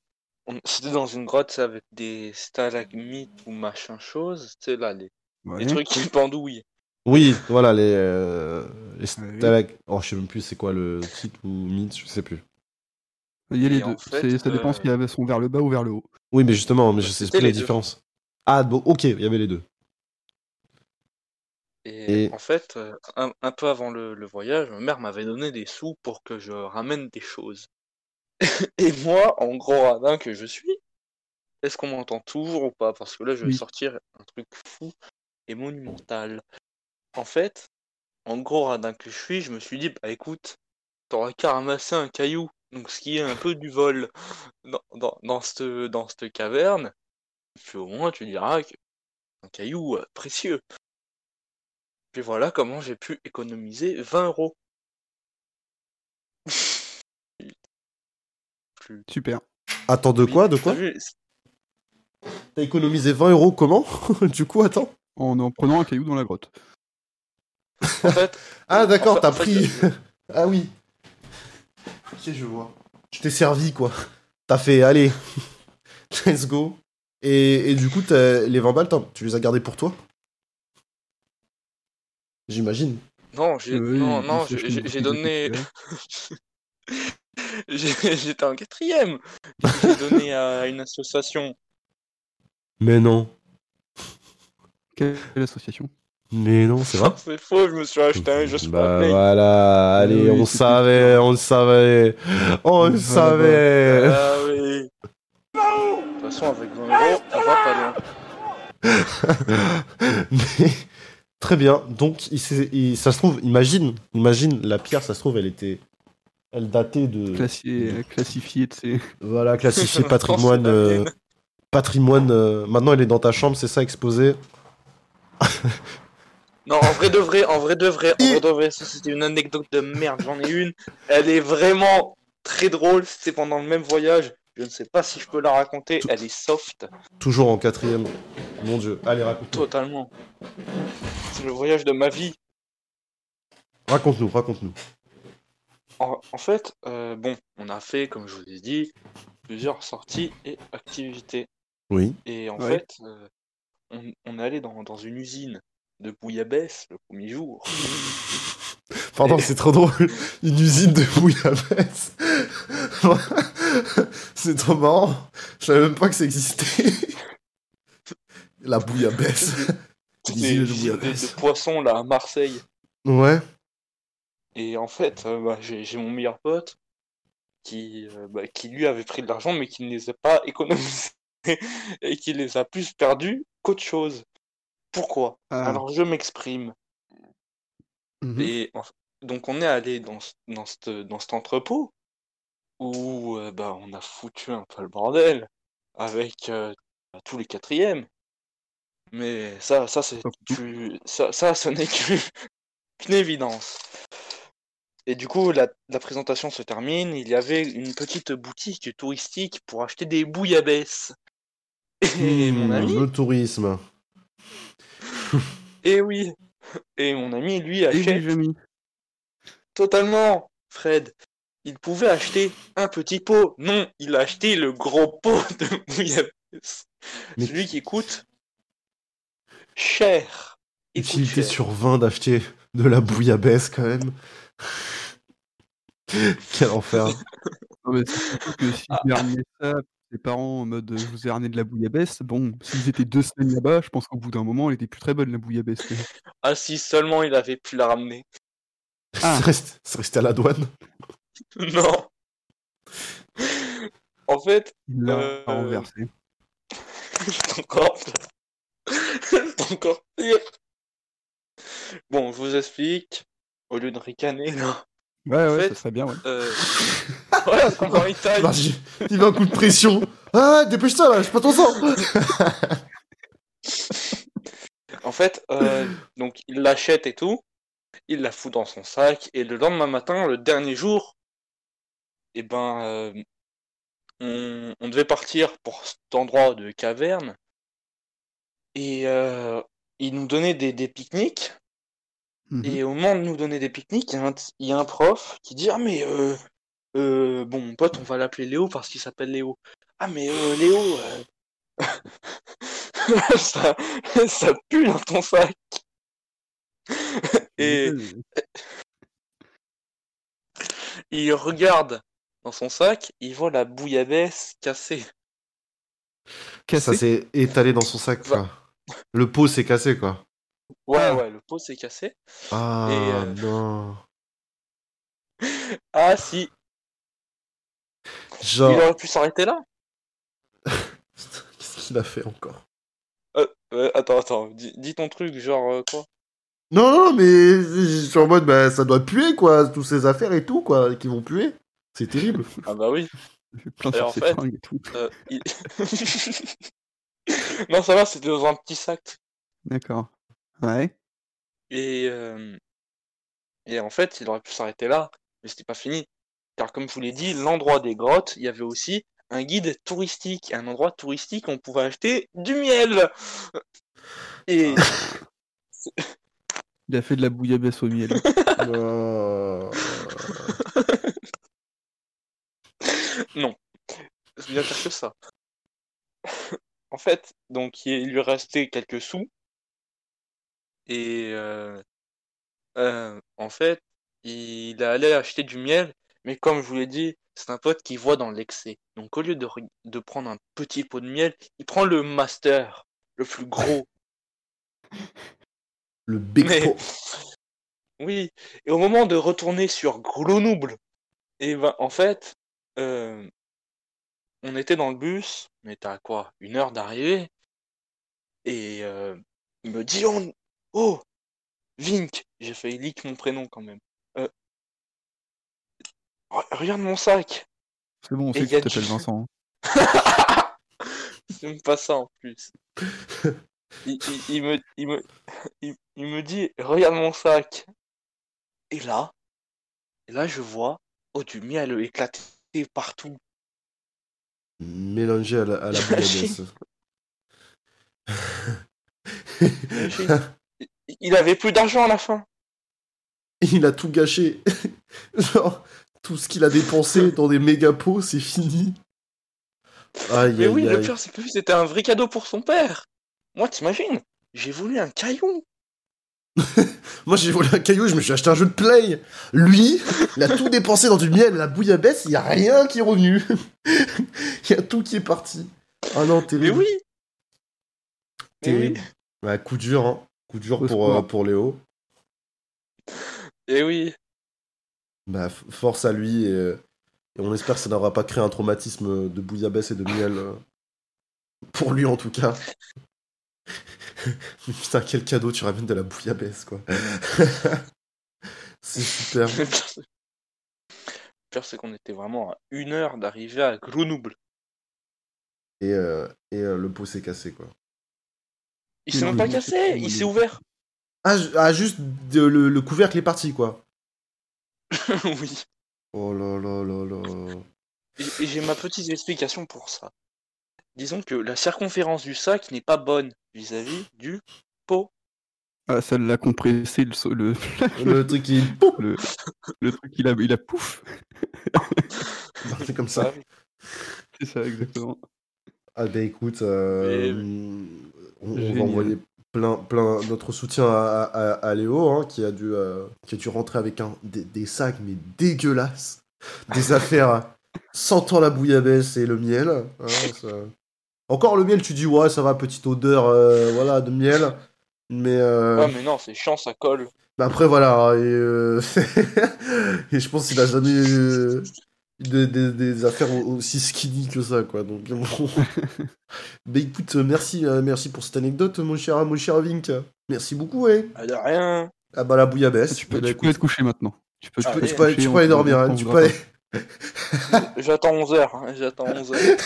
On- C'était dans une grotte avec des stalagmites ou machin chose. Sais, là, les, Ouais. les trucs qui pendouillent. Oui, voilà, les. euh, les oui. stalag- Oh, je sais même plus c'est quoi le titre ou mythe, je sais plus. Il y a les deux. en fait, C'est- ça dépend euh, si elles sont vers le bas ou vers le haut. Oui, mais justement, mais je sais C'était plus les différences. Ah, bon, ok, il y avait les deux. Et, Et- en fait, euh, un, un peu avant le, le voyage, ma mère m'avait donné des sous pour que je ramène des choses. Et moi, en gros radin que je suis, est-ce qu'on m'entend toujours ou pas? Parce que là, je vais Oui. sortir un truc fou et monumental. En fait, en gros radin que je suis, je me suis dit, bah écoute, t'auras qu'à ramasser un caillou, donc ce qui est un peu du vol dans, dans, dans cette, dans cette caverne, puis au moins tu diras que un caillou euh, précieux. Puis voilà comment j'ai pu économiser 20 euros. Super. Attends, de quoi De t'as quoi T'as économisé 20 euros comment? Du coup, attends. En en prenant un caillou dans la grotte. En fait, Ah, d'accord, t'as pris. ah oui. Ok, je vois. Je t'ai servi, quoi. T'as fait, allez, let's go. Et, et du coup, t'as- les 20 balles, tu les as gardées pour toi? J'imagine. non, j'ai Oui, non, non, donné. J'étais en quatrième. J'ai donné à une association. Mais non. Quelle association? Mais non, c'est vrai. C'est faux, je me suis acheté un jeu Bah voilà, allez, oui, on savait, on le savait, on le Voilà. savait. Ah oui. De toute façon, avec 20 euros, on va pas loin. Mais, très bien. Donc, il s'est- il- ça se trouve, imagine, imagine, la pierre, ça se trouve, elle était, elle datait de, Classifié, classifié de ces. voilà, classifiée Non, patrimoine, c'est la euh, mienne. patrimoine. euh, maintenant, elle est dans ta chambre, c'est ça, exposé. Non, en vrai de vrai, en vrai de vrai, en vrai de vrai, ça c'était une anecdote de merde, j'en ai une. Elle est vraiment très drôle, c'était pendant le même voyage. Je ne sais pas si je peux la raconter, elle est soft, Toujours en quatrième. Mon Dieu. Allez, raconte-nous. totalement. C'est le voyage de ma vie. Raconte-nous, raconte-nous. En, en fait, euh, bon, on a fait, comme je vous ai dit, plusieurs sorties et activités. Oui. Et en Ouais. fait, euh, on, on est allé dans, dans une usine de bouillabaisse le premier jour. Pardon, c'est trop drôle. Une usine de bouillabaisse. c'est trop marrant. Je savais même pas que ça existait. La bouillabaisse. Des Usine de bouillabaisse. de poissons là à Marseille. Ouais. Et en fait, euh, bah, j'ai j'ai mon meilleur pote qui, euh, bah, qui lui avait pris de l'argent mais qui ne les a pas économisés et qui les a plus perdus qu'autre chose. Pourquoi? Ah. Alors je m'exprime. Mhm. Et donc on est allé dans, dans, cette- dans cet entrepôt où euh, bah, on a foutu un peu le bordel avec euh, bah, tous les quatrièmes. Mais ça, ça c'est tu- ça, ça, ce n'est qu'une évidence. Et du coup, la, la présentation se termine. Il y avait une petite boutique touristique pour acheter des bouillabaisse. Et mon Hmm, ami, Le tourisme. et oui, et mon ami lui achète. Totalement, Fred. Il pouvait acheter un petit pot. Non, il a acheté le gros pot de bouillabaisse. Mais- Celui qui coûte cher. Il Utilité cher. sur 20 d'acheter de la bouillabaisse quand même. Quel enfer. Non, mais c'est surtout que si j'ai ramené ça, ses parents en mode je vous ai ramené de la bouillabaisse, bon, s'ils étaient deux semaines là-bas, je pense qu'au bout d'un moment, elle était plus très bonne la bouillabaisse. Ah si seulement il avait pu la ramener. Ah. Resté, resté à la douane. non. En fait, Il l'a Euh, renversé. encore encore pire. Bon, je vous explique. Au lieu de ricaner, là. Ouais, ouais, fait- ça serait bien, ouais. Euh... il taille. Vas-y, il met un coup de pression. Ah, dépêche-toi là, je pas ton sang. En fait, euh, donc il l'achète et tout, il la fout dans son sac, et le lendemain matin, le dernier jour, eh ben, euh, on, on devait partir pour cet endroit de caverne, et euh, il nous donnait des, des pique-niques. Mhm. Et au moment de nous donner des pique-niques, il y, a un t- il y a un prof qui dit Ah, mais euh, euh, bon, mon pote, on va l'appeler Léo parce qu'il s'appelle Léo. Ah, mais euh, Léo, euh, ça, ça pue dans ton sac. Et il regarde dans son sac, il voit la bouillabaisse cassée. Cassé. Ça s'est étalé dans son sac, quoi. Le pot s'est cassé, quoi. Ouais, Ah. ouais, le pot s'est cassé. Ah, Et, euh, non. Ah, si, il aurait pu s'arrêter là. qu'est-ce qu'il a fait encore? Euh, euh, attends, attends, dis, dis ton truc, genre euh, quoi? Non, non, mais je suis en mode, bah, ça doit puer, quoi, toutes ces affaires et tout, quoi, qui vont puer. C'est terrible. Ah, bah oui. Plein Et sur en fait- et tout. euh, il- non, ça va, c'était dans un petit sac. D'accord. Ouais. Et, euh, et en fait, il aurait pu s'arrêter là, mais c'était pas fini. Car comme je vous l'ai dit, l'endroit des grottes, il y avait aussi un guide touristique, un endroit touristique où on pouvait acheter du miel. Et Il a fait de la bouillabaisse au miel. Euh, c'est bien pire que ça. en fait, donc il lui restait quelques sous. Et euh, euh, en fait, il allait acheter du miel, mais comme je vous l'ai dit, c'est un pote qui voit dans l'excès. Donc au lieu de, re- de prendre un petit pot de miel, il prend le master, le plus gros. Le big Mais- pot. Oui, et au moment de retourner sur Grenoble, et ben en fait, euh, on était dans le bus, on était à quoi? Une heure d'arrivée, et euh, il me dit on... Oh, Vink, j'ai failli leak mon prénom quand même. Re- regarde mon sac. C'est bon, on sait que tu t'appelles du- Vincent. C'est même pas ça en plus. Il, il- il me, il, me, il, il me dit, regarde mon sac. Et là, et là je vois, oh du miel éclaté partout. Mélangé à la, à la Il avait plus d'argent à la fin. Il a tout gâché. Genre, tout ce qu'il a dépensé dans des méga pots, c'est fini. Aïe, Mais aïe, oui, le pire c'est que lui, c'était un vrai cadeau pour son père. Moi, t'imagines J'ai voulu un caillou. Moi, j'ai volé un caillou, je me suis acheté un jeu de play. Lui, il a tout dépensé dans du miel la bouillabaisse, il y a rien qui est revenu. Il y a tout qui est parti. Ah non, Mais terrible. oui. Mais Terrible. oui. Ouais, coup dur, hein. Coup dur pour, euh, pour Léo. Et oui. Bah, force à lui et, et on espère que ça n'aura pas créé un traumatisme de bouillabaisse et de miel. euh, pour lui en tout cas. Putain, quel cadeau tu ramènes de la bouillabaisse, quoi. C'est super. Le pire, c'est- qu'on était vraiment à une heure d'arriver à Grenoble. Et, euh, et euh, le pot s'est cassé, quoi. Il s'est même pas cassé, il s'est ouvert. Ah, ah, juste de- le, le couvercle est parti, quoi. oui. Oh là là là là. Et, j'ai ma petite explication pour ça. Disons que la circonférence du sac n'est pas bonne vis-à-vis du pot. Ah, ça l'a compressé, le, le, Le truc qui. le, le truc, il a, il a pouf. C'est comme ça. Ah. C'est ça, exactement. Ah bah écoute, euh, on, on va envoyer plein, plein notre soutien à, à- à Léo hein, qui a dû euh, qui a dû rentrer avec un des, des sacs mais dégueulasses, des affaires sentant la bouillabaisse et le miel. hein, ça- Encore le miel, tu dis ouais ça va petite odeur euh, voilà de miel, mais, euh, mais non, c'est chiant, ça colle. bah après voilà et, euh, et je pense qu'il a jamais eu des, des- des affaires au- aussi skinny que ça quoi donc bon. bah écoute euh, merci euh, merci pour cette anecdote mon cher mon cher Vink merci beaucoup ouais Ah, de rien. ah bah la bouillabaisse Tu peux, bah, tu écoute, peux aller te coucher maintenant. Tu peux, Ah, tu peux, tu peux coucher, tu peux aller dormir hein, tu peux aller J'attends 11h, j'attends 11h.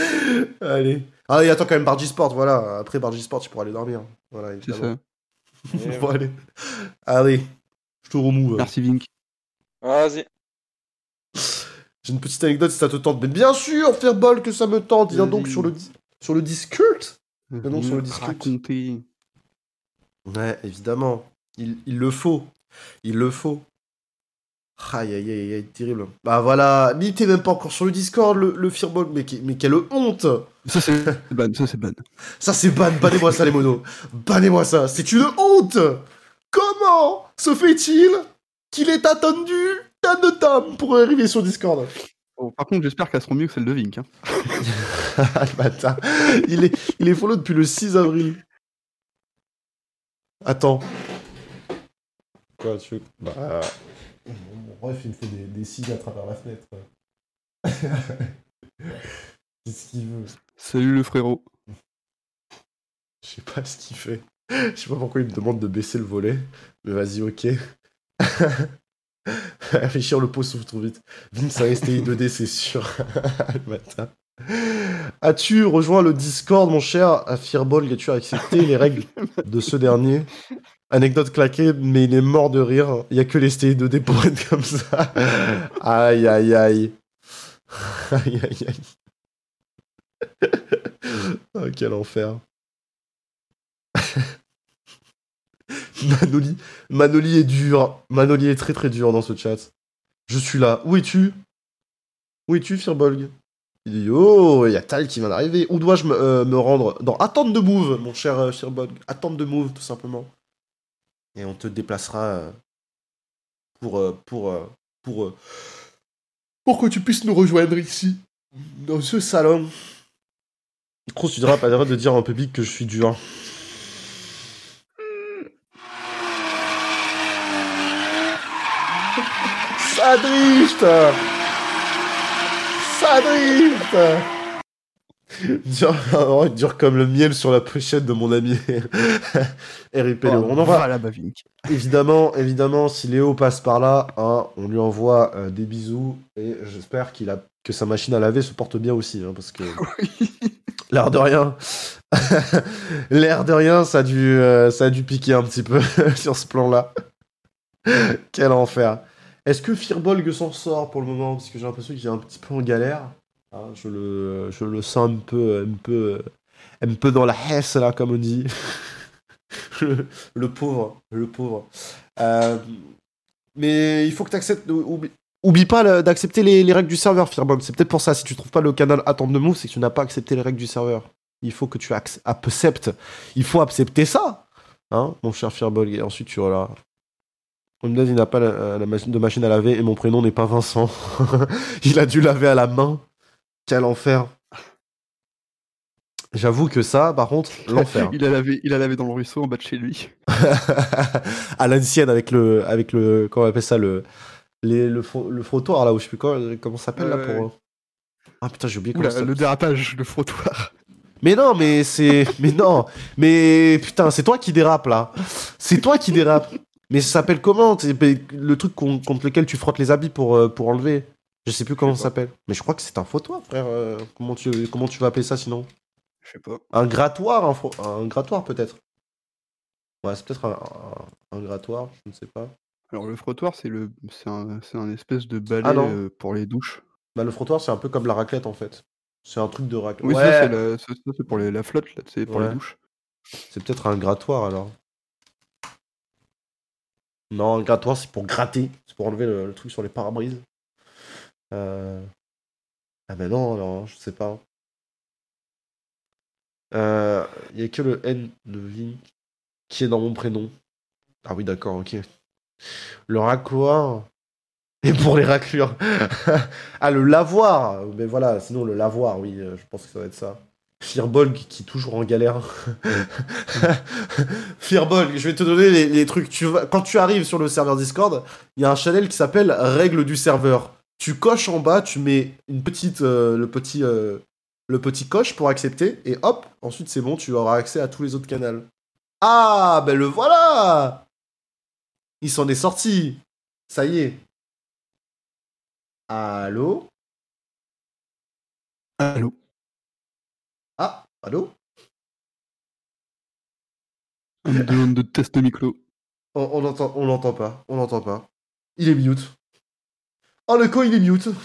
allez ah et attends quand même Bargy Sport voilà après Bargy Sport tu pourras aller dormir voilà C'est évidemment ça. bon allez allez je te remove Merci Vink. Vas-y. J'ai une petite anecdote si ça te tente. Mais bien sûr, faire bol que ça me tente. Viens donc sur le, sur le Discord. non, sur le Discord. Raconter. Ouais, évidemment. Il, il le faut. Il le faut. Aïe, aïe, aïe, aïe, terrible. Bah voilà, mais t'es même pas encore sur le Discord, le, le Fireball, mais, mais quelle honte Ça, c'est ban, ça, c'est ban. Ça, c'est ban, bannez-moi ça, les monos. Bannez-moi ça, c'est une honte Comment se fait-il qu'il est attendu tant de temps pour arriver sur Discord Oh, par contre, j'espère qu'elles seront mieux que celles de Vink. hein. Ah, le bâtard. Il est, il est follow depuis le 6 avril. Attends. Quoi, tu veux Bah. Mon bref, il me fait des, des signes à travers la fenêtre. Qu'est-ce qu'il veut? Salut le frérot. Je sais pas ce qu'il fait. Je sais pas pourquoi il me demande de baisser le volet. Mais vas-y, ok. Réfléchir le pot s'ouvre trop vite. Vim, ça STI 2D, c'est sûr. As-tu rejoint le Discord, mon cher à Fireball As-tu accepté les règles de ce dernier? Anecdote claquée, mais il est mort de rire. Il y a que les STI 2D pour être comme ça. Aïe, aïe, aïe. Aïe, aïe, aïe. oh, quel enfer. Manoli, Manoli est dur. Manoli est très très dur dans ce chat. Je suis là. Où es-tu? Où es-tu, Firbolg Il dit Oh, il y a Tal qui vient d'arriver. Où dois-je me, euh, rendre? Dans Attente de move, mon cher euh, Firbolg. Attente de move, tout simplement. Et on te déplacera euh, pour, euh, pour, euh, pour, euh, pour que tu puisses nous rejoindre ici, dans ce salon. Gros, tu diras pas de dire en public que je suis dur. Ça drift Ça drift dur, oh, dur comme le miel sur la pochette de mon ami RIP Léo. On en va Voilà, Vink. évidemment, évidemment, si Léo passe par là, hein, on lui envoie euh, des bisous et j'espère qu'il a que sa machine à laver se porte bien aussi, hein, parce que l'air de rien, l'air de rien, ça a dû, euh, ça a dû piquer un petit peu sur ce plan-là. Quel enfer. Est-ce que Firbolg s'en sort pour le moment? Parce que j'ai l'impression qu'il est un petit peu en galère. Hein, je, le, je le sens un peu, un peu, un peu dans la hesse là, comme on dit. le, pauvre, le pauvre. Euh, mais il faut que tu acceptes. Oublie, pas d'accepter les, les règles du serveur, Firbolg. C'est peut-être pour ça. Si tu trouves pas le canal Attente de Move, c'est que tu n'as pas accepté les règles du serveur. Il faut que tu ac- acceptes. Il faut accepter ça, hein, mon cher Firbolg. Et ensuite, tu voilà. Omdaz, il n'a pas la, la machine de machine à laver et mon prénom n'est pas Vincent. il a dû laver à la main. Quel enfer. J'avoue que ça, par contre, l'enfer. il, a lavé, il a lavé dans le ruisseau en bas de chez lui. à l'ancienne avec le avec le comment on appelle ça le les, le, le frottoir là où je sais plus quoi comment ça s'appelle là pour ouais. ah putain j'ai oublié comment ça le dérapage, le frottoir. mais non mais c'est mais non mais putain c'est toi qui dérape là c'est toi qui dérape mais ça s'appelle comment le truc con- contre lequel tu frottes les habits pour euh, pour enlever je sais plus comment ça s'appelle mais je crois que c'est un frottoir frère Euh, comment tu comment tu vas appeler ça sinon Je sais pas. un grattoir un, un grattoir peut-être ouais c'est peut-être un, un- un grattoir je ne sais pas Alors le frottoir, c'est le, c'est un, c'est un espèce de balai Ah euh, pour les douches. Bah, le frottoir, c'est un peu comme la raclette en fait. C'est un truc de raclette. Oui, ouais, ça c'est ça, pour les- la flotte là, c'est pour Ouais. les douches. c'est peut-être un grattoir alors. Non, un grattoir, c'est pour gratter. C'est pour enlever le, le truc sur les pare-brises. Euh... Ah, ben non, alors, je sais pas. Euh, Il y a que le N de Vink qui est dans mon prénom. Ah oui, d'accord, ok. Le racloir. Et pour les raclures. ah, le lavoir. Mais voilà, sinon le lavoir, oui, euh, je pense que ça va être ça. Firbolg qui est toujours en galère. Firbolg, je vais te donner les, trucs. Tu quand tu arrives sur le serveur Discord, il y a un channel qui s'appelle Règles du serveur. Tu coches en bas, tu mets une petite, euh, le petit, euh, le petit coche pour accepter, et hop, ensuite c'est bon, tu auras accès à tous les autres canaux. Ah, ben le voilà Il s'en est sorti. Ça y est. Allô? Allô? Allô On demande de test de micro. On on l'entend on l'entend pas, on l'entend pas. Il est mute. Oh le con il est mute.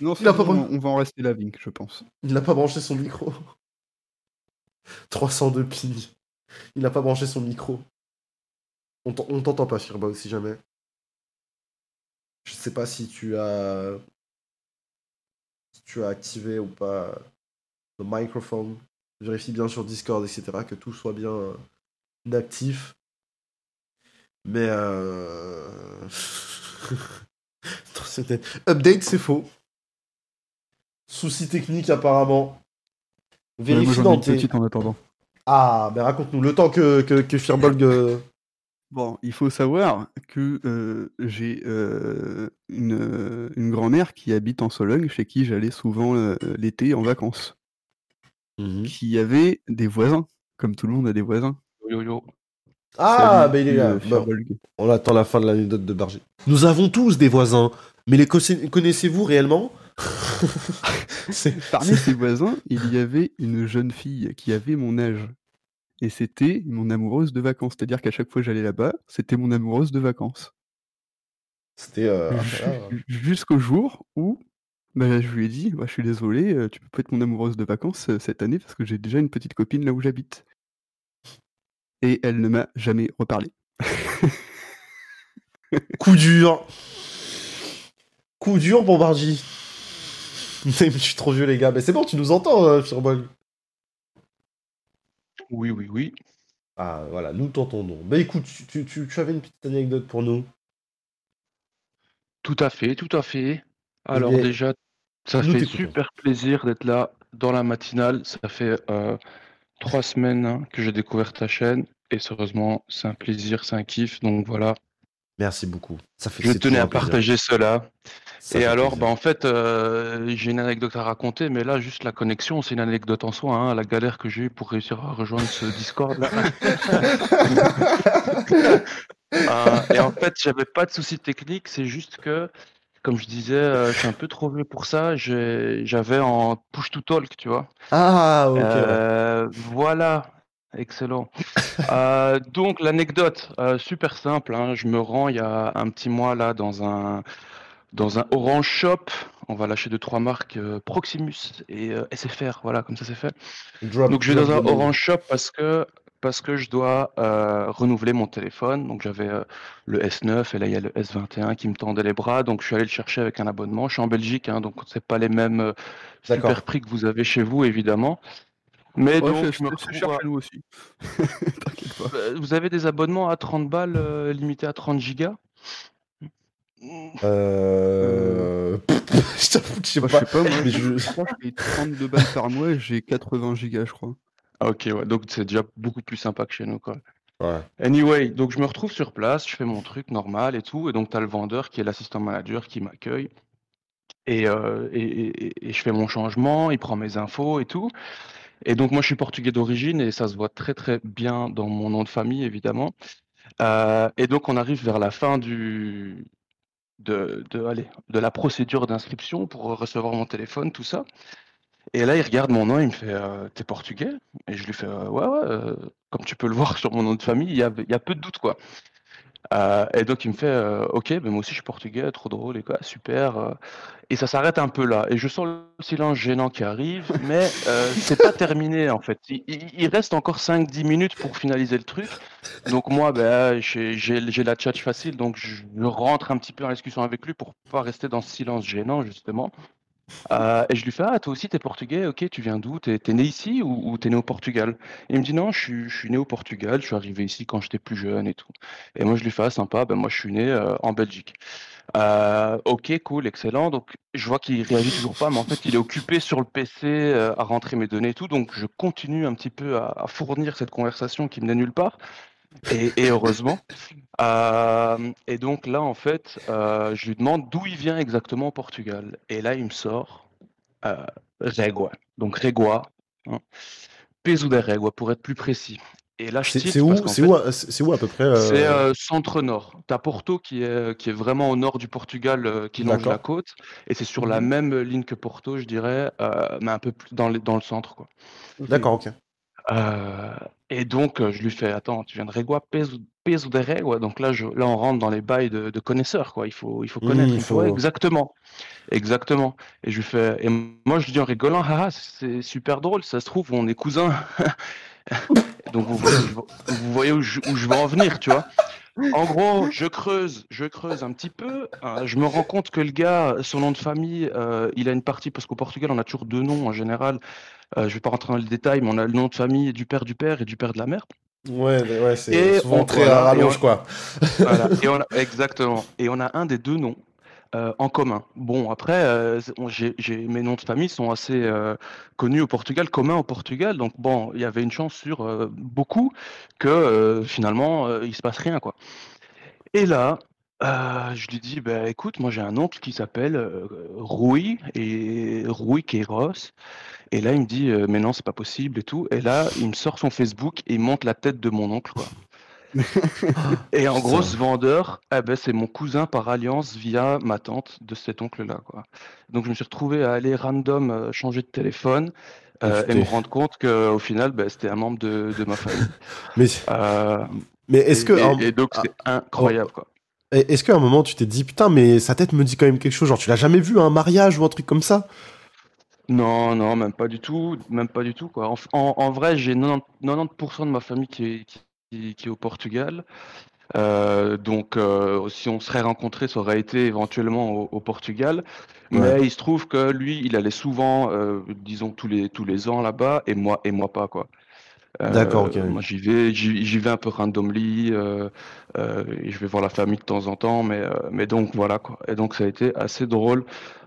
Non, Il a pas on va en rester là, Vink, je pense. il n'a pas branché son micro. 302 ping. Il n'a pas branché son micro. On t'en- on t'entend pas, Fireball, si jamais. Je sais pas si tu as. Si tu as activé ou pas le microphone. Vérifie bien sur Discord, etc. Que tout soit bien euh, actif. Mais euh... Update, c'est faux. Souci technique apparemment. Vérifie dans tes... petite en attendant. Ah, mais raconte-nous le temps que, que, que Firbolg. euh, Bon, il faut savoir que euh, j'ai euh, une, une grand-mère qui habite en Sologne, chez qui j'allais souvent l'été en vacances, qui avait des voisins, comme tout le monde a des voisins. Yo yo. Ah, Salut, bah il est là. euh, on attend la fin de l'anecdote de Bargy. Nous avons tous des voisins, mais les conna- connaissez-vous réellement? C'est- Parmi ses voisins, il y avait une jeune fille qui avait mon âge. Et c'était mon amoureuse de vacances. C'est-à-dire qu'à chaque fois que j'allais là-bas, c'était mon amoureuse de vacances. C'était. euh, voilà. Jusqu'au jour où bah, je lui ai dit bah, Je suis désolé, euh, tu peux pas être mon amoureuse de vacances euh, cette année parce que j'ai déjà une petite copine là où j'habite. Et elle ne m'a jamais reparlé. Coup dur. Coup dur pour Bargy. Mais je suis trop vieux, les gars. Mais c'est bon, tu nous entends, euh, Firbolg. Oui, oui, oui. Ah, voilà, nous t'entendons. Bah écoute, tu, tu, tu- tu avais une petite anecdote pour nous? Tout à fait, tout à fait. Alors bien, déjà, ça nous fait super plaisir d'être là dans la matinale. Ça fait euh, trois semaines hein, que j'ai découvert ta chaîne et sérieusement, c'est un plaisir, c'est un kiff. Donc voilà, Merci beaucoup. Ça fait je tenais à plaisir. partager cela. Ça et alors, bah, en fait, euh, j'ai une anecdote à raconter, mais là, juste la connexion, c'est une anecdote en soi. hein, la galère que j'ai eue pour réussir à rejoindre ce Discord. Euh, et en fait, j'avais pas de soucis techniques, c'est juste que, comme je disais, euh, je suis un peu trop vieux pour ça. J'avais en push to talk, tu vois. Ah, ok. Euh, voilà, excellent. Euh, donc l'anecdote, euh, super simple. hein, je me rends il y a un petit mois là dans un dans un Orange Shop. On va lâcher deux trois marques Proximus et SFR. Voilà, comme ça c'est fait. Drop- Donc je vais dans un. Orange Shop parce que parce que je dois euh, renouveler mon téléphone. Donc j'avais euh, le S9 et là il y a le S21 qui me tendait les bras. Donc je suis allé le chercher avec un abonnement. Je suis en Belgique, hein, donc c'est pas les mêmes euh, super prix que vous avez chez vous évidemment. Mais Ouais, donc je me retrouve cher à- chez nous aussi. T'inquiète pas. Euh, Vous avez des abonnements à 30 balles euh, limités à 30 gigas? Euh... je sais Bah, pas. je sais pas, moi, mais je... je- crois que je paye 32 balles par mois et j'ai 80 gigas, je crois. Ah, Ok, ouais, donc c'est déjà beaucoup plus sympa que chez nous, quoi. Ouais. Anyway, donc je me retrouve sur place, je fais mon truc normal et tout, et donc tu as le vendeur qui est l'assistant manager qui m'accueille, et, euh, et, et- et je fais mon changement, il prend mes infos et tout. Et donc moi je suis portugais d'origine et ça se voit très très bien dans mon nom de famille, évidemment. Euh, et donc on arrive vers la fin du, de, de, allez, de la procédure d'inscription pour recevoir mon téléphone, tout ça. Et là, il regarde mon nom, il me fait euh, T'es portugais? Et je lui fais euh, Ouais, ouais, euh, comme tu peux le voir sur mon nom de famille, il y a, y peu de doute, quoi. Et donc, il me fait Ok, mais moi aussi je suis portugais, trop drôle, et quoi, super. Et ça s'arrête un peu là. Et je sens le silence gênant qui arrive, mais c'est pas terminé en fait. Il, reste encore 5-10 minutes pour finaliser le truc. Donc, moi, ben, j'ai la tchatch facile, donc je rentre un petit peu en discussion avec lui pour pas rester dans ce silence gênant, justement. Euh, et je lui fais Ah, toi aussi, t'es portugais, ok, tu viens d'où? T'es né ici ou, t'es né au Portugal? Il me dit Non, je suis, né au Portugal, je suis arrivé ici quand j'étais plus jeune et tout. Et moi, je lui fais Ah, sympa, ben moi, je suis né euh, en Belgique. Euh, ok, cool, excellent. Donc, je vois qu'il réagit toujours pas, mais en fait, il est occupé sur le PC à rentrer mes données et tout. Donc, je continue un petit peu à, à fournir cette conversation qui menait nulle part. Et, et heureusement. Euh, et donc là, en fait, euh, je lui demande d'où il vient exactement au Portugal. Et là, il me sort euh, Régua. Donc Régua. Hein. Peso de Régua, pour être plus précis. Et là, je C'est où, c'est où, à- où peu près euh, c'est euh, centre-nord. T'as Porto qui est, qui est vraiment au nord du Portugal, euh, qui longe la côte. Et c'est sur la Mhm. même ligne que Porto, je dirais, euh, mais un peu plus dans, les- dans le centre. Quoi. D'accord, ok. Euh, et donc, euh, je lui fais, attends, tu viens de Régua, peso, peso de Régua. Donc là, je, là, on rentre dans les bails de, de connaisseurs, quoi. Il faut, il faut connaître. il Il faut, faut- ouais, exactement. Exactement. Et je lui fais, et moi, je lui dis en rigolant, ah, ah, c'est super drôle, ça se trouve, on est cousins. Donc vous voyez, vous voyez où, je, où je veux en venir, tu vois? En gros, je creuse, je creuse un petit peu. euh, je me rends compte que le gars, son nom de famille, euh, il a une partie parce qu'au Portugal, on a toujours deux noms en général. Euh, je vais pas rentrer dans le détail, mais on a le nom de famille du père du père et du père de la mère. Ouais, mais ouais, c'est souvent on- très à rallonge, quoi. Voilà. Et on a- exactement. Et on a un des deux noms euh, en commun. Bon, après, euh, mes noms de famille sont assez euh, connus au Portugal, communs au Portugal. Donc bon, il y avait une chance sur beaucoup que finalement il se passe rien, quoi. Et là, je lui dis, bah, écoute, moi j'ai un oncle qui s'appelle Rui et Rui Queiroz. Et là, il me dit, mais non, c'est pas possible et tout. Et là, il me sort son Facebook et il monte la tête de mon oncle, quoi. Et en gros, Putain. ce vendeur, eh ben, c'est mon cousin par alliance via ma tante de cet oncle-là, quoi. Donc, je me suis retrouvé à aller random euh, changer de téléphone euh, et me rendre compte qu'au final, ben, c'était un membre de, de ma famille. Mais, Euh, mais est-ce que. et, donc, ah, c'est incroyable, quoi. Et Est-ce qu'à un moment tu t'es dit putain mais sa tête me dit quand même quelque chose genre tu l'as jamais vu à un mariage ou un truc comme ça? Non, non, même pas du tout, même pas du tout, quoi. En, en- en vrai, j'ai 90%, 90% de ma famille qui est, qui, qui est au Portugal. Euh, donc, euh, si on serait rencontrés, ça aurait été éventuellement au, au Portugal. Mais Ouais. il se trouve que lui, il allait souvent, euh, disons tous les tous les ans là-bas, et moi et moi pas, quoi. D'accord, ok. Moi, j'y vais, j'y vais un peu randomly. Et je vais voir la famille de temps en temps, mais mais donc voilà quoi. Et donc ça a été assez drôle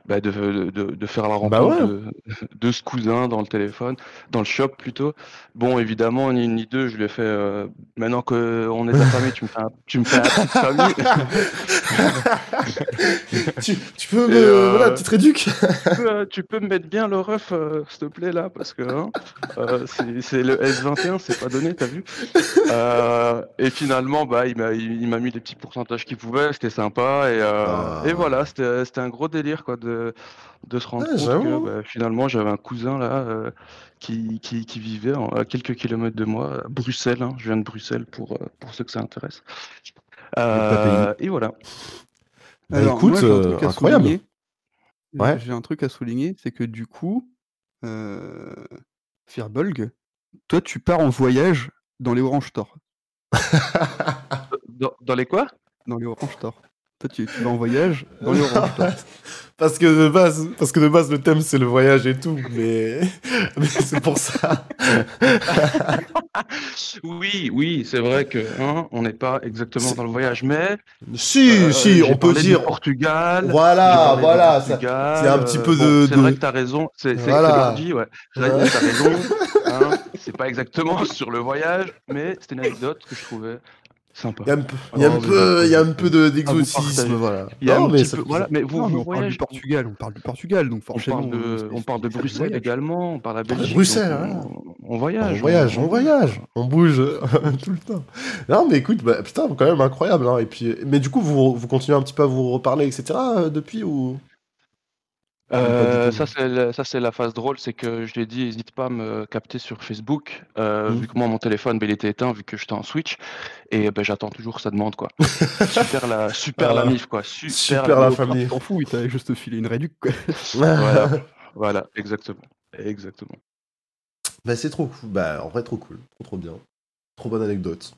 bah, de, de, faire la rencontre Bah ouais. de, ce cousin dans le téléphone, dans le shop plutôt. Bon, évidemment, ni une ni deux, je lui ai fait. euh, maintenant qu'on est affamé, tu me fais un, tu me fais famille. tu, tu peux me. Euh, Voilà, petite réduc tu peux, euh, tu peux me mettre bien le ref, euh, s'il te plaît, là, parce que hein, c'est le S21, c'est pas donné, t'as vu Et finalement, bah, il m'a mis les petits pourcentages qu'il pouvait, c'était sympa, et, Ah. et voilà, c'était c'était un gros délire, quoi, de, de se rendre Ouais, compte que bah, finalement, j'avais un cousin, là, euh, qui, qui, qui vivait en- à quelques kilomètres de moi, à Bruxelles, hein, je viens de Bruxelles, pour, euh, pour ceux que ça intéresse. Euh, et voilà. Bah, Alors, écoute, moi, j'ai un truc à incroyable. souligner. Ouais. J'ai un truc à souligner, c'est que du coup, euh, Firbolg, toi, tu pars en voyage dans les Orange Store. Dans, dans les quoi? Dans les Orange Store. Toi, tu, tu vas en voyage dans les Orange Store. parce que de base, parce que de base le thème c'est le voyage et tout, mais, mais c'est pour ça. Oui, oui, c'est vrai que hein, on n'est pas exactement C'est- dans le voyage, mais Si, euh, si, on peut parlé du dire. Portugal. Voilà, voilà, c'est un petit euh, peu bon, de- C'est de- vrai que t'as raison. C'est c'est- c'est Voilà. l'ordi, ouais. T'as Ouais. t'as raison. hein, c'est pas exactement sur le voyage, mais c'était une anecdote que je trouvais sympa. Il y a un peu, il y a un peu, il y a un peu de- partager. d'exotisme, voilà. Il y a Non, un mais ça peu, voilà, mais vous, Non, mais vous on parle du Portugal, on parle du Portugal, donc on forcément. parle de, on parle de Bruxelles voyage. également, on parle de la Belgique. Bruxelles, voilà. on, on voyage. On voyage, on voyage, on bouge tout le temps. Non, mais écoute, bah, putain, quand même incroyable. Hein. Et puis, mais du coup, vous, vous continuez un petit peu à vous reparler, etc. euh, depuis ou? Euh, ça c'est la- phase drôle, c'est que je lui ai dit n'hésite pas à me capter sur Facebook, euh, Mhm. vu que moi mon téléphone ben, il était éteint vu que j'étais en Switch et ben j'attends toujours sa demande quoi. super la super la mif quoi, super, super la famille. Tu t'en fous, il t'a juste filé une réduc, quoi. Voilà, voilà, exactement, exactement. Bah, c'est trop cool. Bah, en vrai, trop cool. Trop, trop bien. Trop bonne anecdote.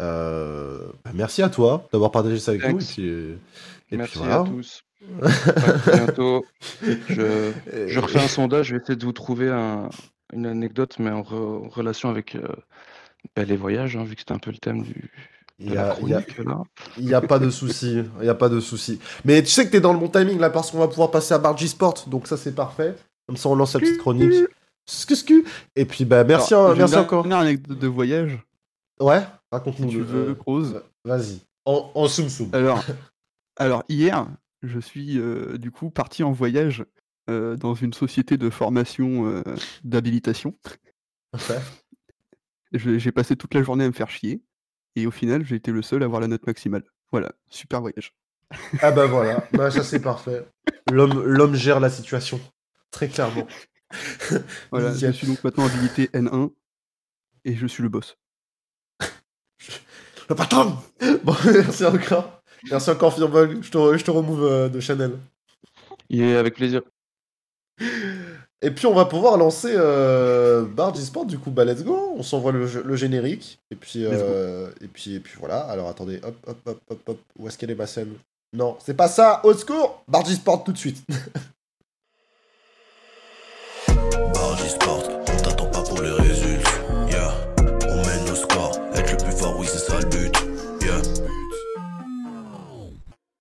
Euh, bah, merci à toi d'avoir partagé ça avec nous. Et Thanks. puis, et Merci puis voilà. à tous. Bientôt. Je, je refais un sondage, je vais essayer de vous trouver un- une anecdote mais en, re- en relation avec euh, ben, les voyages, hein, vu que c'était un peu le thème du, Il de y la a, a- chronique là. il y a pas de souci. Il y a pas de souci. Mais tu sais que t'es dans le bon timing là parce qu'on va pouvoir passer à Bargy Sport. Donc ça, c'est parfait. Comme ça, on lance la petite chronique. Scu, scu. Et puis, bah, merci, Alors, hein, merci une encore. dernière anecdote de voyage, Ouais, si raconte-nous. tu le- veux, euh, Rose. Vas-y. En, en soum soum. Alors, alors hier, je suis euh, du coup parti en voyage euh, dans une société de formation euh, d'habilitation. J'ai passé toute la journée à me faire chier. Et au final, j'ai été le seul à avoir la note maximale. Voilà, super voyage. Ah bah voilà, bah, ça c'est parfait. L'homme, gère la situation, très clairement. Voilà, je suis donc maintenant habilité N1 et je suis le boss. Le patron Bon, merci encore. Merci encore, Fireball. Je te, je te remove euh, de Chanel. Il est avec plaisir. Et puis on va pouvoir lancer euh, Bar Sport du coup bah let's go, on s'envoie le, le générique et puis, euh, et puis et puis voilà. Alors attendez, hop hop hop hop hop, où est-ce qu'elle est ma scène? Non, c'est pas ça, au secours, Bar Sport tout de suite. Sport, on t'attend pas pour les résultats. Yeah, on mène nos scores. Être le plus fort, oui, c'est ça le but.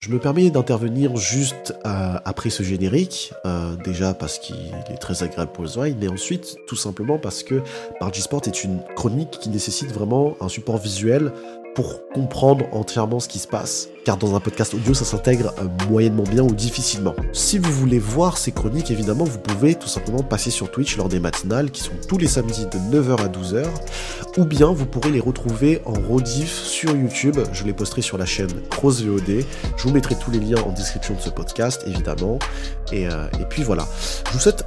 Je me permets d'intervenir juste euh, après ce générique, euh, déjà parce qu'il est très agréable pour les oreilles, mais ensuite tout simplement parce que Bargy Sport est une chronique qui nécessite vraiment un support visuel pour comprendre entièrement ce qui se passe, car dans un podcast audio ça s'intègre euh, moyennement bien ou difficilement. Si vous voulez voir ces chroniques, évidemment vous pouvez tout simplement passer sur Twitch lors des matinales qui sont tous les samedis de 9h à 12h, ou bien vous pourrez les retrouver en rediff sur YouTube, je les posterai sur la chaîne Cross VOD, je vous mettrai tous les liens en description de ce podcast, évidemment. Et, euh, puis voilà. Je vous souhaite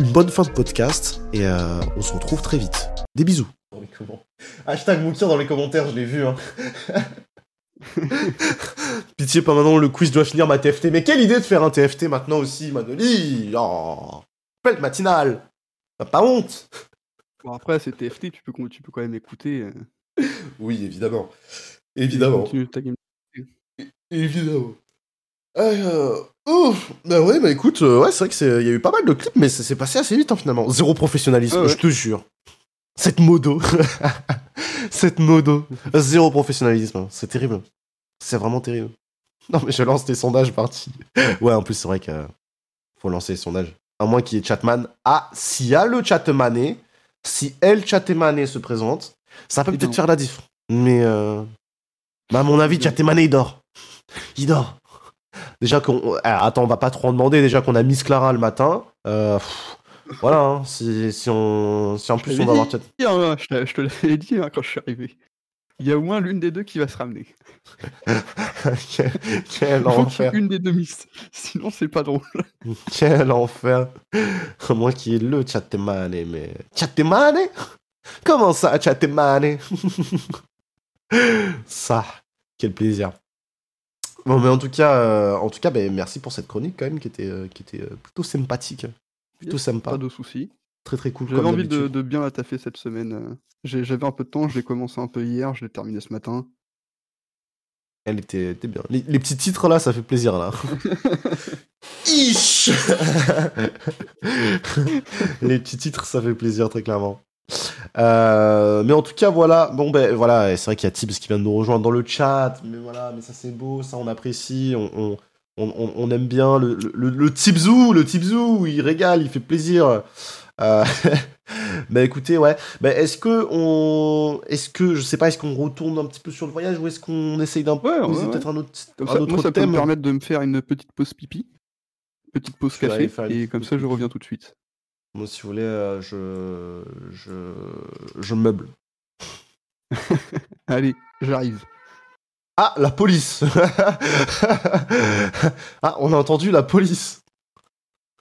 une bonne fin de podcast et euh, on se retrouve très vite. Des bisous. Hashtag Moukir dans les commentaires, je l'ai vu. Hein. Pitié, pas maintenant, le quiz doit finir ma TFT. Mais quelle idée de faire un TFT maintenant aussi, Manoli Oh Belle matinale T'as pas honte Bon, après, c'est TFT, tu peux, tu peux quand même écouter. euh, Oui, évidemment. Évidemment. Évidemment. Euh, ouf. Bah ouais, bah écoute, euh, ouais, c'est vrai que c'est, il y a eu pas mal de clips, mais ça s'est passé assez vite hein, finalement. Zéro professionnalisme, Ah ouais. je te jure. Cette modo, cette modo, zéro professionnalisme, c'est terrible. C'est vraiment terrible. Non mais je lance des sondages partis. Ouais, en plus c'est vrai que faut lancer les sondages. À moins qu'il y ait Chatman. Ah, s'il y a le Chatmané, si El Chatmané se présente, ça peut peut-être faire la diff. Mais euh... bah, à mon avis, Chatmané il dort. Il dort. Déjà qu'on. ah, attends, on va pas trop en demander. Déjà qu'on a Miss Clara le matin. Euh, pff, voilà, hein, si, si, on, si en plus Je on va avoir dit, hein, je te- je te l'avais dit hein, quand je suis arrivé. Il y a au moins l'une des deux qui va se ramener. quel, quel Il faut enfer. une des deux miss. Sinon, c'est pas drôle. Quel enfer. Qu'il y ait le Chatemané, mais. Chatemané Comment ça, Chatemané Ça, quel plaisir. Bon, mais en tout cas, euh, en tout cas ben, merci pour cette chronique quand même qui était, euh, qui était euh, plutôt sympathique. Plutôt sympa. Pas de soucis. Très très cool. J'avais envie de, bien la taffer cette semaine. euh. J'avais un peu de temps, je l'ai commencé un peu hier, je l'ai terminé ce matin. Elle était, était bien. Les, les petits titres là, ça fait plaisir là. Ish Les petits titres, ça fait plaisir très clairement. Euh, mais en tout cas, voilà. Bon, ben voilà, c'est vrai qu'il y a Tibbs qui vient de nous rejoindre dans le chat. Mais voilà, mais ça c'est beau, ça on apprécie. On, on, on, on- on aime bien le, le, le Tibzou, le Tibzou, il régale, il fait plaisir. Euh, bah écoutez, ouais. Bah, est-ce que on, est-ce que je sais pas, est-ce qu'on retourne un petit peu sur le voyage ou est-ce qu'on essaye ouais, ouais. peut-être un autre, Comme un ça, autre moi, ça peut me permettre de me faire une petite pause pipi, petite pause Je café, et comme ça, je reviens tout de suite. Moi, si vous voulez, euh, je, je, je meuble. Allez, j'arrive. Ah, la police Ah, on a entendu la police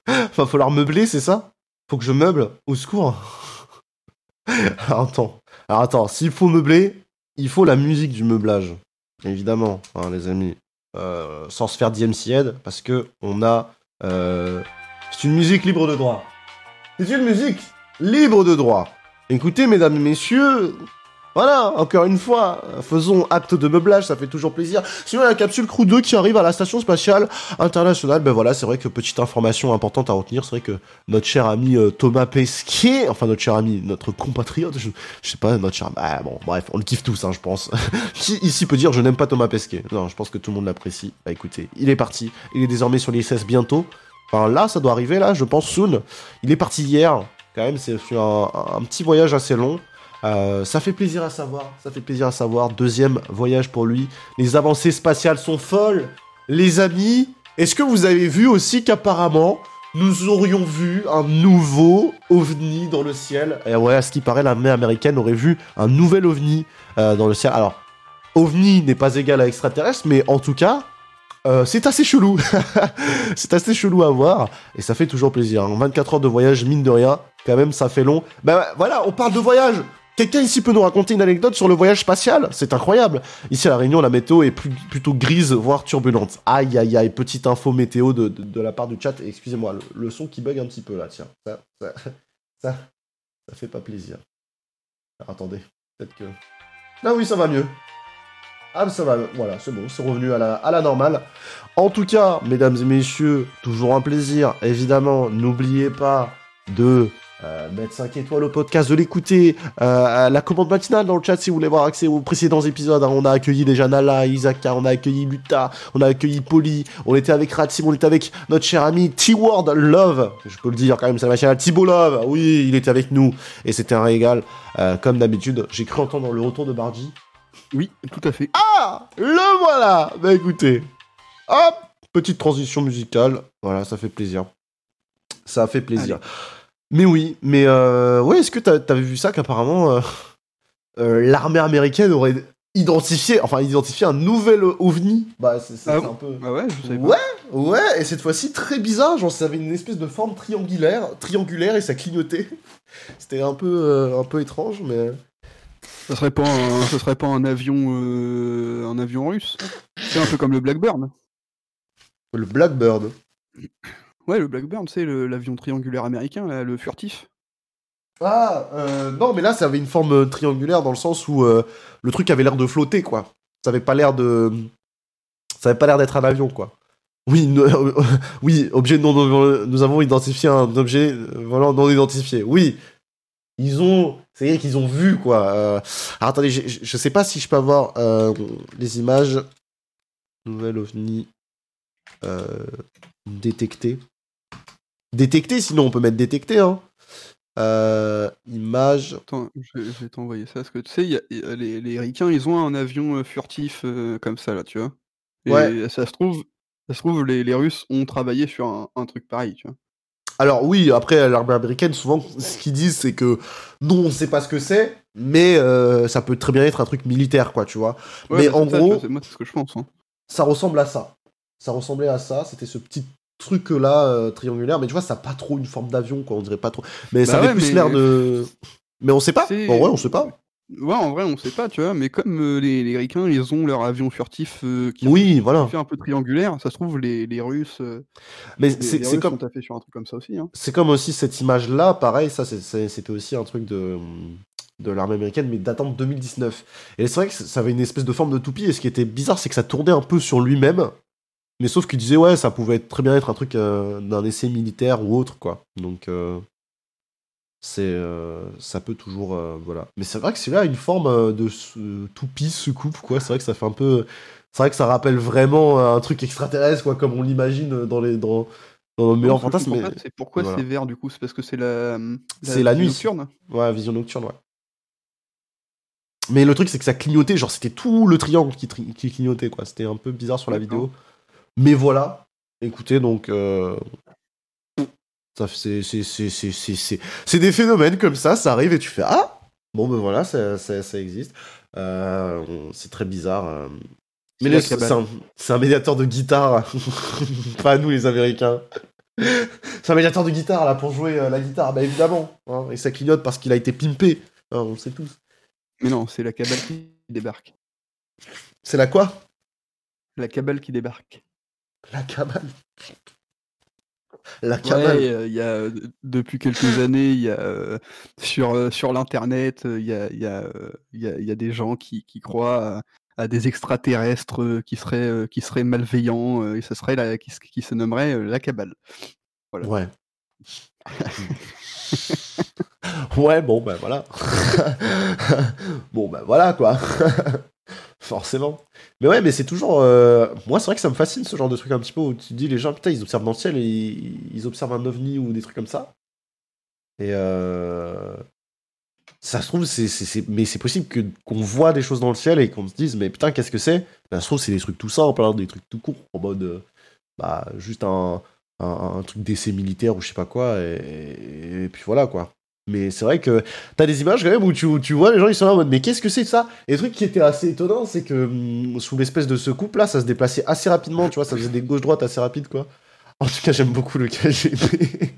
Va falloir meubler, c'est ça? Faut que je meuble Au secours Alors attends, attends, s'il faut meubler, il faut la musique du meublage. Évidemment, hein, les amis. Euh, sans se faire DMC Head, parce que on a... euh, c'est une musique libre de droit. C'est une musique libre de droit. Écoutez, mesdames et messieurs, voilà, encore une fois, faisons acte de meublage, ça fait toujours plaisir. Sinon, la capsule Crew 2 qui arrive à la station spatiale internationale. Ben voilà, c'est vrai que petite information importante à retenir, c'est vrai que notre cher ami euh, Thomas Pesquet, enfin notre cher ami, notre compatriote, je, je sais pas, notre cher... Ah bon, bref, on le kiffe tous, hein, je pense. qui ici peut dire je n'aime pas Thomas Pesquet Non, je pense que tout le monde l'apprécie. Bah écoutez, il est parti, il est désormais sur l'ISS bientôt. Enfin là, ça doit arriver, là, je pense, soon. Il est parti hier, quand même, c'est un petit voyage assez long. Euh, ça fait plaisir à savoir, ça fait plaisir à savoir. Deuxième voyage pour lui. Les avancées spatiales sont folles. Les amis, est-ce que vous avez vu aussi qu'apparemment, nous aurions vu un nouveau ovni dans le ciel? Et ouais, à ce qui paraît, l'armée américaine aurait vu un nouvel ovni euh, dans le ciel. Alors, ovni n'est pas égal à extraterrestre, mais en tout cas, euh, c'est assez chelou. c'est assez chelou à voir, et ça fait toujours plaisir. hein. 24 heures de voyage, mine de rien, quand même, ça fait long. Bah voilà, on parle de voyage Quelqu'un ici peut nous raconter une anecdote sur le voyage spatial? C'est incroyable. Ici à La Réunion, la météo est plutôt grise, voire turbulente. Aïe, aïe, aïe, petite info météo de, de- la part du chat. Excusez-moi, le, son qui bug un petit peu là, tiens. Ça, ça, ça, ça fait pas plaisir. Alors, attendez, peut-être que... Ah oui, ça va mieux. Ah, ça va, voilà, c'est bon, c'est revenu à la, à la normale. En tout cas, mesdames et messieurs, toujours un plaisir. Évidemment, n'oubliez pas de euh, mettre 5 étoiles au podcast, de l'écouter. Euh, la commande matinale dans le chat si vous voulez avoir accès aux précédents épisodes. hein. On a accueilli déjà Nala, Isaka, on a accueilli Luta, on a accueilli Polly, on était avec Ratsim, on était avec notre cher ami T-Word Love. Je peux le dire quand même, c'est la machine à Thibault Love. Oui, il était avec nous et c'était un régal. Euh, comme d'habitude, j'ai cru entendre le retour de Bargy. Oui, tout à fait. Ah Le voilà Bah écoutez, hop Petite transition musicale, voilà, ça fait plaisir. Ça fait plaisir. Mais oui, mais euh, ouais, est-ce que t'avais vu ça qu'apparemment euh, euh, l'armée américaine aurait identifié, enfin identifié un nouvel ovni? Bah c'est Ah bon un peu... Ah ouais, je savais Ouais, ouais, et cette fois-ci très bizarre, genre ça avait une espèce de forme triangulaire, triangulaire et ça clignotait. C'était un peu, euh, un peu étrange, mais... Ça serait pas un, ça serait pas un avion, euh, un avion russe. C'est un peu comme le Blackburn. Le Blackbird. Ouais, le Blackburn, c'est l'avion triangulaire américain, le furtif. Ah, euh, non, mais là, ça avait une forme euh, triangulaire dans le sens où euh, le truc avait l'air de flotter, quoi. Ça avait pas l'air de. Ça avait pas l'air d'être un avion, quoi. Oui, oui, objet non, nous avons identifié un objet volant non identifié. Oui, ils ont, c'est vrai qu'ils ont vu quoi. Alors attendez, je, sais pas si je peux avoir les images. Nouvelle ovni euh, Détecté, sinon on peut mettre détecté. Hein. Euh, image. Attends, je, je vais t'envoyer ça, parce que tu sais, il y a- il y a les, les Ricains, ils ont un avion euh, furtif euh, comme ça, là, tu vois. Et Ouais. ça se trouve, ça se trouve les, les Russes ont travaillé sur un, un truc pareil, tu vois. Alors oui, après l'armée américaine, souvent ce qu'ils disent c'est que non, on sait pas ce que c'est, mais euh, ça peut très bien être un truc militaire, quoi, tu vois. Ouais, Mais en ça, gros- moi, c'est ce que je pense. hein. Ça ressemble à ça. Ça ressemblait à ça. C'était ce petit truc là euh, triangulaire, mais tu vois, ça a pas trop une forme d'avion, quoi. On dirait pas trop. Mais ça Bah avait ouais, plus mais- l'air de. Mais on sait pas. En vrai, on sait pas. Ouais, en vrai, on sait pas, tu vois, mais comme euh, les, les Ricains, ils ont leur avion furtif euh, qui Oui, voilà. fait un peu triangulaire, ça se trouve, les, les Russes, Mais c'est comme. taffé sur un truc comme ça aussi. Hein. C'est comme aussi cette image-là, pareil, ça c'était aussi un truc de, de l'armée américaine, mais datant de 2019. Et c'est vrai que ça avait une espèce de forme de toupie, et ce qui était bizarre, c'est que ça tournait un peu sur lui-même, mais sauf qu'il disait, ouais, ça pouvait être, très bien être un truc euh, d'un essai militaire ou autre, quoi. Donc, euh, c'est, euh, ça peut toujours, voilà. Mais c'est vrai que c'est là une forme de toupie, soucoupe, quoi. C'est vrai que ça fait un peu, c'est vrai que ça rappelle vraiment un truc extraterrestre, quoi, comme on l'imagine dans les, dans, dans je fantasmes. comprends mais- C'est pourquoi voilà. c'est vert, du coup? C'est parce que c'est la, C'est la nuit. nocturne? Ouais, vision nocturne, ouais. Mais le truc, c'est que ça clignotait, genre c'était tout le triangle qui, tri- qui clignotait, quoi. C'était un peu bizarre sur la vidéo. Mais voilà. Écoutez, donc. euh, ça, c'est, des phénomènes comme ça, ça arrive et tu fais Ah Bon, ben voilà, ça, ça, ça existe. Euh, c'est très bizarre. euh. Mais un, c'est un médiateur de guitare, pas nous les Américains. C'est un médiateur de guitare là pour jouer euh, la guitare, bah évidemment. hein, et ça clignote parce qu'il a été pimpé, hein, on le sait tous. Mais non, c'est la cabale qui débarque. C'est la quoi? La cabale qui débarque. La cabale. La cabale. Ouais, euh, y a, euh, depuis quelques années, il y a euh, sur, sur l'internet, il y a, y, euh, y, a, il y a des gens qui, qui croient à, à des extraterrestres euh, qui seraient, euh, qui seraient malveillants et ce serait la, qui, se- qui se nommerait la cabale. Ouais. ouais, bon, ben voilà. bon, ben voilà, quoi. Forcément. Mais ouais, mais c'est toujours. euh, Moi, c'est vrai que ça me fascine ce genre de truc un petit peu où tu te dis, les gens, putain, ils observent dans le ciel et ils, observent un ovni ou des trucs comme ça. Et. euh, Ça se trouve, c'est, mais c'est possible que, qu'on voit des choses dans le ciel et qu'on se dise, mais putain, qu'est-ce que c'est? Ça se trouve, c'est des trucs tout simples, hein, des trucs tout courts, en mode. euh, Bah, juste un, truc d'essai militaire ou je sais pas quoi, et puis voilà, quoi. Mais c'est vrai que t'as des images quand même où tu, tu vois les gens ils sont là en mode mais qu'est-ce que c'est ça? Et le truc qui était assez étonnant c'est que hum, sous l'espèce de ce couple là ça se déplaçait assez rapidement tu vois ça faisait des gauche droite assez rapides quoi. En tout cas j'aime beaucoup le KGB.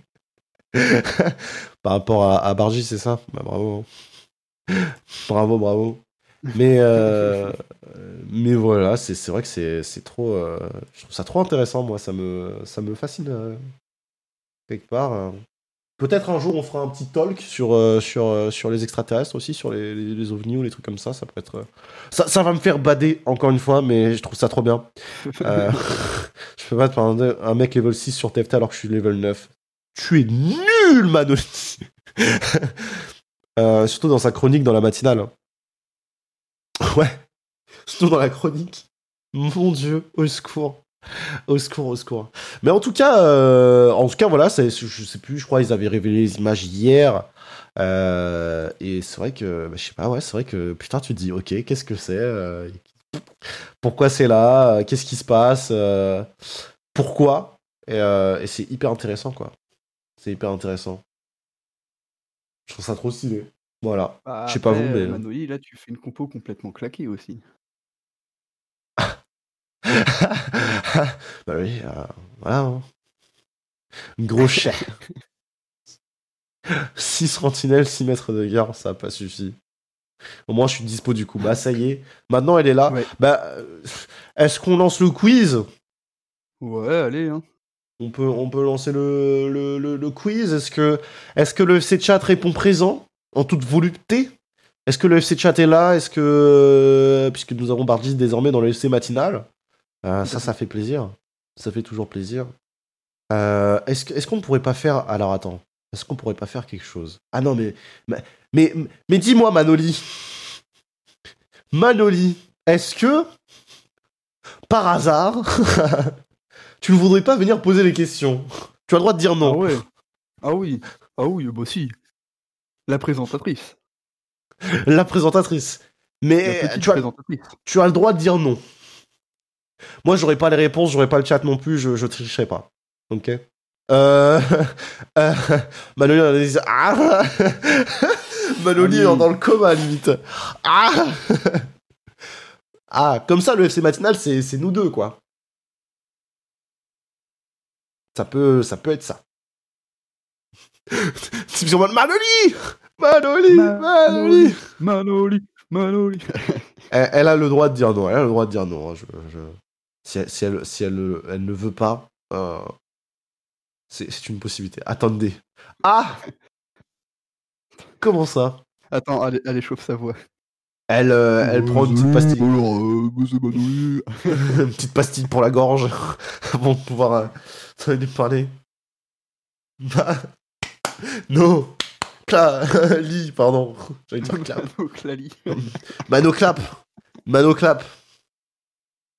Par rapport à, à Bargy c'est ça? Bah bravo. bravo, bravo. Mais, euh, mais voilà, c'est vrai que c'est trop. euh, je trouve ça trop intéressant, moi. Ça me, ça me fascine euh, quelque part. Peut-être un jour on fera un petit talk sur, euh, sur, euh, sur les extraterrestres aussi, sur les, les, les ovnis ou les trucs comme ça. Ça peut être. euh, Ça, ça va me faire bader encore une fois, mais je trouve ça trop bien. Je peux pas te parler un mec level 6 sur TFT alors que je suis level 9. Tu es nul, Manoli Euh, Surtout dans sa chronique dans la matinale. Ouais. Surtout dans la chronique. Mon dieu, au secours. Au secours, au secours. Mais en tout cas, euh, en tout cas, voilà, je sais plus, je crois qu'ils avaient révélé les images hier. Euh, et c'est vrai que, bah, je sais pas, ouais, c'est vrai que putain, tu te dis, ok, qu'est-ce que c'est euh, Pourquoi c'est là Qu'est-ce qui se passe Pourquoi Et, et c'est hyper intéressant, quoi. C'est hyper intéressant. Je trouve ça trop stylé. Voilà. Bah, Je sais pas vous, mais- Manoli, là, tu fais une compo complètement claquée aussi. bah oui, euh, voilà. hein. Gros chien. 6 sentinelles, 6 mètres de guerre, ça a pas suffi. Au moins, je suis dispo du coup. Bah, ça y est. Maintenant, elle est là. Ouais. Bah, euh, est-ce qu'on lance le quiz? Ouais, allez, hein. on peut, on peut lancer le, le, le- le quiz. Est-ce que, est que le FC Chat répond présent en toute volupté? Est-ce que le FC Chat est là? Est-ce que. Puisque nous avons Bardis désormais dans le FC matinal? Euh, ça, ça fait plaisir. Ça fait toujours plaisir. Euh, est-ce est-ce qu'on ne pourrait pas faire. Alors attends. Est-ce qu'on pourrait pas faire quelque chose? Ah non, mais. Mais, mais, mais dis-moi, Manoli. Manoli, est-ce que. Par hasard. tu ne voudrais pas venir poser les questions? Tu as le droit de dire Ah non. ouais. Ah oui. Ah oui, bah si. La présentatrice. La présentatrice. Mais as, tu as le droit de dire non. Moi, j'aurais pas les réponses, j'aurais pas le chat non plus, je, je tricherai pas. Ok euh, euh, Manoli, elle dit Ah Manoli est Allez. dans le coma, limite. Ah Ah, comme ça, le FC matinal, c'est c'est nous deux, quoi. Ça peut, ça peut être ça. C'est sur mode Manoli Manoli Manoli Manoli. Manoli. elle, elle a le droit de dire non. Elle a le droit de dire non. hein, je- je- Si, elle, si, elle, si elle, elle ne veut pas, euh, c'est une possibilité. Attendez. Ah Comment ça? Attends, allez, allez, chauffe sa voix. Elle, euh, elle prend une petite pastille, euh, une petite pastille pour la gorge avant de pouvoir euh, lui parler. Bah, non. Cla, lit, pardon. J'allais dire clap. Mano Clali. Mano clap. Mano clap.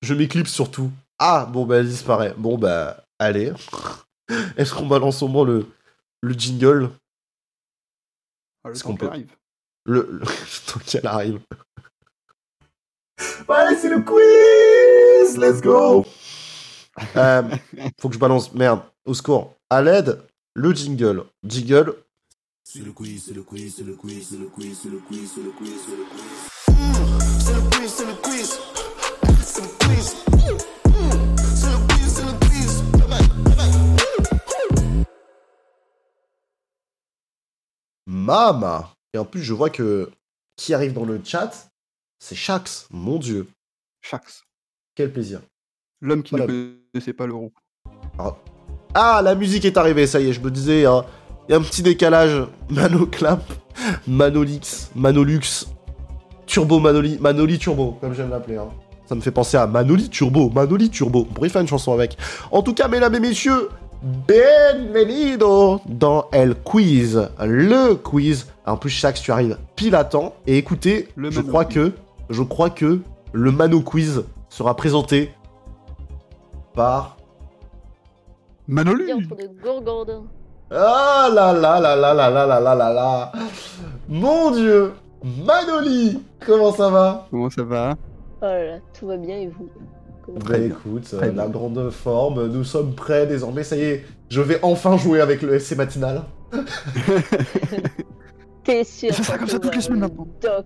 Je m'éclipse surtout. Ah, bon, bah, elle disparaît. Bon, bah, allez. Est-ce qu'on balance au moins le, le jingle? Ah, le Est-ce qu'on peut- qu'elle arrive. Le, le... tant qu'elle arrive. Allez, c'est le quiz Let's go Euh, Faut que je balance. Merde, au score. À l'aide, le jingle. Jingle. C'est le quiz, c'est le quiz, c'est le quiz, c'est le quiz, c'est le quiz, c'est le quiz, c'est le quiz. C'est le quiz, c'est le quiz. Mama Et en plus, je vois que qui arrive dans le chat, c'est Shax. Mon dieu, Shax. quel plaisir. L'homme qui Voilà. ne connaissait pas l'euro. Ah, la musique est arrivée, ça y est, je me disais, hein, il y a un petit décalage. Manoclap, Manolix, Manolux, Turbo Manoli, Manoli Turbo, comme j'aime l'appeler. hein. Ça me fait penser à Manoli Turbo, Manoli Turbo. On pourrait faire une chanson avec. En tout cas, mesdames et messieurs, bienvenido dans El Quiz, le quiz. En plus, chaque tu arrives pile à temps. Et écoutez, Le je crois que, je crois que le Mano Quiz sera présenté par Manoli. Ah là là là là là là là là là là Mon dieu Manoli Comment ça va? Comment ça va? Oh là là, tout va bien et vous? Comment- Bah écoute, euh, la grande forme, nous sommes prêts désormais, ça y est, je vais enfin jouer avec le FC Matinal. T'es sûr Ça sera comme ça toutes les semaines maintenant. Doc,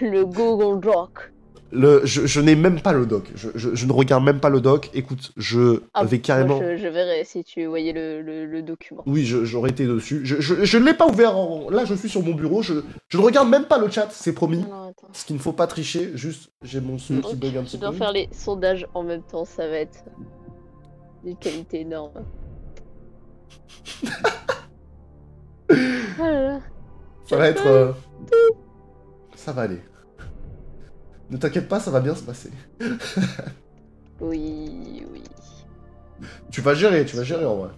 le Google Doc? Le, je, je n'ai même pas le doc. Je, je- je ne regarde même pas le doc. Écoute, je Ah, vais carrément. moi, je, je verrai si tu voyais le, le, le document. Oui, je- j'aurais été dessus. Je, je, je ne l'ai pas ouvert. En... Là, je suis sur mon bureau. Je, je ne regarde même pas le chat, c'est promis. Parce qu'il ne faut pas tricher. Juste, j'ai mon son qui bug un Tu petit dois peu. faire les sondages en même temps, ça va être d'une qualité énorme. Ah. Ça va être. euh, Ça va aller. Ne t'inquiète pas, ça va bien se passer. Oui, oui. Tu vas gérer, tu vas gérer en vrai.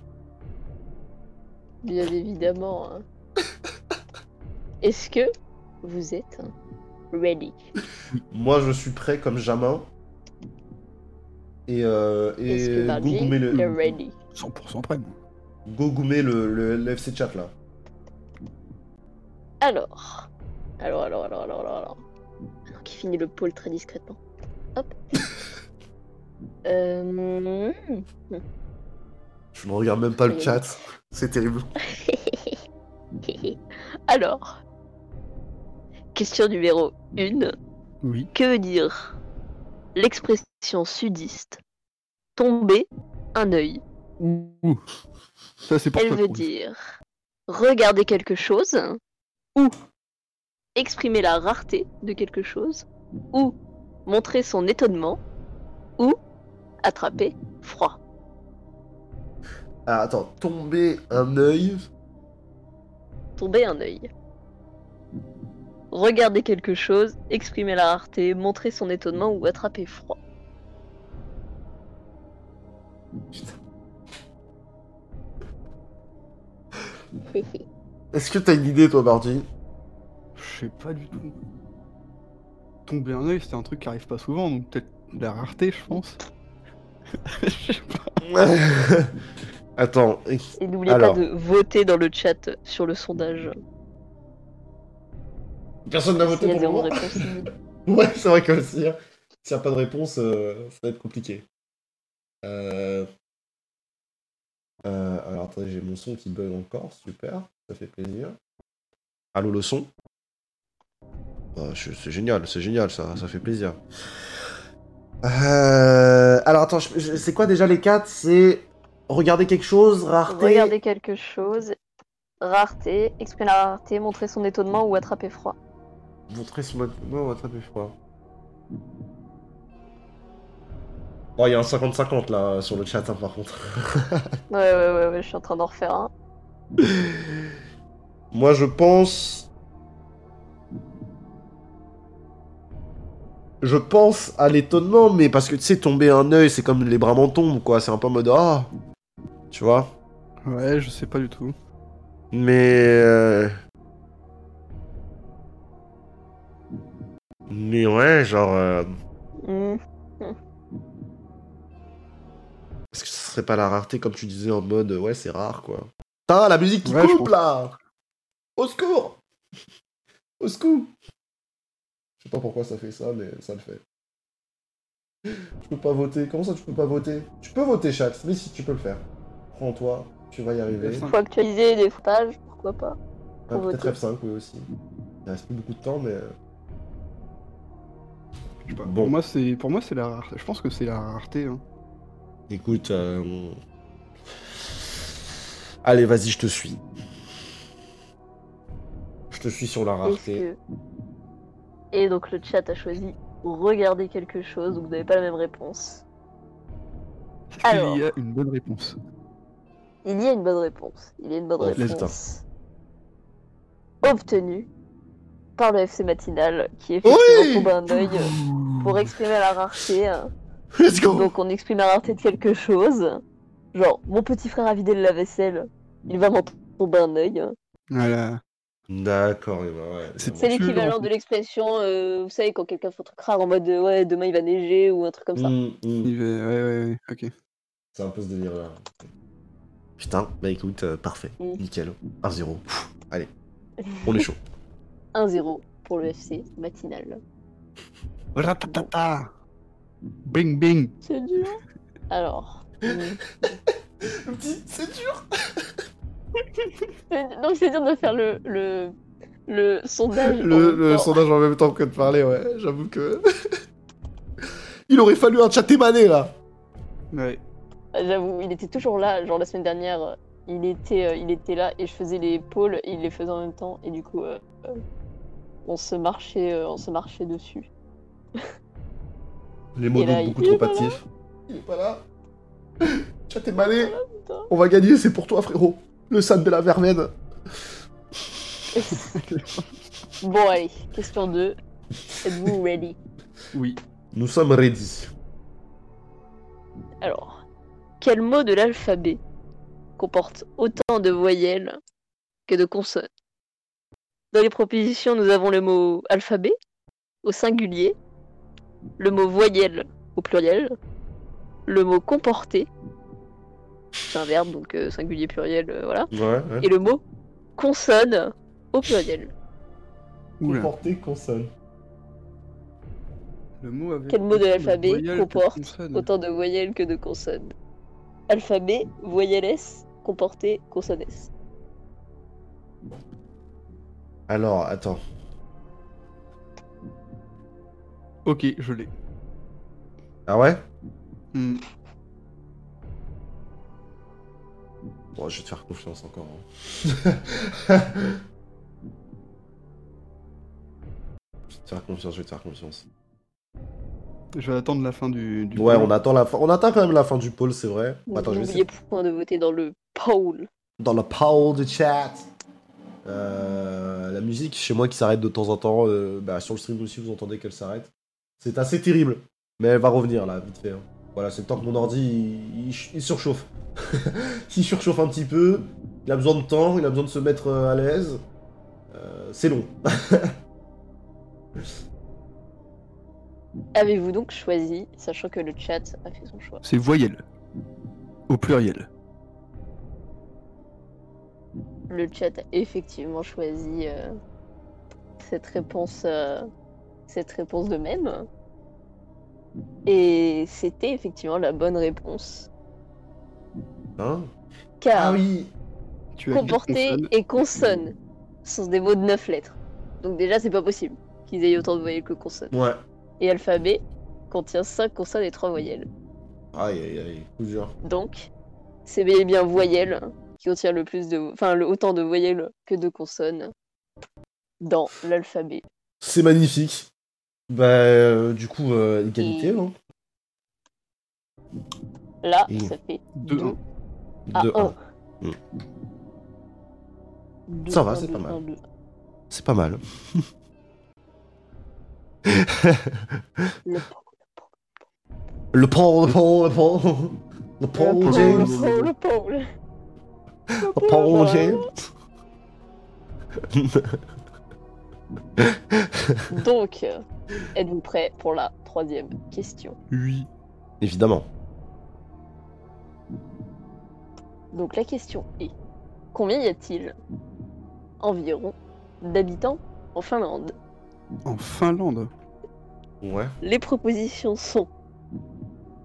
Bien évidemment. hein. Est-ce que vous êtes ready Moi, je suis prêt comme jamais. Et, euh, que le, est ready 100% prêt, moi. go goumer le, le, le FC chat là. Alors. Alors, alors, alors, alors, alors, alors. Qui finit le pôle très discrètement. Hop. Euh... Je ne regarde même pas le chat. C'est terrible. Alors. Question numéro 1. Oui. Que veut dire? L'expression sudiste tomber un œil Ouh. Ça, c'est pour Elle toi, veut dire regarder quelque chose ou exprimer la rareté de quelque chose ou montrer son étonnement ou attraper froid. Ah, attends, tomber un œil. Tomber un œil. Regarder quelque chose, exprimer la rareté, montrer son étonnement ou attraper froid. Est-ce que t'as une idée, toi, Marty? Je sais pas du tout. Tomber un œil, c'est un truc qui arrive pas souvent, donc peut-être la rareté, je pense. Je sais pas. Attends, Et n'oubliez Alors. pas de voter dans le chat sur le sondage. personne n'a voté S'il y a pour zéro moi. réponse, Ouais, c'est vrai que si, hein, s'il n'y a pas de réponse, euh, ça va être compliqué. Euh... euh, alors attendez, j'ai mon son qui bug encore, super, ça fait plaisir. Allô le son? Bah, C'est génial, c'est génial, ça, ça fait plaisir. Euh, Alors attends, je- c'est quoi déjà les quatre? C'est regarder quelque chose, rareté. Regarder quelque chose, rareté, exprimer la rareté, montrer son étonnement ou attraper froid. Montrer son non, attraper froid. Oh, il y a un 50-50 là sur le chat, hein, par contre. Ouais, ouais, ouais, ouais, je suis en train d'en refaire un. Moi, je pense. Je pense à l'étonnement, mais parce que tu sais, tomber un œil, c'est comme les bras m'en tombent, quoi. C'est un peu en mode ah, tu vois. Ouais, je sais pas du tout. Mais. euh, Mais ouais, genre. euh, Hmm. Est-ce que ce serait pas la rareté, comme tu disais, en mode ouais, c'est rare, quoi. Putain, la musique qui Ouais, coupe là Au secours Au secours Je sais pas pourquoi ça fait ça, mais ça le fait. Je peux pas voter. Comment ça, tu peux pas voter? Tu peux voter, chat, mais si tu peux le faire. Prends-toi, tu vas y arriver. F5. Faut actualiser des footages, pourquoi pas? Ah, Peut-être voter. F5, oui, aussi. Il reste plus beaucoup de temps, mais. euh. Bon. Pour moi, c'est pour moi c'est la rareté. Je pense que c'est la rareté. Hein. Écoute. euh, Allez, vas-y, je te suis. Je te suis sur la Est-ce rareté. Et donc le chat a choisi regarder quelque chose, donc vous n'avez pas la même réponse. Alors. qu'il y a une bonne réponse Il y a une bonne réponse. Il y a une bonne Oh, réponse. Obtenue par le FC matinal qui effectivement Oui tombe un œil pour exprimer la rareté. Let's go Donc on exprime la rareté de quelque chose. Genre, mon petit frère a vidé le lave-vaisselle, il va m'en tomber un œil. Voilà. D'accord, ouais. C'est- l'équivalent le de l'expression, euh, vous savez, quand quelqu'un fait un truc rare en mode euh, ouais, demain il va neiger ou un truc comme ça. Mm, mm. Il va- Ouais, ouais, ouais. Ok. C'est un peu ce délire là. Putain, bah écoute, euh, parfait. Mm. Nickel. 1-0. Pfff, Allez, on est chaud. 1-0 pour le FC matinal. Ratatata. Bing bing. C'est dur. Alors. C'est dur Donc c'est dur de faire le, le, le sondage. en Le, même le temps. sondage en même temps que de parler, ouais, j'avoue que. Il aurait fallu un chat émané là Ouais. J'avoue, il était toujours là. Genre la semaine dernière, euh, il était, euh, il était là et je faisais les pôles et il les faisait en même temps. Et du coup, euh, euh, on se marchait, euh, on se marchait dessus. Les mots là, beaucoup il est trop hâtifs. Il est pas là. Chat émané, on va gagner, c'est pour toi frérot. Le San de la Verveine. Bon allez, question 2. Êtes-vous ready? Oui. Nous sommes ready. Alors, quel mot de l'alphabet comporte autant de voyelles que de consonnes? Dans les propositions, nous avons le mot alphabet au singulier, le mot voyelle au pluriel, le mot comporter, c'est un verbe donc euh, singulier pluriel, euh, voilà, Ouais, ouais. et le mot consonne au pluriel. Oula. Comporter consonne. Le mot avec Quel mot de l'alphabet voyelles comporte. Autant de voyelles que de consonnes. Alphabet, voyelle S, comporter, consonne S. Alors, attends. Ok, je l'ai. Ah ouais? Hmm. Bon, je vais te faire confiance encore. hein. je vais te faire confiance, je vais te faire confiance. Je vais attendre la fin du. du Ouais, poll. on attend la fin. On attend quand même la fin du pôle, c'est vrai. Attends, je vais N'oubliez de voter dans le poll. Dans le poll du chat. Euh, la musique chez moi qui s'arrête de temps en temps. euh, bah, sur le stream aussi, vous entendez qu'elle s'arrête. C'est assez terrible. Mais elle va revenir là, vite fait. hein. Voilà, c'est le temps que mon ordi il, il- il surchauffe. il surchauffe un petit peu. Il a besoin de temps, il a besoin de se mettre euh, à l'aise. Euh, c'est long. Avez-vous donc choisi, sachant que le chat a fait son choix C'est voyelle. Au pluriel. Le chat a effectivement choisi euh, cette réponse, euh, cette réponse de même. Et c'était effectivement la bonne réponse. Hein Car ah oui Tu as dit comporter consonne. et consonne sont des mots de 9 lettres. Donc déjà, c'est pas possible qu'ils aient autant de voyelles que consonnes. Ouais. Et alphabet contient 5 consonnes et 3 voyelles. Aïe aïe aïe, dur. Donc, c'est bel et bien voyelle qui contient le plus de, enfin, le, autant de voyelles que de consonnes dans l'alphabet. C'est magnifique. Bah, euh, du coup, euh, égalité, Et- non Là, Et- ça fait Deux, 2 un. à De 1. un. Mm. Ça va, c'est pas mal. C'est pas mal. Le Le pont, le pont, le pont. Le pont, pôle, James. le pôle, le. Le pont, James. Donc, euh, êtes-vous prêts pour la troisième question? Oui. Évidemment. Donc la question est combien y a-t-il environ d'habitants en Finlande? En Finlande? Ouais. Les propositions sont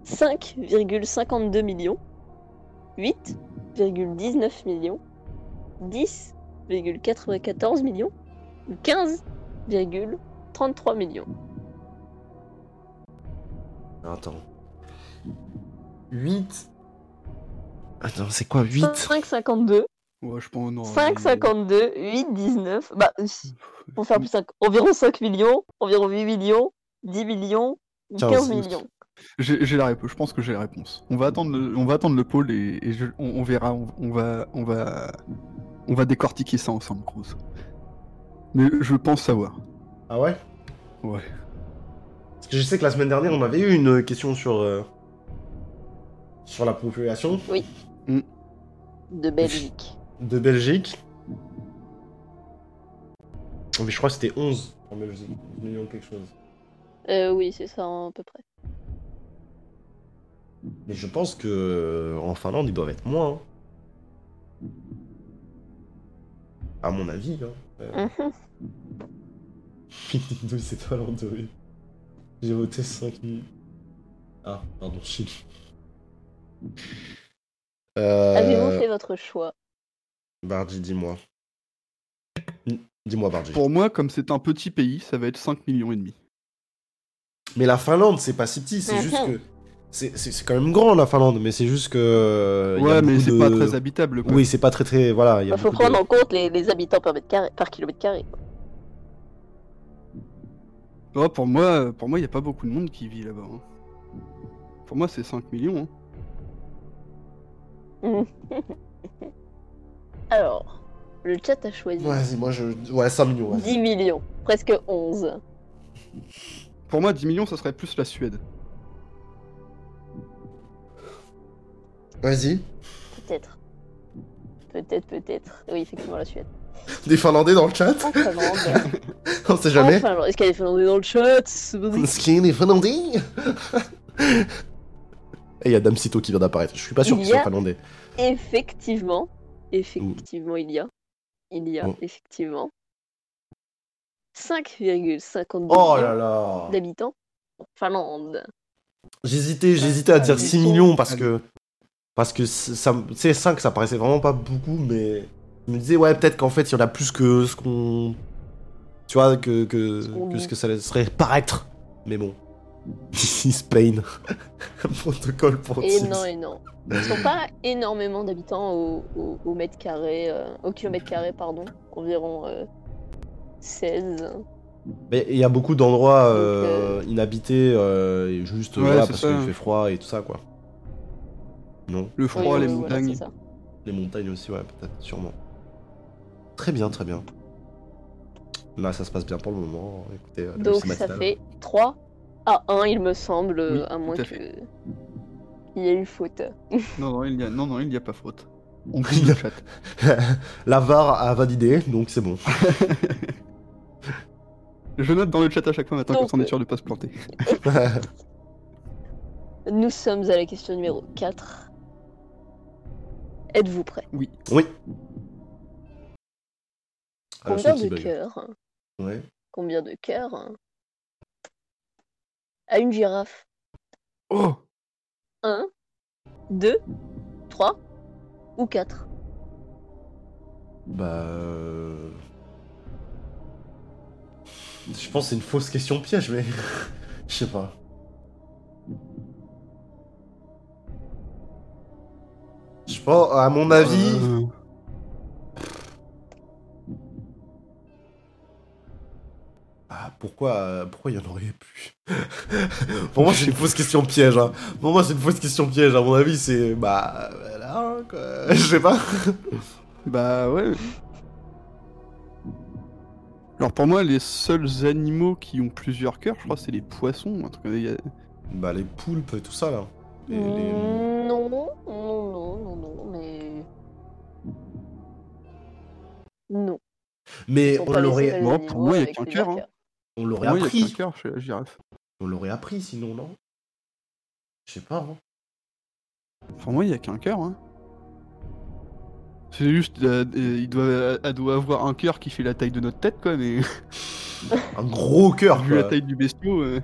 5,52 millions, 8,19 millions, 10,94 millions ou 15,33 millions. Attends. 8. Attends, c'est quoi 8 5,52, Ouais, je pense non. 5,52, 8,19. Bah, euh, pour faire plus 5, environ 5 millions, environ 8 millions, 10 millions, ou 15 15 millions. J'ai j'ai la réponse. Je pense que j'ai la réponse. On va attendre le, on va attendre le pôle et, et je- on, on verra. On, on va, on va, on va décortiquer ça ensemble, Cruz. Mais je pense savoir. Ah ouais Ouais. Parce que je sais que la semaine dernière, on avait eu une question sur. euh, sur la population De Belgique. de Belgique. Mais je crois que c'était 11 en Belgique. 11 millions quelque chose. Euh, oui, c'est ça à peu près. Mais je pense que euh, en Finlande, ils doivent être moins. hein. À mon avis. Hein. Euh, Mhm. Nintendo, c'est talentueux. J'ai voté 5 minutes. Ah, pardon, Chine. Avez-vous Euh... fait votre choix? Bardi, dis-moi. Dis-moi, Bardi. Pour moi, comme c'est un petit pays, ça va être 5 millions et demi. Mais la Finlande, c'est pas si petit, c'est juste que. C'est c'est- c'est quand même grand la Finlande, mais c'est juste que. a Ouais, mais c'est de- pas très habitable. Quoi. Oui, c'est pas très très. Voilà, il y a Il faut de- prendre en compte les, les habitants par, mètre carré, par kilomètre carré. Ouais, pour moi, pour moi, il y a pas beaucoup de monde qui vit là-bas. hein. Pour moi, c'est 5 millions. hein. Alors, le chat a choisi Vas-y, moi je. Ouais, 5 millions. ouais. 10 millions, presque 11. Pour moi, 10 millions, ça serait plus la Suède. Vas-y. Peut-être. Peut-être, peut-être. Oui, effectivement, la Suède. Des Finlandais dans le chat? Finlande. On sait jamais. Finlande. Est-ce qu'il y a des Finlandais dans le chat? Est-ce qu'il y a des Finlandais? Et il y a Damsito qui vient d'apparaître. Je suis pas sûr Il qu'ils y a- soient Finlandais. Effectivement. Effectivement, il y a. Il y a, Oh. effectivement. 5,52 Oh millions là là d'habitants en Finlande. J'hésitais, j'hésitais à dire Ils 6 sont- millions parce que. Parce que c- ça, me- tu sais, 5 ça paraissait vraiment pas beaucoup, mais. Je me disais, ouais, peut-être qu'en fait, il y en a plus que ce qu'on. Tu vois, que, que, Ce que ce dit. que ça serait paraître. Mais bon. This Spain. Protocole pour Et non, et non. Ils sont pas énormément d'habitants au, au- au mètre carré, euh, au kilomètre carré, pardon. Environ euh, 16. Mais il y a beaucoup d'endroits euh, inhabités, euh, et juste Ouais, voilà, parce qu'il fait froid et tout ça, quoi. Non Le froid, oui, les oui, montagnes. Les montagnes aussi, ouais, peut-être, sûrement. Très bien, très bien. Là, ça se passe bien pour le moment. Écoutez, euh, Donc ça fait 3 à 1, il me semble, Oui, à moins que. Il y ait eu faute. Non, non, il y a, non, non, il n'y a pas faute. On chat. La VAR a validé, donc c'est bon. Je note dans le chat à chaque fois maintenant Donc, qu'on est sûr de pas se planter. Nous sommes à la question numéro 4. Êtes-vous prêts oui. Le Combien de cœurs Ouais. Combien de cœurs à une girafe Oh 1, 2, 3 ou 4 Bah. euh, Je pense que c'est une fausse question piège, mais. Je sais pas. Je pense, à mon avis. Euh, pourquoi, euh, pourquoi il y en aurait plus Pour moi, c'est une fausse question piège. Hein. Pour moi, c'est une fausse question piège. À mon avis, c'est. Bah. Voilà, quoi. Je sais pas. Bah ouais. Alors pour moi, les seuls animaux qui ont plusieurs cœurs, je crois, c'est les poissons. Y a- Bah, les poulpes et tout ça, là. Les- les- Mm, Non, non, non, non, non, mais. Non. Mais on les l'aurait Moi, pour moi, il y a qu'un cœur, hein. On l'aurait Pour moi, il y a appris. qu'un cœur chez la girafe. On l'aurait appris sinon, non? Je sais pas. hein. Pour moi, il y a qu'un cœur. Hein. C'est juste, euh, euh, il doit, elle doit avoir un cœur qui fait la taille de notre tête, quoi. Mais Un gros cœur, vu la taille du bestiau, euh,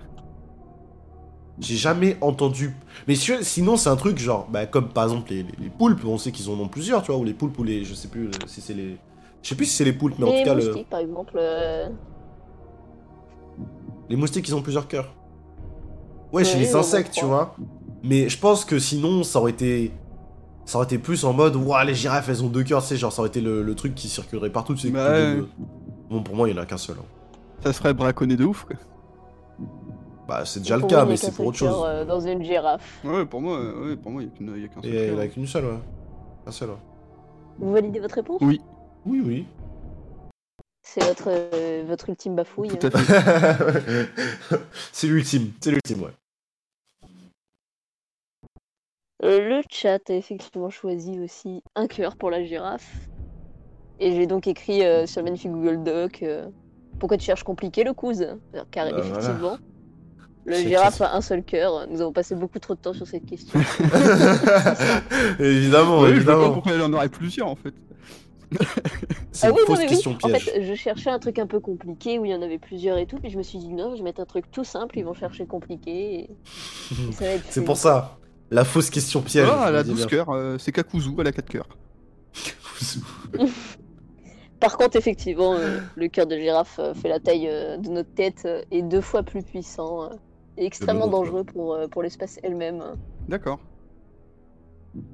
J'ai jamais entendu. Mais si- sinon, c'est un truc genre, bah, comme par exemple les, les- les poulpes, on sait qu'ils en ont plusieurs, tu vois, ou les poulpes, ou les. Je sais plus si c'est les. Je sais plus si c'est les poulpes, mais en Les tout cas, le- moustiques, par exemple. euh, les moustiques, ils ont plusieurs cœurs. Ouais, chez Oui, les insectes, tu vois. Mais je pense que sinon, ça aurait été. Ça aurait été plus en mode, ouah, les girafes, elles ont deux cœurs, tu sais, genre, ça aurait été le, le truc qui circulerait partout, tu sais. Bah. Bon, pour moi, il y en a qu'un seul. hein. ça se ferait braconner de ouf, quoi. Bah, c'est déjà le cas, moi, mais c'est pour autre chose. euh, dans une girafe. Ouais, pour moi, euh, ouais, pour moi, il y a qu'un seul Et il y cœur. en a qu'une seule, ouais. Un seul, ouais. Vous validez votre réponse? Oui, Oui, oui. C'est votre, euh, votre ultime bafouille. tout à fait. c'est l'ultime, c'est l'ultime, ouais. Euh, Le chat a effectivement choisi aussi un cœur pour la girafe. Et j'ai donc écrit euh, sur le magnifique Google Doc euh, Pourquoi tu cherches compliqué le Alors, Car Bah, voilà. effectivement, le girafe a un seul cœur. Nous avons passé beaucoup trop de temps sur cette question. évidemment, je évidemment. pourquoi il y en aurait plusieurs, en fait. C'est Ah une oui, non, fausse mais oui. question En piège. fait, je cherchais un truc un peu compliqué où il y en avait plusieurs et tout, puis je me suis dit non, je vais mettre un truc tout simple, ils vont chercher compliqué. Et... et C'est pour ça. La fausse question piège. Ah, elle a je me dis 12 bien. cœurs, euh, c'est Kakuzu, elle a 4 cœurs. Par contre, effectivement, euh, le cœur de girafe euh, fait la taille euh, de notre tête euh, et deux fois plus puissant. euh. est extrêmement dangereux pour, euh, pour l'espèce elle-même. D'accord.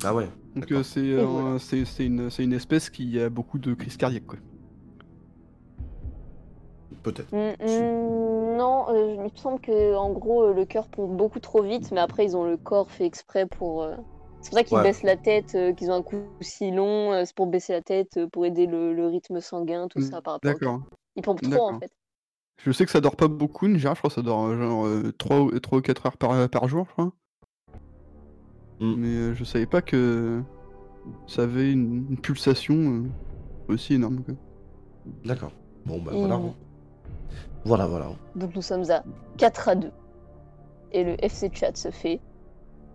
Ah ouais. Donc euh, c'est euh, voilà. c'est- c'est une, c'est une espèce qui a beaucoup de crises cardiaques, quoi. Peut-être. Mm, mm, non, euh, il me semble que en gros le cœur pompe beaucoup trop vite, mais après ils ont le corps fait exprès pour. euh, C'est pour ça qu'ils Ouais. baissent la tête, euh, qu'ils ont un cou si long, euh, c'est pour baisser la tête, euh, pour aider le, le rythme sanguin, tout Mm, ça par rapport. D'accord. Ils pompent trop en fait. Je sais que ça dort pas beaucoup, une girafe, je crois que ça dort genre euh, 3, ou- 3 ou 4 heures par, par jour, je crois. Mm. Mais euh, je savais pas que ça avait une, une pulsation euh, aussi énorme. Quoi. D'accord. Bon, bah Et- voilà. Voilà, voilà. Donc nous sommes à 4 à 2. Et le FC Chat se fait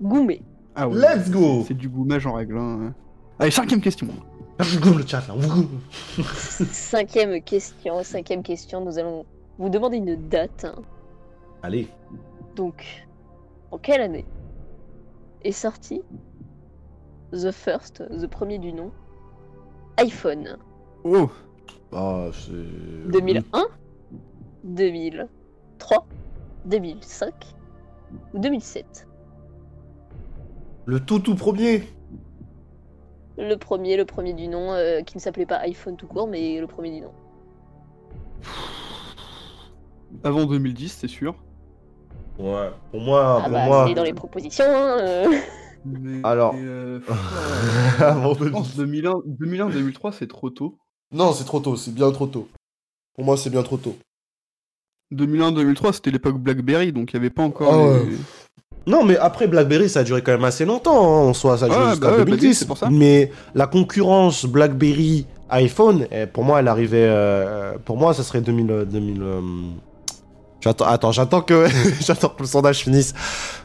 goumer. Ah ouais, Let's go C'est du goumage en règle. hein. Allez, cinquième question. Je goûte le chat là. Cinquième question, cinquième question, nous allons vous demander une date. Allez. Donc, en quelle année? Est sorti The First, the premier du nom, iPhone Oh Ah, c'est. 2001 2003 2005 ou 2007 Le tout tout premier. Le premier, le premier du nom, euh, qui ne s'appelait pas iPhone tout court, mais le premier du nom. Avant 2010, c'est sûr. Ouais. Pour moi, ah pour bah, moi. c'est dans les propositions. hein, euh. Mais- Alors. euh, Avant je 2010. pense 2001, 2001, 2003, c'est trop tôt. Non, c'est trop tôt. C'est bien trop tôt. Pour moi, c'est bien trop tôt. 2001, 2003, c'était l'époque BlackBerry, donc il n'y avait pas encore. Ah les- ouais. Non, mais après BlackBerry, ça a duré quand même assez longtemps. hein, En soi, ça a duré jusqu'à bah ouais, bah 2010. oui, c'est pour ça. Mais la concurrence BlackBerry iPhone, eh, pour moi, elle arrivait. euh, pour moi, ça serait 2000. euh, 2000 euh, J'attends, attends, j'attends que, j'attends que le sondage finisse.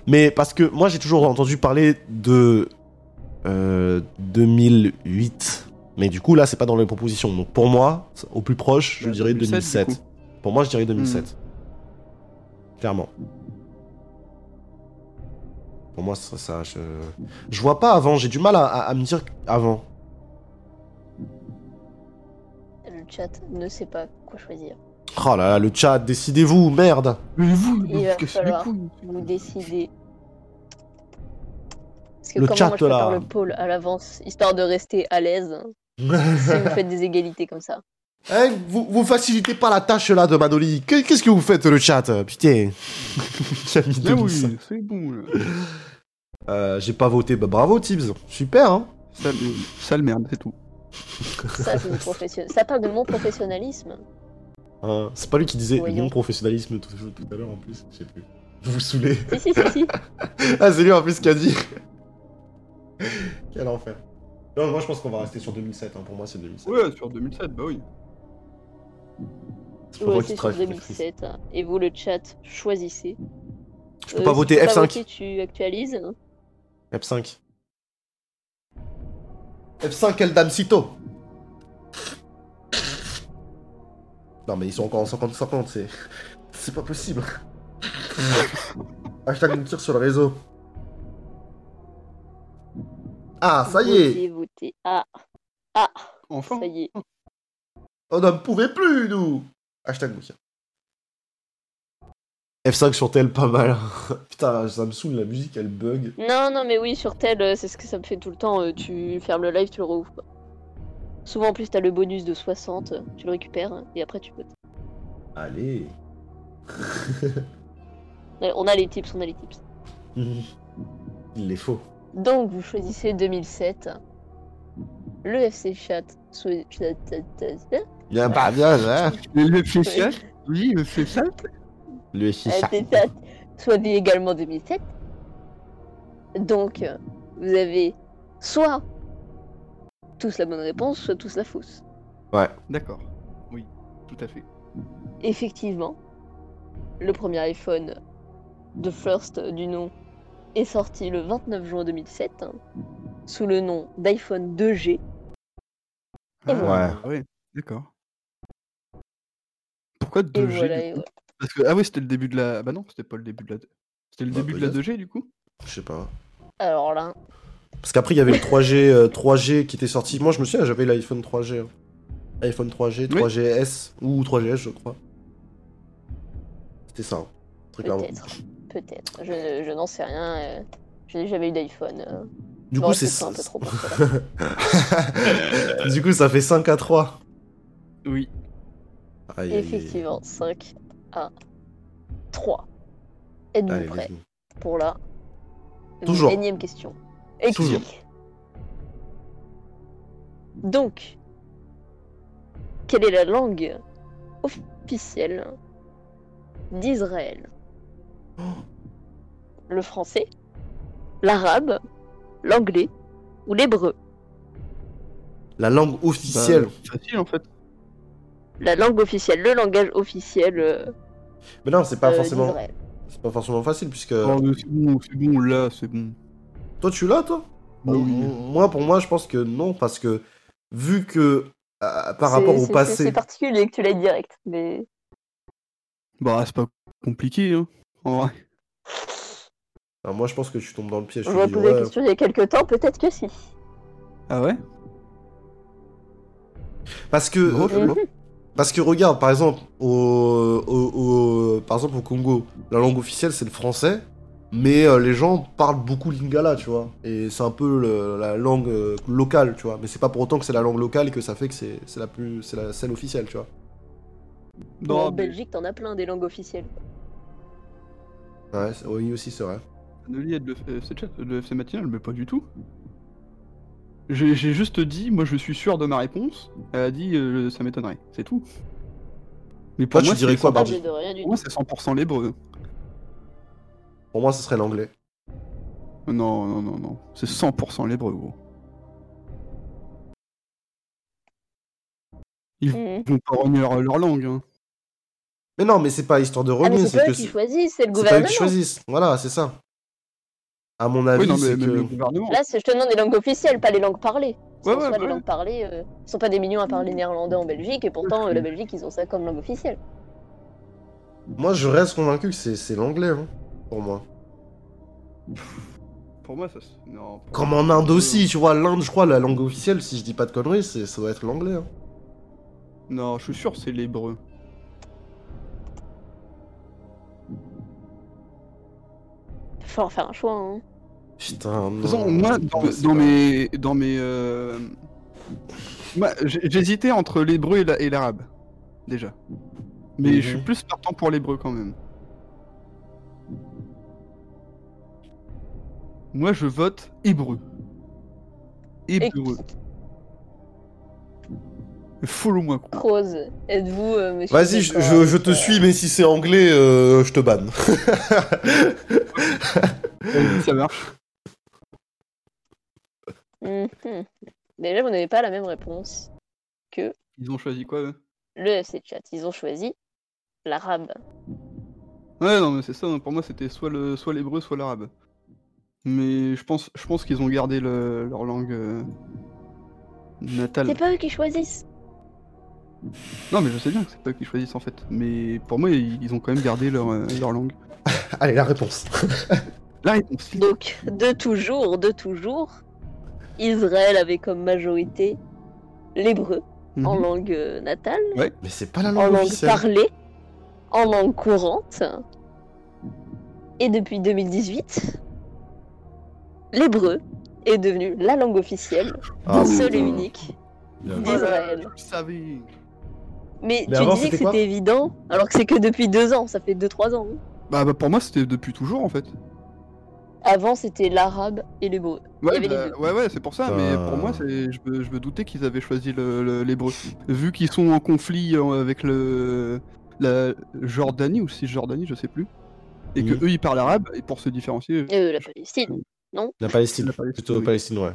Mais parce que moi, j'ai toujours entendu parler de euh, 2008. Mais du coup, là, c'est pas dans les propositions. Donc pour moi, au plus proche, je Bah, dirais 2007, 2007. du coup. Pour moi, je dirais 2007. Clairement. Pour moi, ce serait ça. Je... je vois pas avant. J'ai du mal à, à- à me dire avant. Le chat ne sait pas quoi choisir. Oh là là, le chat, décidez-vous, merde. Mais vous, Il vous va falloir vous décider. Parce que Le comment chat, moi je prépare là. le pôle à l'avance, histoire de rester à l'aise, si vous faites des égalités comme ça. Hein, vous, vous facilitez pas la tâche là de Manoli. Que- Qu'est-ce que vous faites, le chat Putain? J'ai 2005. oui, c'est bon. là. Euh, J'ai pas voté. Bah bravo, Tibbs. Super, hein. Sale, sale merde, c'est tout. Ça, c'est une profession- ça parle de mon professionnalisme. Hein, c'est pas lui qui disait Voyons. mon professionnalisme tout, tout à l'heure en plus. Je sais plus. Vous vous saoulez. Si, si, si, si. Ah, c'est lui en plus qui a dit. Quel enfer. Non, moi je pense qu'on va rester sur 2007. hein. Pour moi, c'est 2007. Ouais, sur 2007, bah oui. C'est Ouais, sur travaille. 2007. hein. Et vous, le chat, choisissez. Je peux Euh, pas si voter tu peux F5. pas voter, tu actualises. F5. F5, El Damcito. Non, mais ils sont encore en 50-50, c'est. C'est pas possible. Hashtag une tire sur le réseau. Ah, ça y est Votez, votez. Ah, ah, Enfin. ça y est. On n'en pouvait plus, nous Hashtag Moukia. F5 sur tel, pas mal. Putain, ça me saoule, la musique, elle bug. Non, non, mais oui, sur tel, euh, c'est ce que ça me fait tout le temps. euh, Tu fermes le live, tu le rouvres. Souvent, en plus, t'as le bonus de 60, euh, tu le récupères, et après, tu votes. Allez. On a les tips, on a les tips. Il les faut. Donc, vous choisissez 2007. Le FC Chat. soit- Bien, pas bien, hein Le fait ça Oui, le fait ça Le FC Chat choisit également 2007. Donc, euh, vous avez soit tous la bonne réponse, soit tous la fausse. D'accord. Oui, tout à fait. Effectivement, le premier iPhone de First du nom est sorti le 29 juin 2007 hein, sous le nom d'iPhone 2G. Et Ah, voilà. ouais, d'accord. Pourquoi Et 2G voilà, du et coup voilà. Parce que, Ah oui, c'était le début de la... Bah non, c'était pas le début de la... C'était le Bah, début de la peut-être. 2G du coup Je sais pas. Alors là, Parce qu'après, il y avait le 3G, euh, 3G qui était sorti. Moi, je me souviens, j'avais l'iPhone 3G. hein. iPhone 3G, Oui. 3GS ou 3GS, je crois. C'était ça, hein. très clairement. peut-être. Peut-être. Je, ne- je n'en sais rien. euh, Je n'ai jamais eu d'iPhone. euh. Du Bon, coup, c'est. ça du coup, ça fait 5 à 3. Oui. Aïe, aïe, aïe. Effectivement, 5 à 3. Êtes-vous go. pour la Toujours. énième question? Et Toujours. qui Donc, quelle est la langue officielle d'Israël? Oh. Le français, l'arabe, l'anglais ou l'hébreu? La langue Bah, officielle. facile en fait. La langue officielle, le langage officiel euh, Mais non, c'est pas euh, forcément. C'est pas forcément facile puisque. Oh, mais c'est bon, c'est bon, là, c'est bon. Toi, tu l'as, toi? Bah oui. Moi, pour moi, je pense que non, parce que vu que euh, par rapport au passé, C'est particulier que tu l'aies direct, mais Bah, c'est pas compliqué, hein. En vrai. Alors, moi, je pense que tu tombes dans le piège. je tu j'aurais dis, posé la ouais. question il y a quelques temps, peut-être que si. Ah ouais? Parce que, euh, pas. parce que regarde, par exemple, au, au- au- par exemple, au Congo, la langue officielle c'est le français, mais euh, les gens parlent beaucoup lingala, tu vois. Et c'est un peu le- la langue euh, locale, tu vois. Mais c'est pas pour autant que c'est la langue locale et que ça fait que c'est c'est la plus, c'est la celle officielle, tu vois. en Non, mais Belgique, t'en as plein des langues officielles. Ouais, oui aussi c'est vrai. Anneli a de l'FC chat, de l'FC matinal, mais pas du tout. J'ai j'ai juste dit, moi je suis sûr de ma réponse. Elle a dit, euh, ça m'étonnerait, c'est tout. Mais pour Toi, tu moi, dirais c'est quoi, 100% Ah, Bardi moi, c'est 100% l'hébreu. Pour moi, ce serait l'anglais. Non, non, non, non. C'est 100% l'hébreu, gros. Ils Mhm. vont pas renier leur, leur langue, hein. Mais non, mais c'est pas histoire de Ah, renier, c'est c'est eux qui c'est choisissent, c'est le c'est pas eux gouvernement. qui choisissent. Voilà, c'est ça. À mon avis, Oui, non, mais c'est même que... le gouvernement. Là, c'est- je te demande des langues officielles, pas les langues parlées. Ouais, ouais, les langues parlées, euh, ils sont pas des millions à parler néerlandais en Belgique, et pourtant, euh, la Belgique, ils ont ça comme langue officielle. Moi, je reste convaincu que c'est c'est l'anglais, hein, pour moi. Pour moi, ça. se- Non. Comme en Inde aussi, tu vois, l'Inde, je crois, la langue officielle, si je dis pas de conneries, c'est- ça doit être l'anglais. hein. Non, je suis sûr, c'est l'hébreu. Il va falloir faire un choix. Hein. Putain, non. De toute façon, moi, dans, mes. Dans mes euh, j'hésitais entre l'hébreu et la- et l'arabe. Déjà. Mais Mhm. je suis plus partant pour l'hébreu quand même. Moi, je vote hébreu. Hébreu. Follow-moi, quoi. Rose, êtes-vous, euh, monsieur Vas-y, je, je- te euh, suis, mais si c'est anglais, euh, je te banne. Ça marche. Déjà, vous n'avez pas la même réponse que Ils ont choisi quoi, eux? le FC Chat. Ils ont choisi l'arabe. Ouais, non, mais c'est ça. hein. Pour moi, c'était soit le, soit l'hébreu, soit l'arabe. Mais je pense, je pense qu'ils ont gardé le- leur langue euh, natale. C'est pas eux qui choisissent. Non, mais je sais bien que c'est pas eux qui choisissent en fait. Mais pour moi, ils, ils ont quand même gardé leur, euh, leur langue. Allez, la réponse. La réponse. Donc, de toujours, de toujours, Israël avait comme majorité l'hébreu en Mhm. langue euh, natale, Mais c'est pas la en langue langue officielle. parlée, en langue courante. Et depuis 2018, l'hébreu est devenu la langue officielle, Ah, seule et unique d'Israël. Mais, Mais tu avant, disais que c'était évident, alors que c'est que depuis deux ans, ça fait deux trois ans. hein. Bah, bah, pour moi, c'était depuis toujours en fait. Avant, c'était l'arabe et l'hébreu. Ouais, bah, ouais, ouais, c'est pour ça. Mais pour moi, je me, je me doutais qu'ils avaient choisi le- le- l'hébreu. Vu qu'ils sont en conflit euh, avec le la Jordanie ou Cisjordanie, je sais plus. Et que Mhm. eux ils parlent arabe et pour se différencier. Euh, la Palestine, La Palestine. La Palestine, Plutôt oui. Palestine, ouais.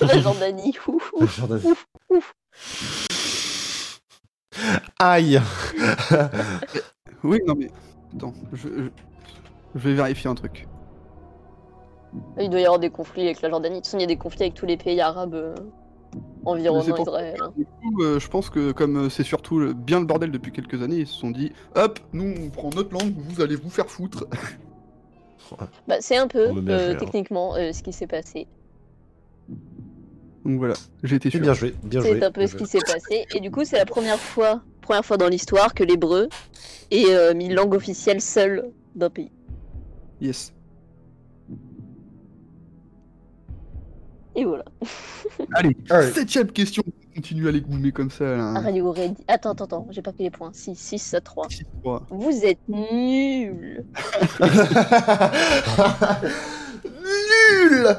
la Jordanie. ouf, ouf. Jordan. ouf, ouf. Aïe Oui, non mais attends, je, je- je vais vérifier un truc. Il doit y avoir des conflits avec la Jordanie. De toute façon, il y a des conflits avec tous les pays arabes euh, environnant Israël. hein. Du coup, euh, je pense que comme euh, c'est surtout le- bien le bordel depuis quelques années, ils se sont dit, hop, nous on prend notre langue, vous allez vous faire foutre. Bah, c'est un peu, euh, techniquement, euh, ce qui s'est passé. Donc voilà, j'ai été sûr. Bien joué, bien joué. C'est un peu ce joué. qui s'est passé. Et du coup, c'est la première fois, première fois dans l'histoire que l'hébreu est euh, mis langue officielle seule d'un pays. Yes. Et voilà. Allez, Allez. septième question. On continue à les goumer comme ça. Là. Radio Ready. Attends, attends, attends, j'ai pas pris les points. 6, 6 à 3. Six, trois. Vous êtes nuls. Nul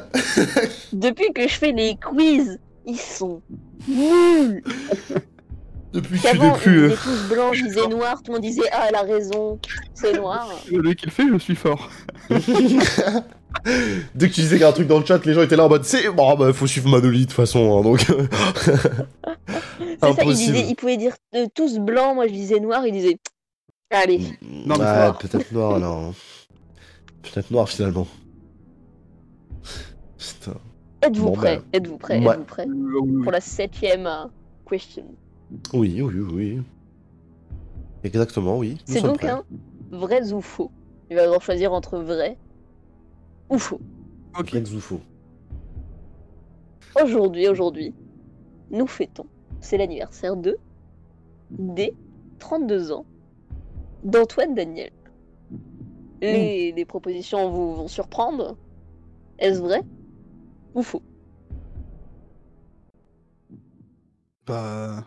Depuis que je fais les quiz, ils sont nuls. Depuis que Qu'avant, depuis. ils étaient tous blancs, je disais noir, tout le monde disait Ah, elle a raison, c'est noir. Le qui le fait, je suis fort. Dès que tu disais qu'il y a un truc dans le chat, les gens étaient là en mode c'est bon, bah faut suivre Manoli de toute façon, hein, donc. C'est ça, ils, Impossible. disaient, ils pouvaient dire euh, tous blancs, moi je disais noir, ils disaient Allez, Non, mais peut-être noir alors. Peut-être noir finalement. Putain. êtes-vous Bon, prêts? bah, Êtes-vous ouais. Êtes-vous oui. Pour la septième euh, question? Oui, oui, oui. Exactement, oui. C'est donc prêts. un vrai ou faux. Il va devoir choisir entre vrai ou faux. Ok. Ex ou faux. Aujourd'hui, aujourd'hui, nous fêtons, c'est l'anniversaire de, des 32 ans d'Antoine Daniel. Les, les propositions vous vont surprendre. Est-ce vrai ou faux? Bah.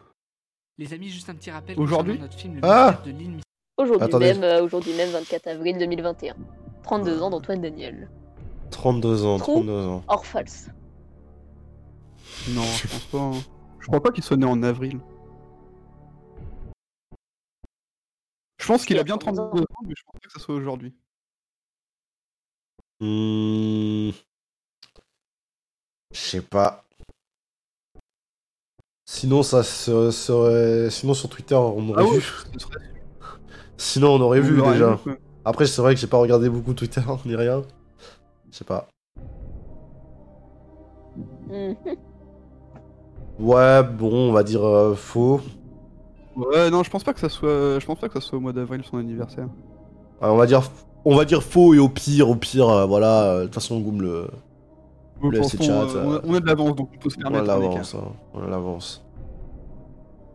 Les amis, juste un petit rappel. Aujourd'hui concernant notre film Le Ah Mystère de l'île Mystère. Aujourd'hui Attendez. même, euh, aujourd'hui même, 24 avril 2021. 32 ans d'Antoine Daniel. 32 ans, Trou. 32 ans. Or false. Non, je pense pas. hein. Je crois pas qu'il soit né en avril. Je pense qu'il Il a bien 32 32 ans. mais je pense pas que ça soit aujourd'hui. Hmm. Je sais pas. Sinon, ça se- serait. Sinon, sur Twitter, on aurait Ah ouais, vu. ce serait- Sinon, on aurait on vu l'aurait déjà. vu, quoi. Après, c'est vrai que j'ai pas regardé beaucoup Twitter ni rien. Je sais pas. Mhm. Ouais, bon, on va dire euh, faux. Ouais, non, je pense pas que ça soit. Je pense pas que ça soit au mois d'avril son anniversaire. Ouais, on va dire, on va dire faux et au pire, au pire, euh, voilà. euh, De toute façon, on gomme le. Chat, euh, on, a, euh, on a de l'avance, donc on peut se On a permettre un écart. l'avance, hein, on a l'avance.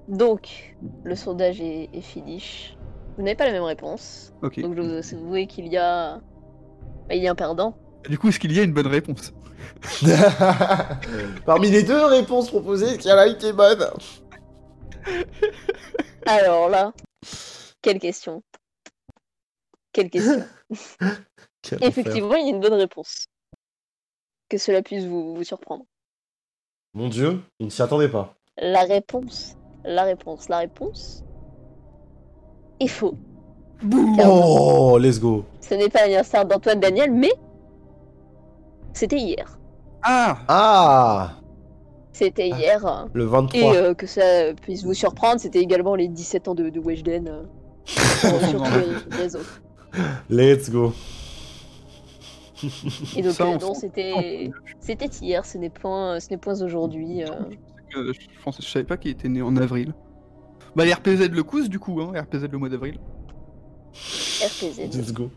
Donc, le sondage est, est finish. Vous n'avez pas la même réponse. Ok. Donc, je vous avouer qu'il y a. bah, il y a un perdant. Du coup, est-ce qu'il y a une bonne réponse Parmi les deux réponses proposées, il y en a une qui est bonne. Alors là, quelle question Quelle question Quel enfer. Effectivement, il y a une bonne réponse. Que cela puisse vous, vous surprendre. Mon dieu, il ne s'y attendait pas. La réponse, la réponse, la réponse est faux. Oh, let's go. Ce n'est pas l'anniversaire d'Antoine Daniel, mais c'était hier. Ah Ah C'était hier. Le Et 23. euh, que ça puisse vous surprendre, c'était également les 17 ans de, de Weshden euh, les réseaux. Let's go. Et donc, Ça, euh, on non, c'était c'était hier, ce n'est point, ce n'est point aujourd'hui. euh. Euh, je, pensais, je savais pas qu'il était né en avril. Bah, les RPZ le cousse du coup, hein, RPZ le mois d'avril. RPZ. Let's go.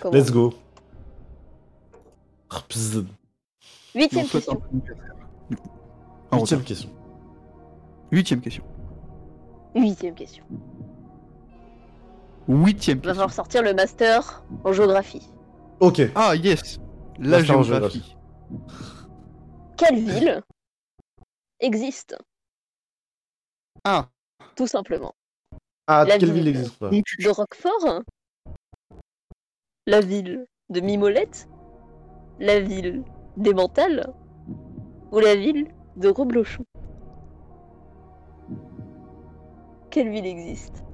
comment Let's go. Ah, pzzz. Et on Huitième un question. En Huitième question. Huitième question. Huitième question. Huitième Il va question. falloir sortir le master en géographie. Ok. Ah yes La Master géographie. Quelle ville existe Ah Tout simplement. Ah, La quelle ville. ville existe De Roquefort La ville de Mimolette La ville d'Emmental Ou la ville de Reblochon Quelle ville existe?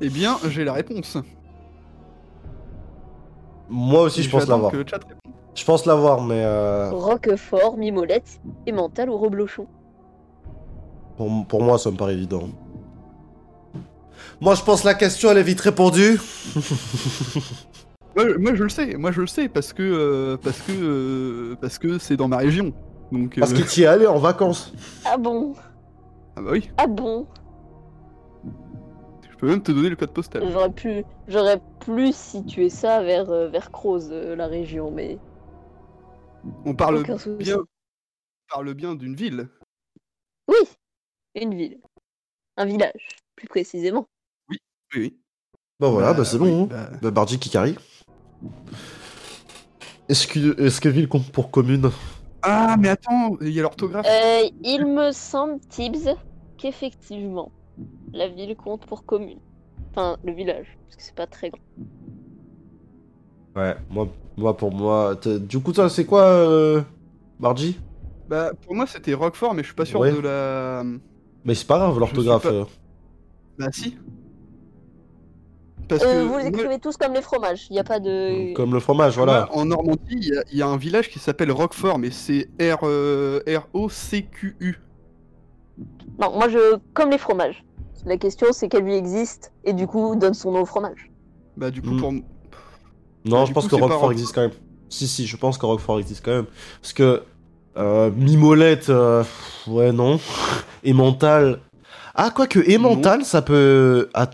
Eh bien, j'ai la réponse. Moi aussi, je pense l'avoir. Je pense l'avoir, mais euh, Roquefort, Mimolette, Emmental ou Reblochon pour, pour moi, ça me paraît évident. Moi, je pense la question, elle est vite répondue. Moi, je- moi, je le sais, moi je le sais parce que euh, parce que euh, parce que c'est dans ma région. Donc Parce euh, que tu y es allé en vacances. Ah bon? Ah bah oui, Ah bon? Je peux même te donner le code postal. J'aurais pu, j'aurais plus situé ça vers, euh, vers Croze, euh, la région, mais On parle bien on parle bien d'une ville. Oui, une ville. Un village, plus précisément. Oui oui. Bah voilà, bah, Bah, c'est oui, bon. hein. bah, Bah, Bardi qui carry. Est-ce que, est-ce que ville compte pour commune? Ah, mais attends, il y a l'orthographe. Euh, il me semble, Tibbs, qu'effectivement, la ville compte pour commune. Enfin, le village, parce que c'est pas très grand. Ouais, moi, moi pour moi. Du coup, ça, c'est quoi, euh... Margie? Bah, pour moi, c'était Roquefort, mais je suis pas sûr Ouais. de la. Mais c'est pas grave, l'orthographe. pas- euh. Bah, si. Parce Euh, que. vous les moi, écrivez tous comme les fromages, il n'y a pas de... Comme le fromage, voilà. en Normandie, il y a- il y, a un village qui s'appelle Roquefort, mais c'est R, euh, R-O-C-Q-U. Non, moi je... comme les fromages. La question c'est quelle ville existe, et du coup donne son nom au fromage. Bah, du coup, Mm. pour. Non, Bah, je pense coup, que Roquefort existe quand même. Si, si, je pense que Roquefort existe quand même. Parce que euh, Mimolette, euh, ouais, non. Emmental. Ah, quoique, Emmental, ça peut. Ah,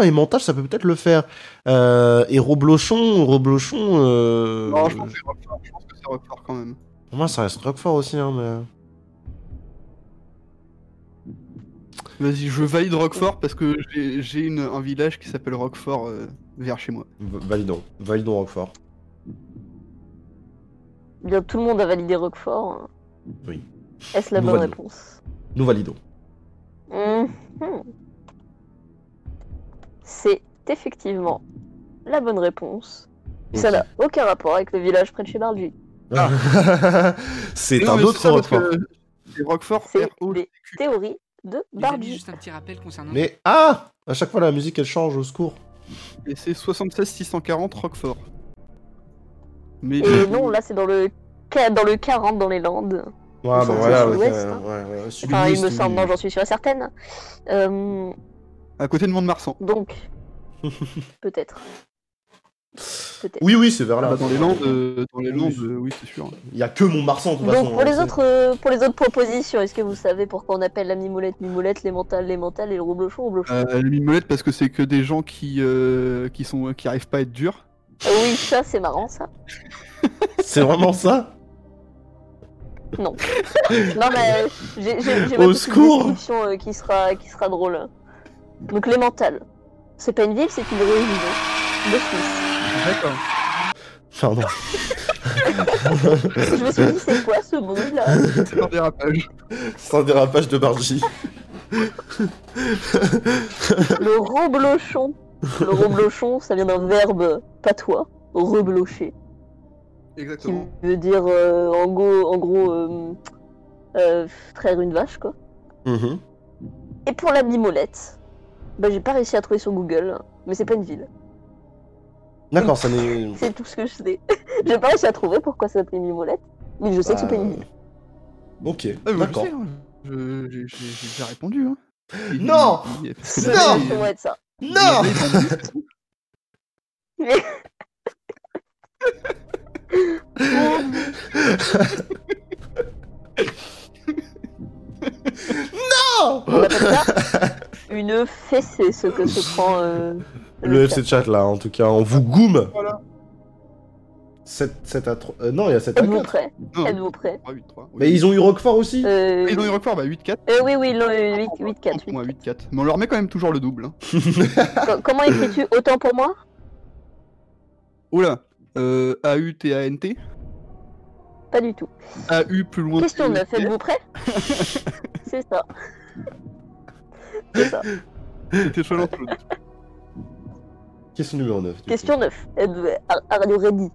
ah Emmental, ça peut peut-être le faire. Euh, et Roblochon, Roblochon. Euh... Non, je pense que c'est Roquefort, je pense que c'est Roquefort quand même. Pour moi, ça reste Roquefort aussi, hein, mais. Vas-y, je valide Roquefort parce que j'ai- j'ai une- un village qui s'appelle Roquefort euh, vers chez moi. V- Validons. Validons Roquefort. Bien, tout le monde a validé Roquefort. Oui. Est-ce la Nous bonne validons. réponse? Nous validons. Mhm. C'est effectivement la bonne réponse. Ça n'a aucun rapport avec le village près de chez Bargy. c'est Non, un autre Roquefort. que C'est Roquefort C'est des théories de Les amis, Bargy. juste un petit rappel concernant. Mais ah À chaque fois, la musique, elle change, au secours. Et c'est 76 640 Roquefort. Mais Et non, là c'est dans le dans le 40 dans les Landes. Ouais, bah Enfin, voilà, c'est ouais, sud-ouest, ouais, ouais, ouais, Enfin, il me semble, non, j'en suis sûre et certaine. Euh, à côté de Mont-de-Marsan. donc, peut-être. Oui, oui, c'est vers Ah là. bah, dans les Landes, euh, dans les Oui, Landes, oui. euh, oui, c'est sûr. Il y a que Montmarsan, de toute façon. Donc pour les hein, autres euh, pour les autres propositions, est-ce que vous savez pourquoi on appelle la mimolette mimolette, les mentales les mentales et le roublechon roublechon Euh, le mimolette parce que c'est que des gens qui euh, qui sont qui arrivent pas à être durs. Ah Oui, ça c'est marrant ça. c'est- vraiment ça? Non. non mais j'ai Au ma petite secours description euh, qui sera qui sera drôle. Donc les mentales. C'est pas une ville, c'est une région de Suisse. D'accord. Pardon. Je me suis dit c'est quoi ce bruit là? C'est un dérapage. C'est un dérapage de Bargy. Le reblochon. Le reblochon, ça vient d'un verbe patois, reblocher. qui Exactement. veut dire euh, en gros, en gros euh, euh, traire une vache quoi. Mhm. Et pour la mimolette, bah j'ai pas réussi à trouver sur Google, mais c'est pas une ville. D'accord, ça n'est. C'est tout ce que je sais. j'ai pas réussi à trouver pourquoi ça s'appelait mimolette, mais je sais que c'est pas une ville. Ok, Ah, d'accord. hein. Je- j'ai déjà répondu. Hein. Il- Non Non ça. Non. Non On appelle ça? Une fessée, ce que se prend euh, Le FC chat là, en tout cas, on vous goume Voilà. 7, 7 à 3. euh, non, il y a 7 à Êtes-vous 4. prêts Non, Êtes-vous prêts 3, 8, 3. Mais ils ont eu Roquefort aussi euh... Ils ont eu Roquefort, bah 8-4. euh, Oui, oui, ils l'ont eu 8, 4 Pour moi, 8-4. Mais on leur met quand même toujours le double. Hein. Comment écris-tu autant pour moi Oula. Euh, A-U-T-A-N-T. Pas du tout. A-U plus loin. Question que 9, T. êtes-vous prêts C'est ça. C'est ça. C'était. Question numéro 9. du coup. Question 9. Êtes-vous- Are are you ready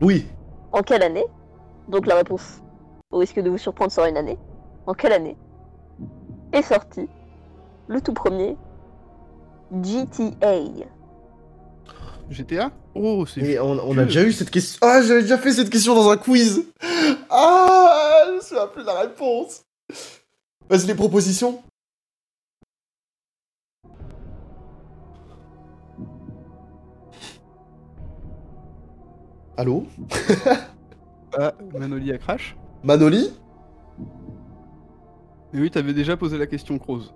Oui. En quelle année? Donc la réponse, au risque de vous surprendre, sera une année. En quelle année est sorti le tout premier GTA GTA Oh, c'est. Et on, on a déjà eu cette question. Ah, j'avais déjà fait cette question dans un quiz. Ah, je me souviens plus de la réponse. Vas-y, les propositions. Allô? Ah, Manoli à Crash. Manoli? Mais oui, t'avais déjà posé la question, Croze.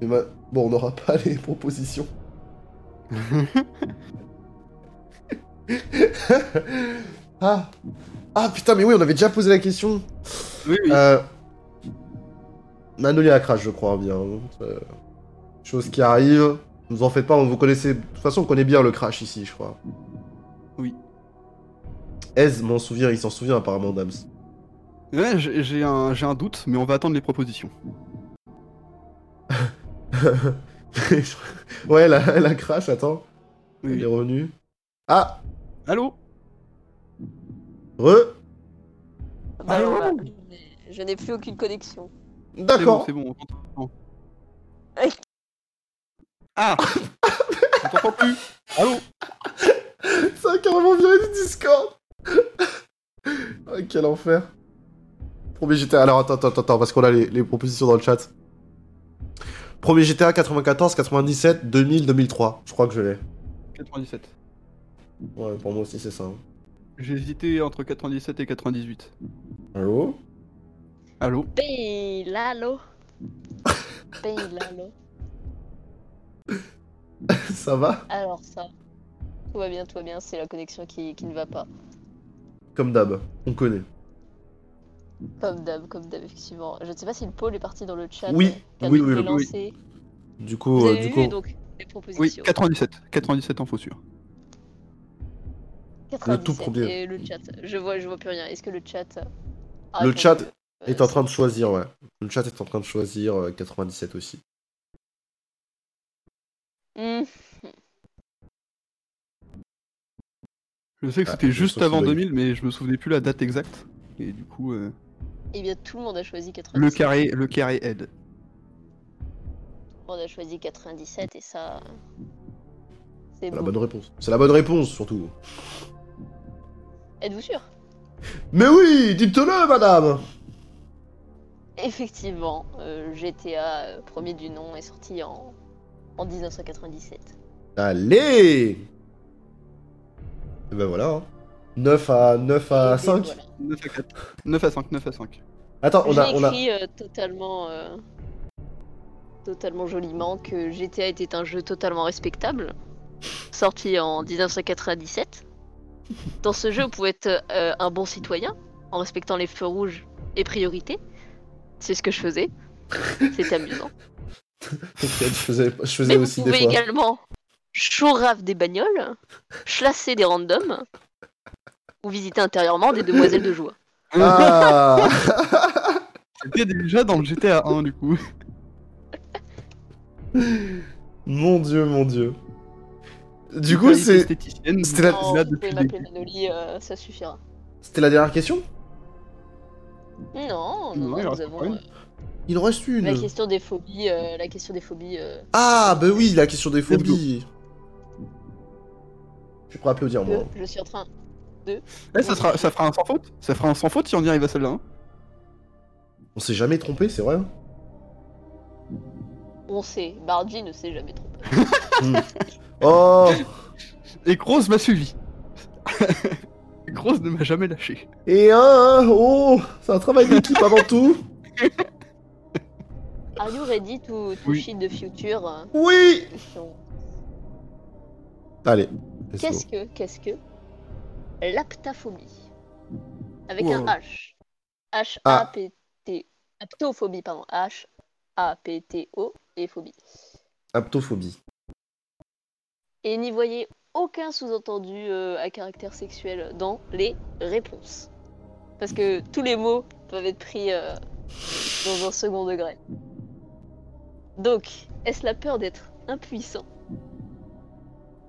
Mais ma- Bon, on n'aura pas les propositions. ah. Ah putain, mais oui, on avait déjà posé la question. Oui, oui. Euh... Manoli à crash, je crois bien. Euh, Chose qui arrive. Vous en faites pas, vous connaissez. De toute façon, on connaît bien le crash ici, je crois. Oui. Ez m'en souvient, il s'en souvient apparemment, Dams. Ouais, j'ai un, j'ai un doute, mais on va attendre les propositions. ouais, la, la crash, attends. Oui. Il est revenu. Ah Allô? Re Bah, Allô? Je n'ai plus aucune connexion. C'est bon, D'accord. c'est bon, on. Ah On t'entend plus Allô Ça a carrément viré du Discord Ah, Quel enfer Premier GTA, alors attends, attends, attends, parce qu'on a les, les propositions dans le chat. Premier GTA 94, 97, 2000, 2003. Je crois que je l'ai. 97. Ouais, pour moi aussi c'est ça. hein. J'ai hésité entre 97 et 98. Allô Allô Bailalo. Bailalo. Ça va? Alors ça. Tout va bien, tout va bien, c'est la connexion qui, qui ne va pas. Comme d'hab, on connaît. Comme d'hab, comme d'hab, effectivement. Je ne sais pas si le pôle est parti dans le chat. Oui, oui, oui, oui. lancé. Du coup, Vous euh, avez du vu coup, donc les Oui, propositions. 97. 97 en faux sûr. 97, tout premier. Et le chat, je vois, je vois plus rien. Est-ce que le chat a Le chat est en train de choisir, ouais. Le chat est en train de choisir euh, 97 aussi. Hmm. Je sais que Ah, c'était juste avant bug. 2000, mais je me souvenais plus la date exacte. Et du coup, euh, Eh bien, tout le monde a choisi 97. le carré, le carré aide. Tout le monde a choisi 97 et ça. C'est C'est la bonne réponse. C'est la bonne réponse, surtout. Êtes-vous sûr? Mais oui, dites-le, madame Effectivement, euh, GTA euh, premier du nom est sorti en, en 1997. Allez Et ben voilà. hein. 9 à 9 à Et 5 voilà. 9 à 4. 9 à 5, 9 à 5. Attends, on J'ai a, on a... écrit euh, totalement, euh, totalement joliment que GTA était un jeu totalement respectable, sorti en 1997. Dans ce jeu, vous pouvez être euh, un bon citoyen en respectant les feux rouges et priorités. C'est ce que je faisais. C'était amusant. T'inquiète, je faisais, je faisais Mais vous aussi des pouvez fois. également chourave des bagnoles, chlasser des randoms ou visiter intérieurement des demoiselles de joie. Ah C'était déjà dans le GTA 1 du coup. Mon dieu, mon dieu. Du coup, c'est... c'était la- vous euh, ça suffira. C'était la dernière question? Non, non, Non, non, il nous reste avons euh, Il en reste une. la question des phobies. euh, la question des phobies. euh, Ah, bah oui, la question des phobies. Je à applaudir, moi. je suis en train. Eh, ça, sera, ça fera un sans faute. Ça fera un sans faute si on y arrive à celle-là. hein. On s'est jamais trompé, c'est vrai hein On sait, Bargy ne s'est jamais trompé. Oh Et Grosse m'a suivi. Grosse ne m'a jamais lâché. Et un Oh C'est un travail d'équipe avant tout Are you ready to, to Oui. shit the future? Oui. Allez. Qu'est-ce que, qu'est-ce que l'aptaphobie? Avec Wow. un H. H-A-P-T. Aptophobie, pardon. H-A-P-T-O et phobie. Aptophobie. Et n'y voyez aucun sous-entendu euh, à caractère sexuel dans les réponses. Parce que tous les mots peuvent être pris euh, dans un second degré. Donc, est-ce la peur d'être impuissant?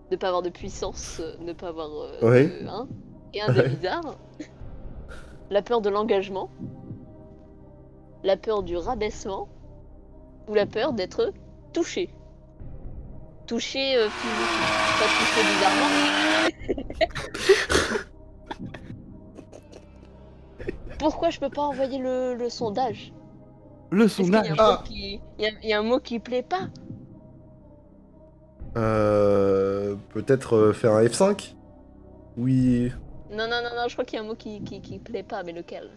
De pas avoir de puissance, euh, ne pas avoir euh, de- hein, et un des Ouais. bizarres. La peur de l'engagement. La peur du rabaissement. Ou la peur d'être touché. Touché euh, physiquement, pas touché bizarrement. Pourquoi je peux pas envoyer le, le sondage Le y sondage. Ah. qui- il y, a- il y a un mot qui plaît pas Euh... Peut-être euh, faire un F5 Oui... Non, non, non, non, je crois qu'il y a un mot qui, qui, qui plaît pas, mais lequel?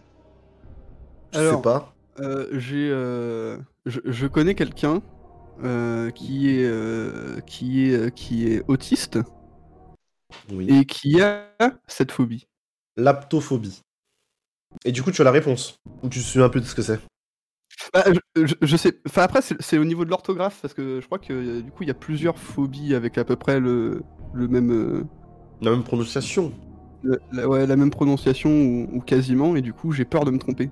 Je Alors, sais pas. Euh, j'ai, euh, je, je connais quelqu'un euh, qui est euh, qui est euh, qui est autiste Oui. et qui a cette phobie. L'aptophobie. Et du coup, tu as la réponse Ou tu te souviens un peu de ce que c'est? Bah, je, je- je sais. Enfin, après, c'est au niveau de l'orthographe, parce que je crois que du coup, il y a plusieurs phobies avec à peu près le, le même. La même prononciation. la, ouais, la même prononciation ou, ou quasiment, et du coup, j'ai peur de me tromper.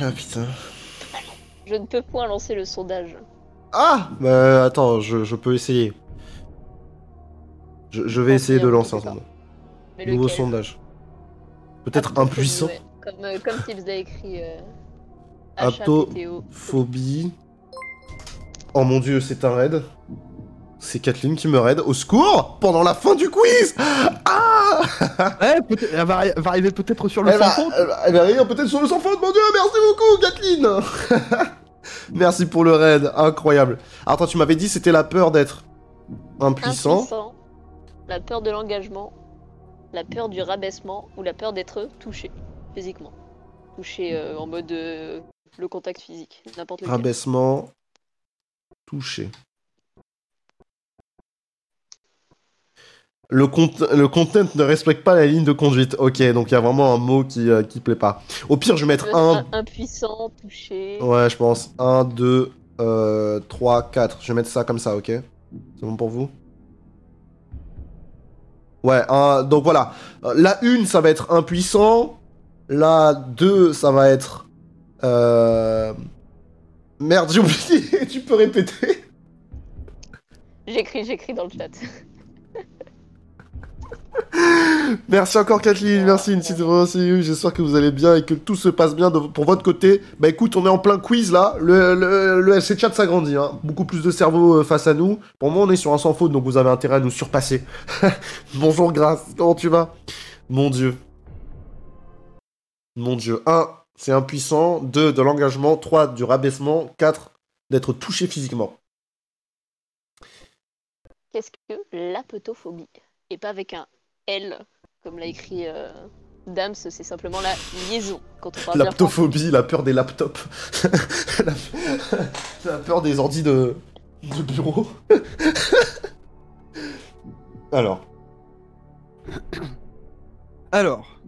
Ah putain. Je ne peux point lancer le sondage. Ah Bah attends, je, je peux essayer. Je, je vais essayer de lancer un sondage. Nouveau sondage. Peut-être Aptophobie, impuissant. Comme, euh, comme l'a écrit. Euh, Apto- HAPTO. Phobie. Oh mon dieu, c'est un raid. C'est Kathleen qui me raid. Au secours Pendant la fin du quiz Ah Ouais, peut-être- elle va, arri- va arriver peut-être sur le elle va, sans faute. elle va- rire peut-être sur le sans faute, mon dieu, merci beaucoup, Kathleen Merci pour le raid, incroyable. Alors, Attends, tu m'avais dit c'était la peur d'être impuissant. Impuissant, la peur de l'engagement, la peur du rabaissement ou la peur d'être touché physiquement. Touché euh, en mode euh, le contact physique, n'importe lequel. Rabaissement. Touché. Le, cont- le content ne respecte pas la ligne de conduite. Ok, donc il y a vraiment un mot qui, euh, qui plaît pas. Au pire, je vais mettre un. Impuissant, touché. Ouais, je pense. 1, 2, 3, 4. Je vais mettre ça comme ça, ok? C'est bon pour vous? Ouais, un- donc voilà. La 1, ça va être impuissant. La 2, ça va être... Euh... Merde, j'ai oublié. tu peux répéter? J'écris, j'écris dans le chat. Merci encore Kathleen, merci aussi. J'espère que vous allez bien et que tout se passe bien pour votre côté. Bah écoute, on est en plein quiz là. Le, le, le LC chat s'agrandit. Hein. Beaucoup plus de cerveau euh, face à nous. Pour moi, on est sur un sans faute, donc vous avez intérêt à nous surpasser. Bonjour Grace, comment tu vas? Mon dieu. Mon dieu. 1. C'est impuissant. 2. De l'engagement. 3. Du rabaissement. 4. D'être touché physiquement. Qu'est-ce que l'aptophobie Et pas avec un L, comme l'a écrit euh, Dams, c'est simplement la liaison. Quand on parle. L'aptophobie, la peur des laptops. la... la peur des ordis de, de bureau. Alors, Alors.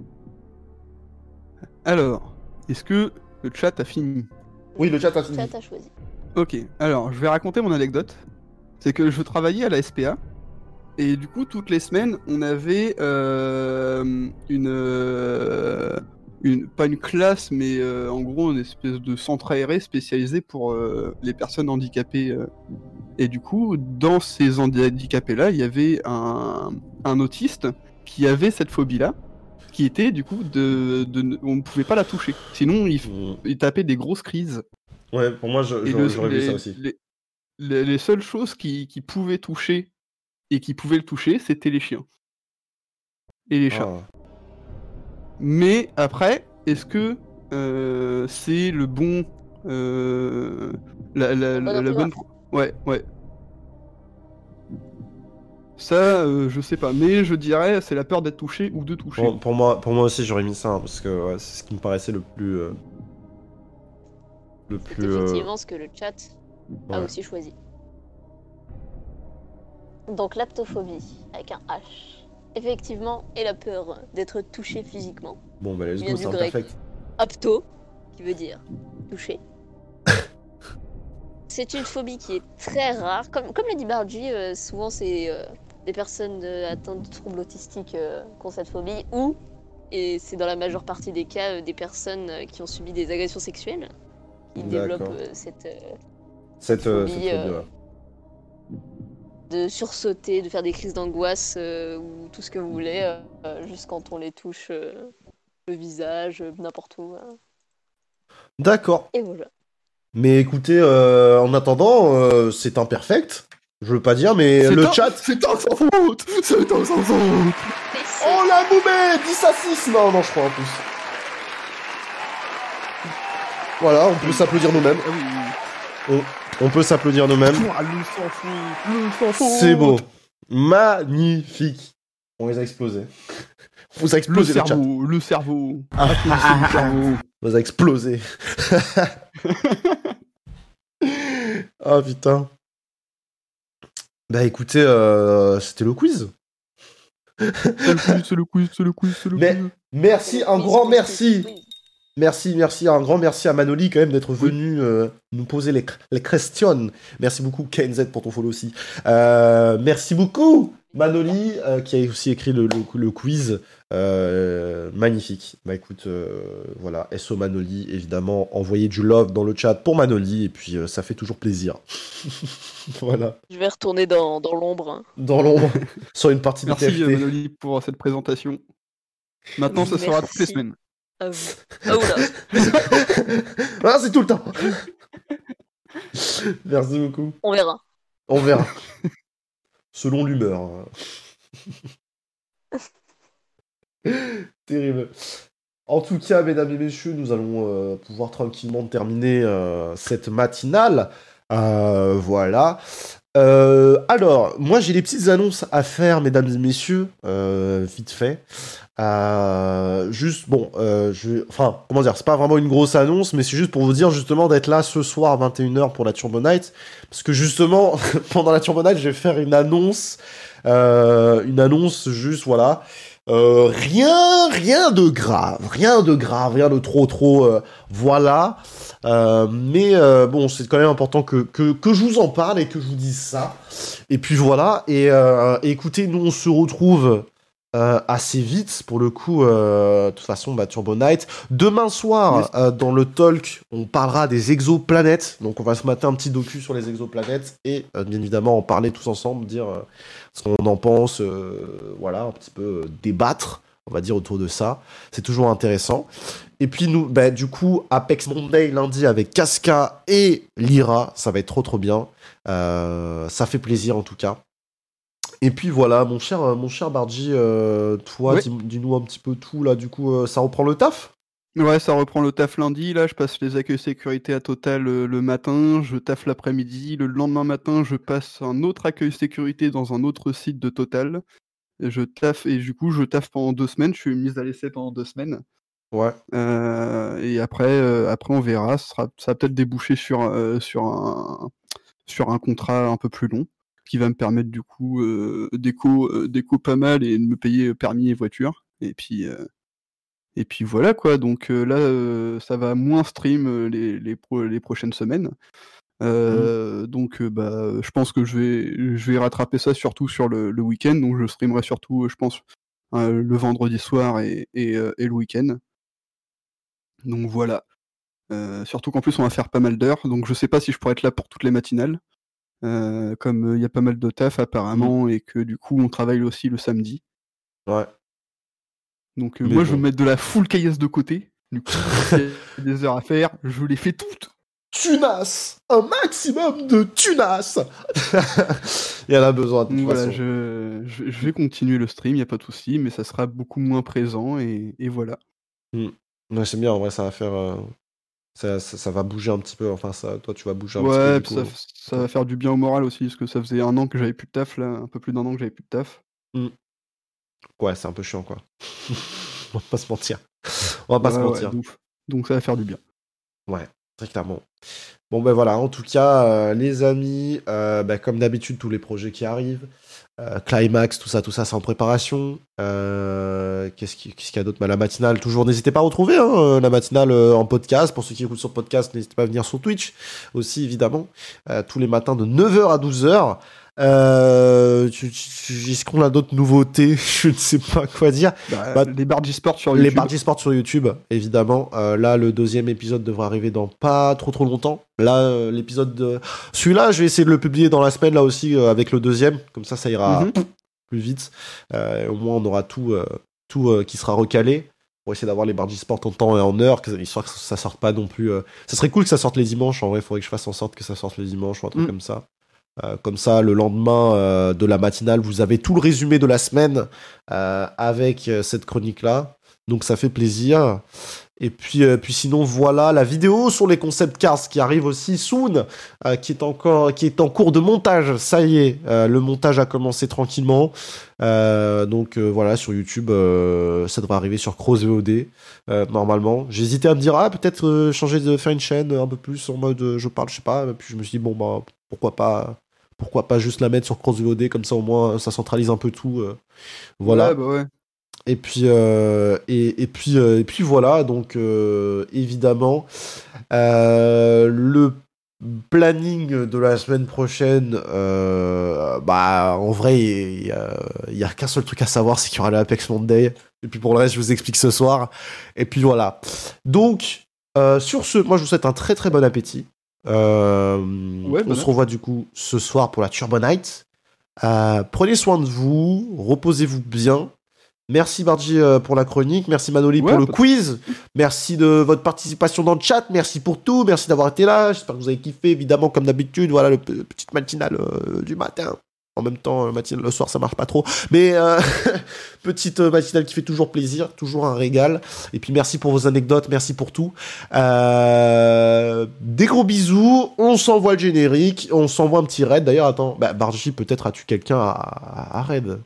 Alors. Est-ce que le chat a fini? Oui, le chat a fini. Chat a choisi. Ok, alors je vais raconter mon anecdote. C'est que je travaillais à la SPA. Et du coup, toutes les semaines, on avait euh, une, euh, une. Pas une classe, mais euh, en gros, une espèce de centre aéré spécialisé pour euh, les personnes handicapées. Et du coup, dans ces handicapés-là, il y avait un, un autiste qui avait cette phobie-là. Qui était du coup de, on ne pouvait pas la toucher. Sinon, il, Mm. il tapait des grosses crises. Ouais, pour moi, j'aurais vu ça aussi. Les, les- les seules choses qui, qui pouvaient toucher et qui pouvaient le toucher, c'était les chiens. Et les chats. Ah. Mais après, est-ce que euh, c'est le bon. euh, la, la- Bon la- la bonne. Ouais, ouais. Ça, euh, je sais pas. Mais je dirais, c'est la peur d'être touché ou de toucher. Pour, pour moi, pour moi aussi, j'aurais mis ça, hein, parce que ouais, c'est ce qui me paraissait le plus... euh, le C'est plus... euh, effectivement ce que le chat a aussi choisi. Donc l'aptophobie, avec un H. Effectivement, et la peur d'être touché physiquement. Bon, bah let's go, c'est grec. imperfect. Apto, qui veut dire toucher. c'est une phobie qui est très rare. Comme, comme l'a dit Bargy, euh, souvent c'est euh, des personnes euh, atteintes de troubles autistiques euh, qui ont cette phobie, ou, et c'est dans la majeure partie des cas, des personnes qui ont subi des agressions sexuelles, qui développent cette... Cette, phobie, cette phobie. De sursauter, de faire des crises d'angoisse euh, ou tout ce que vous voulez, euh, juste quand on les touche euh, le visage, n'importe où. hein. D'accord. Et voilà. Mais écoutez, euh, en attendant, euh, c'est imperfect. Je veux pas dire, mais le un- chat... C'est un sans faute C'est un sans faute c'est- Oh la boubée 10 à 6 Non, non, je crois en plus. Voilà, on peut s'applaudir nous-mêmes. Ah oui, oui, oui. On peut s'applaudir nous-mêmes. Ah, C'est beau. Magnifique. On les a explosés. On vous a explosé le, cerveau, le cerveau. Applaudissez le cerveau. On vous a explosé. Ah putain. Bah écoutez, euh, c'était le quiz. C'est le quiz, c'est le quiz, c'est le quiz, c'est le Mais- quiz. Merci, un grand merci. Merci, merci, un grand merci à Manoli quand même d'être venu euh, nous poser les, les questions. Merci beaucoup KNZ pour ton follow aussi. Euh, merci beaucoup Manoli euh, qui a aussi écrit le, le- le quiz. Euh, magnifique. Bah écoute, euh, voilà, SO Manoli, évidemment, envoyez du love dans le chat pour Manoli et puis euh, ça fait toujours plaisir. voilà, Je vais retourner dans, dans l'ombre. hein. dans l'ombre, sur une partie de Merci TFT. Manoli pour cette présentation. Maintenant, ce sera toutes les semaines. Ah, oula. Ah, c'est tout le temps. Merci beaucoup. On verra. On verra. Selon l'humeur. Terrible. En tout cas, mesdames et messieurs, nous allons euh, pouvoir tranquillement terminer euh, cette matinale. Euh, voilà. Euh, alors, moi j'ai des petites annonces à faire, mesdames et messieurs, euh, vite fait. Euh, juste, bon, enfin, comment dire, c'est pas vraiment une grosse annonce, mais c'est juste pour vous dire justement d'être là ce soir à 21h pour la Turbo Night. Parce que justement, pendant la Turbo Night, je vais faire une annonce. une annonce juste, voilà. Rien, rien de grave, rien de grave, rien de trop, trop, voilà. Euh, mais euh, bon, c'est quand même important que, que, que je vous en parle et que je vous dise ça. Et puis voilà. Et euh, écoutez, nous on se retrouve assez vite pour le coup. de toute façon, bah, Turbo Night. Demain soir, dans le talk, on parlera des exoplanètes. Donc on va se mater un petit docu sur les exoplanètes et bien évidemment en parler tous ensemble, dire ce qu'on en pense, voilà, un petit peu débattre, on va dire autour de ça. C'est toujours intéressant. Et puis nous, bah, du coup, Apex Monday lundi avec Casca et Lyra, ça va être trop trop bien. Euh, ça fait plaisir en tout cas. Et puis voilà, mon cher, euh, mon cher Bargy, euh, toi, dis-nous un petit peu tout là. Du coup, euh, ça reprend le taf? Ouais, ça reprend le taf lundi. Là, je passe les accueils sécurité à Total le matin. Je taffe l'après-midi. Le lendemain matin, je passe un autre accueil sécurité dans un autre site de Total. Et je taffe et du coup, je taffe pendant deux semaines. Je suis mise à l'essai pendant deux semaines. Ouais. Euh, et après, euh, après, on verra. Sera, ça va peut-être déboucher sur, euh, sur, un, sur un contrat un peu plus long qui va me permettre du coup d'éco, d'éco pas mal et de me payer permis et voiture. Et puis, et puis voilà quoi. Donc là, ça va moins stream les, les, pro- les prochaines semaines. Euh, Donc euh, bah, je pense que je vais, je vais rattraper ça surtout sur le, le week-end. Donc je streamerai surtout, euh, je pense, euh, le vendredi soir et, et, et le week-end. Donc voilà. Euh, surtout qu'en plus on va faire pas mal d'heures, donc je sais pas si je pourrais être là pour toutes les matinales, comme il y a pas mal de taf apparemment et que du coup on travaille aussi le samedi. Ouais. Donc moi je vais mettre de la full caillasse de côté. Du coup, s'il y a des heures à faire, je les fais toutes. Tunas Un maximum de tunas Il y en a besoin de toute Donc voilà, façon. je, je, je vais continuer le stream, il a pas de souci, mais ça sera beaucoup moins présent et, et voilà. Ouais, c'est bien, en vrai, ça va faire. euh, Ça, ça, ça va bouger un petit peu. Enfin, ça, toi, tu vas bouger un Ouais, petit peu. du ça, va faire du bien au moral aussi, parce que ça faisait un an que j'avais plus de taf, là, un peu plus d'un an que j'avais plus de taf. Ouais, c'est un peu chiant, quoi. On va pas se mentir. On va pas se Ouais, ouais, mentir. ouf. Donc ça va faire du bien. Ouais, très clairement. Bon, ben voilà, en tout cas, euh, les amis, euh, bah, comme d'habitude, tous les projets qui arrivent, euh, Climax, tout ça, tout ça, c'est en préparation. Qu'est-ce qui- qu'est-ce qu'il y a d'autre? Bah, La matinale, toujours, n'hésitez pas à retrouver hein, la matinale en podcast. Pour ceux qui écoutent sur podcast, n'hésitez pas à venir sur Twitch aussi, évidemment. Tous les matins de 9h à 12h. Euh, Est-ce qu'on a d'autres nouveautés Je ne sais pas quoi dire. Bah, Bah, les Bargy Sport sur Les YouTube. Bargy Sport sur YouTube, évidemment. Euh, là, le deuxième épisode devrait arriver dans pas trop trop longtemps. Là, euh, l'épisode de... Celui-là, je vais essayer de le publier dans la semaine, là aussi, euh, avec le deuxième. Comme ça, ça ira Mhm. plus vite. Au moins, on aura tout, tout qui sera recalé. Pour essayer d'avoir les Bargy Sport en temps et en heure, histoire que ça sorte pas non plus... euh, Ça serait cool que ça sorte les dimanches. En vrai, il faudrait que je fasse en sorte que ça sorte les dimanches ou un truc Mhm. comme ça. Euh, comme ça, le lendemain euh, de la matinale, vous avez tout le résumé de la semaine euh, avec cette chronique-là. Donc ça fait plaisir. Et puis, sinon, voilà la vidéo sur les concept cars qui arrive aussi soon, qui est encore, en cours de montage. Ça y est, le montage a commencé tranquillement. Donc voilà, sur YouTube, ça devrait arriver sur Cross VOD normalement. J'hésitais à me dire ah peut-être changer de faire une chaîne un peu plus en mode je parle, je sais pas. Et puis je me suis dit bon bah pourquoi pas, pourquoi pas juste la mettre sur Cross VOD comme ça au moins ça centralise un peu tout. euh, voilà. Ouais, bah ouais. Et puis, euh, et, et puis, euh, et puis voilà. Donc, évidemment, le planning de la semaine prochaine, bah, en vrai, il y a, a qu'un seul truc à savoir, c'est qu'il y aura l'Apex Monday. Et puis pour le reste, je vous explique ce soir. Et puis voilà. Donc, sur ce, moi, je vous souhaite un très très bon appétit. Euh, Ouais, on bon se revoit du coup ce soir pour la Turbo Night. Euh, prenez soin de vous, reposez-vous bien. Merci Bardi euh, pour la chronique, merci Manoli Ouais, pour le quiz, merci de votre participation dans le chat, merci pour tout, merci d'avoir été là, j'espère que vous avez kiffé, évidemment comme d'habitude, voilà le petite matinale euh, du matin. En même temps, euh, matinale le soir, ça marche pas trop. Mais euh, petite euh, matinale qui fait toujours plaisir, toujours un régal. Et puis merci pour vos anecdotes, merci pour tout. Euh, des gros bisous. On s'envoie le générique, on s'envoie un petit raid. D'ailleurs, attends, bah, Barji, peut-être as-tu quelqu'un à, à, raid?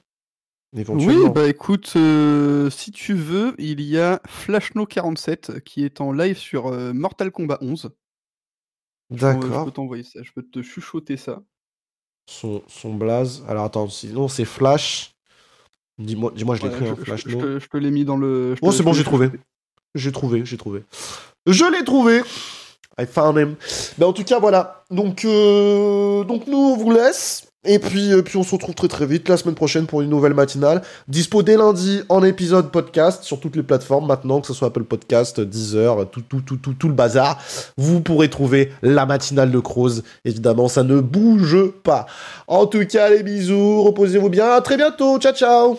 Éventuellement. Oui, bah écoute, euh, si tu veux, il y a Flashno47 qui est en live sur Mortal Kombat 11. Je peux- Je D'accord. peux t'envoyer ça, je peux te chuchoter ça. Son, son blaze. Alors attends, sinon c'est Flash. Dis-moi, dis-moi, je Ouais, l'écris, hein, je, Flash. je- je te, je te l'ai mis dans le. je te- c'est bon, j'ai l'ai trouvé. J'ai trouvé, j'ai trouvé. Je l'ai trouvé. I found him. Mais en tout cas, voilà. Donc, euh, donc nous, on vous laisse. Et puis, euh, puis, on se retrouve très très vite la semaine prochaine pour une nouvelle matinale. Dispo dès lundi en épisode podcast sur toutes les plateformes maintenant, que ce soit Apple Podcast, Deezer, tout, tout, tout, tout, tout le bazar. Vous pourrez trouver la matinale de Croze. Évidemment, ça ne bouge pas. En tout cas, les bisous. Reposez-vous bien. À très bientôt. Ciao, ciao.